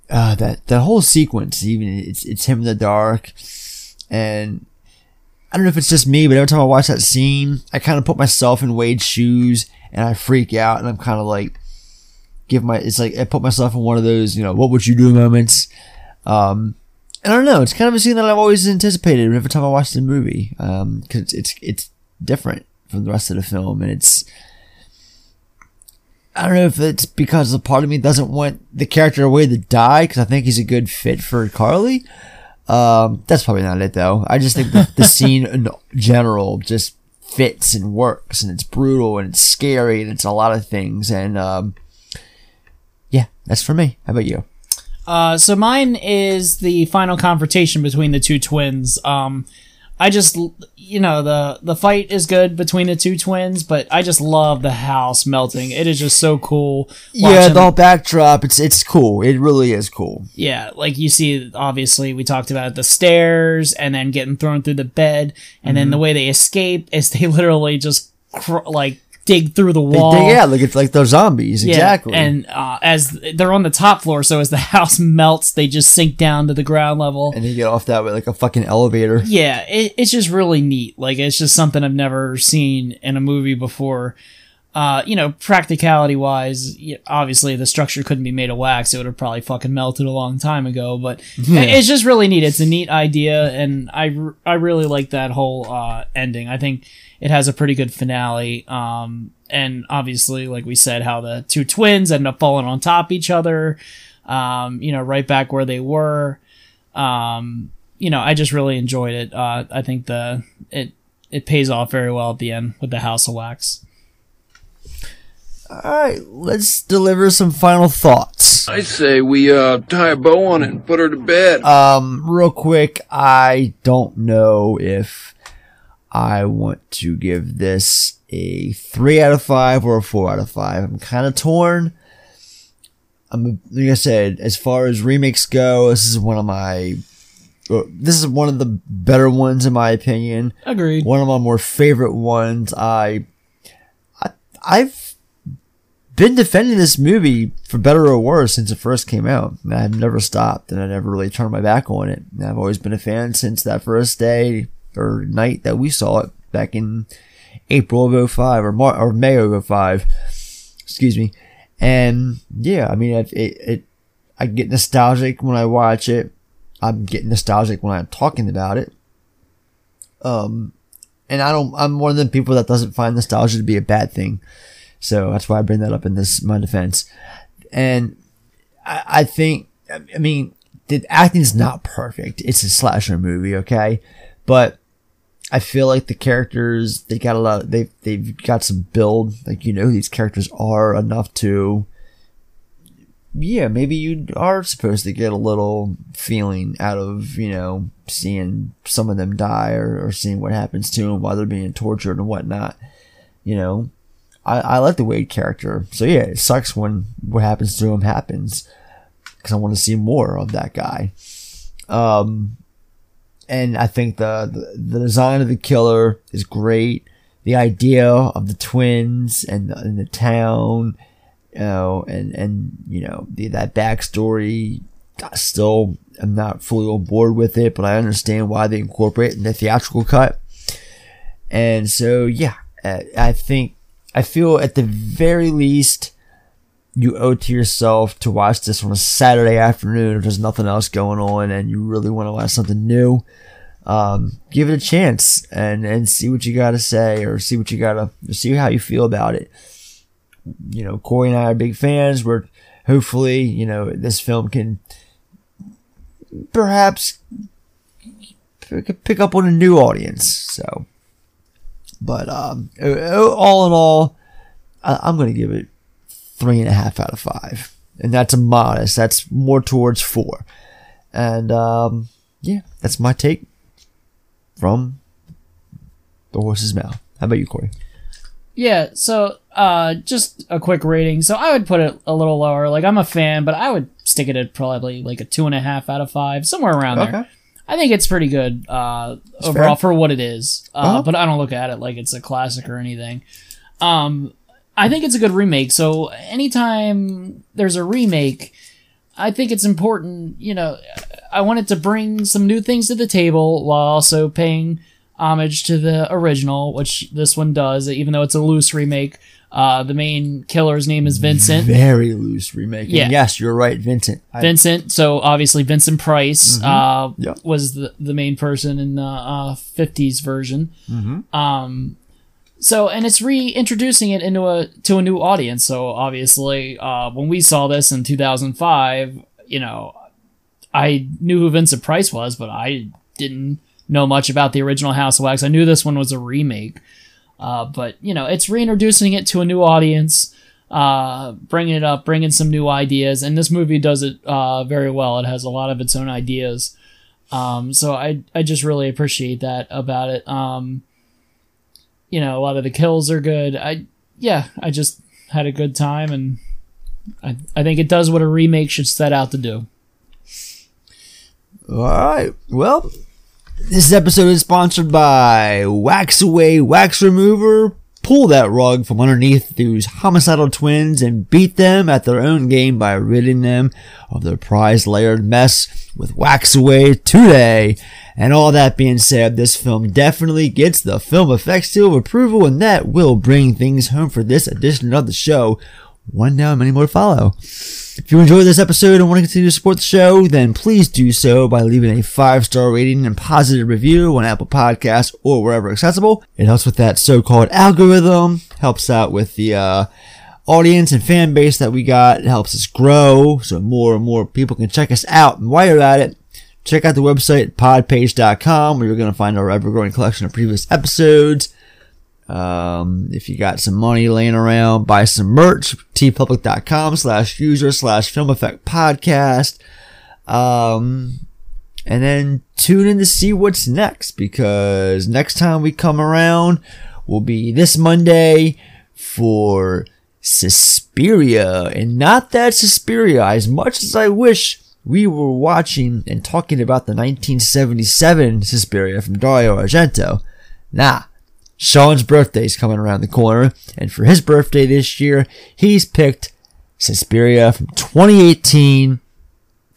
uh, that that whole sequence, even it's it's him in the dark, and I don't know if it's just me, but every time I watch that scene, I kind of put myself in Wade's shoes and I freak out, and I'm kind of like, give my it's like I put myself in one of those you know what would you do moments. Um, and I don't know, it's kind of a scene that I've always anticipated every time I watch the movie, um, because it's it's different from the rest of the film, and it's I don't know if it's because a part of me doesn't want the character Wade to die because I think he's a good fit for Carly. Um, that's probably not it though. I just think the, the scene in general just fits and works, and it's brutal and it's scary and it's a lot of things. And um, yeah, that's for me. How about you? Uh, so mine is the final confrontation between the two twins. Um, I just, you know, the the fight is good between the two twins, but I just love the house melting. It is just so cool. Yeah, the whole backdrop. It's it's cool. It really is cool. yeah, like you see, obviously, we talked about the stairs and then getting thrown through the bed, and then Mhm. the way they escape is they literally just cr- like dig through the wall. they, yeah, like it's like they're zombies. Yeah, Exactly. And uh, as they're on the top floor, so as the house melts, they just sink down to the ground level. and they get off that way like a fucking elevator. Yeah, it, it's just really neat. Like it's just something I've never seen in a movie before. Uh, you know, practicality wise, obviously the structure couldn't be made of wax; it would have probably fucking melted a long time ago. But Yeah. it's just really neat. It's a neat idea, and I, I really like that whole uh, ending. I think it has a pretty good finale. Um, and obviously, like we said, how the two twins end up falling on top of each other. Um, you know, right back where they were um, you know, I just really enjoyed it. Uh, I think the it it pays off very well at the end with the House of Wax. All right, let's deliver some final thoughts. I say we uh, tie a bow on it and put her to bed. Um, real quick, I don't know if I want to give this a three out of five or a four out of five. I'm kind of torn. I'm like I said, as far as remakes go, this is one of my. This is one of the better ones in my opinion. Agreed. One of my more favorite ones. I, I I've been defending this movie for better or worse since it first came out. I've never stopped and I never really turned my back on it. I've always been a fan since that first day or night that we saw it back in April of 05 or Mar- or May of 05. Excuse me. And yeah, I mean, it, it, it, I get nostalgic when I watch it. I'm getting nostalgic when I'm talking about it. Um, and I don't, I'm one of the people that doesn't find nostalgia to be a bad thing. So that's why I bring that up in this, my defense. And I, I think, I mean, the acting is not perfect. It's a slasher movie, okay? But I feel like the characters, they got a lot, they, they've got some build. Like, you know these characters are enough to, yeah, maybe you are supposed to get a little feeling out of, you know, seeing some of them die or, or seeing what happens to them while they're being tortured and whatnot. You know, I, I like the Wade character. So yeah, it sucks when what happens to him happens because I want to see more of that guy. Um, and I think the, the, the design of the killer is great. The idea of the twins and the, and the town, you know, and, and, you know, the, that backstory, I still am not fully on board with it, but I understand why they incorporate in the theatrical cut. And so, yeah, I think, I feel at the very least, you owe to yourself to watch this on a Saturday afternoon if there's nothing else going on and you really want to watch something new. Um, give it a chance and, and see what you got to say or see what you got to see how you feel about it. You know, Corey and I are big fans. We're hopefully, you know, this film can perhaps pick up on a new audience. So, but um, all in all, I'm going to give it three and a half out of five, and that's a modest. That's more towards four, and um, yeah, that's my take from the horse's mouth. How about you, Corey? Yeah, so uh, just a quick rating. So I would put it a little lower. Like I'm a fan, but I would stick it at probably like a two and a half out of five, somewhere around there. I think it's pretty good uh, That's overall fair. for what it is. Uh, Uh-huh. But I don't look at it like it's a classic or anything. Um, I think it's a good remake. So anytime there's a remake, I think it's important. You know, I wanted to bring some new things to the table while also paying homage to the original, which this one does, even though it's a loose remake. Uh, the main killer's name is Vincent. Very loose remake. Yeah. Yes, you're right, Vincent. I- Vincent. So obviously Vincent Price Mhm. uh, Yeah. was the, the main person in the uh, 50s version. Mhm. Um, so and it's reintroducing it into a to a new audience. So obviously, uh, when we saw this in 2005, you know, I knew who Vincent Price was, but I didn't know much about the original House of Wax. I knew this one was a remake. Uh, but you know, it's reintroducing it to a new audience, uh, bringing it up, bringing some new ideas, and this movie does it uh, very well. It has a lot of its own ideas, um, so I I just really appreciate that about it. Um, you know, a lot of the kills are good. I yeah, I just had a good time, and I I think it does what a remake should set out to do. All right. Well, this episode is sponsored by Wax Away Wax Remover. Pull that rug from underneath those homicidal twins and beat them at their own game by ridding them of their prize layered mess with Wax Away today. And all that being said, this film definitely gets the film effects seal of approval, and that will bring things home for this edition of the show. One down, many more to follow. If you enjoyed this episode and want to continue to support the show, then please do so by leaving a five star rating and positive review on Apple Podcasts or wherever accessible. It helps with that so called algorithm, helps out with the uh, audience and fan base that we got. It helps us grow so more and more people can check us out. And while you're at it, check out the website podpage.com where you're going to find our ever growing collection of previous episodes. Um, if you got some money laying around, buy some merch, teepublic.com slash user slash film effect podcast. Um, and then tune in to see what's next because next time we come around will be this Monday for Suspiria and not that Suspiria as much as I wish we were watching and talking about the 1977 Suspiria from Dario Argento. Nah, Sean's birthday is coming around the corner, and for his birthday this year, he's picked Suspiria from 2018.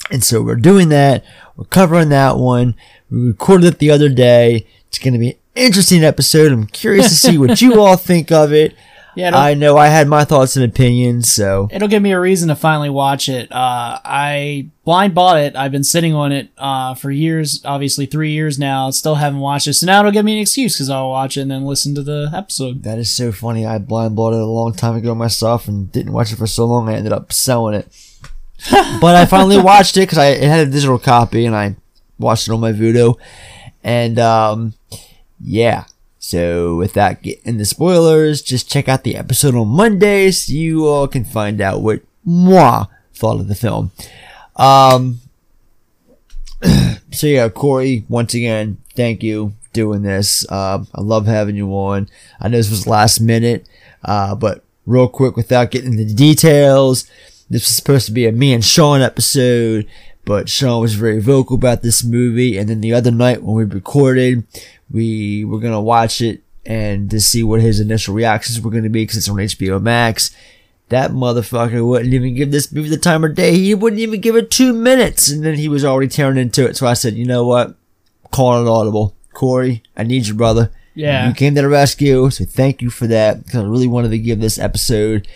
And so we're doing that. We're covering that one. We recorded it the other day. It's going to be an interesting episode. I'm curious to see what you all think of it. Yeah, I know I had my thoughts and opinions, so It'll give me a reason to finally watch it. Uh, I blind bought it. I've been sitting on it uh, for years, obviously three years now. Still haven't watched it. So now it'll give me an excuse because I'll watch it and then listen to the episode. that is so funny. I blind bought it a long time ago myself and didn't watch it for so long. I ended up selling it, but I finally watched it because I it had a digital copy and I watched it on my Vudu, and um, yeah. So with without getting the spoilers, just check out the episode on Monday so you all can find out what moi thought of the film. Um, so yeah, Corey, once again, thank you doing this. Uh, I love having you on. I know this was last minute, uh, but real quick, without getting into the details, this was supposed to be a me and Sean episode, but Sean was very vocal about this movie. And then the other night when we recorded, we were gonna watch it and to see what his initial reactions were gonna be because it's on HBO Max. That motherfucker wouldn't even give this movie the time of day. He wouldn't even give it two minutes, and then he was already tearing into it. So I said, you know what? Calling it audible. Corey, I need you, brother. Yeah. You came to the rescue, so thank you for that. Because I really wanted to give this episode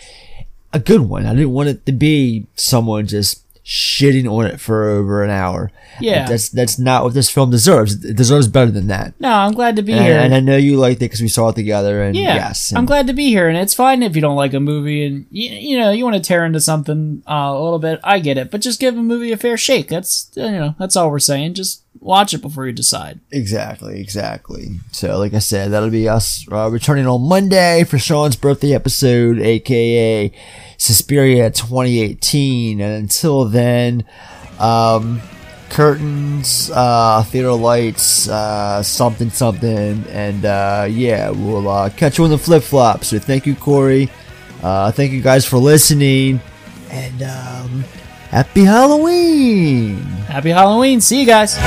a good one. I didn't want it to be someone just shitting on it for over an hour. Yeah. That's that's not what this film deserves. It deserves better than that. No, I'm glad to be And, here. and I know you liked it because we saw it together. And yeah, yes, I'm glad to be here, and it's fine if you don't like a movie and you, you know you want to tear into something uh, a little bit. I get it, but just give a movie a fair shake. That's you know that's all we're saying. Just watch it before you decide. Exactly, exactly. So, like I said, that'll be us uh, returning on Monday for Sean's birthday episode, aka Suspiria 2018. And until then, um, curtains, uh, theater lights, uh, something, something. And uh, yeah, we'll uh, catch you on the flip flop. So, thank you, Corey. Uh, thank you guys for listening. And um, Happy Halloween! Happy Halloween! See you guys!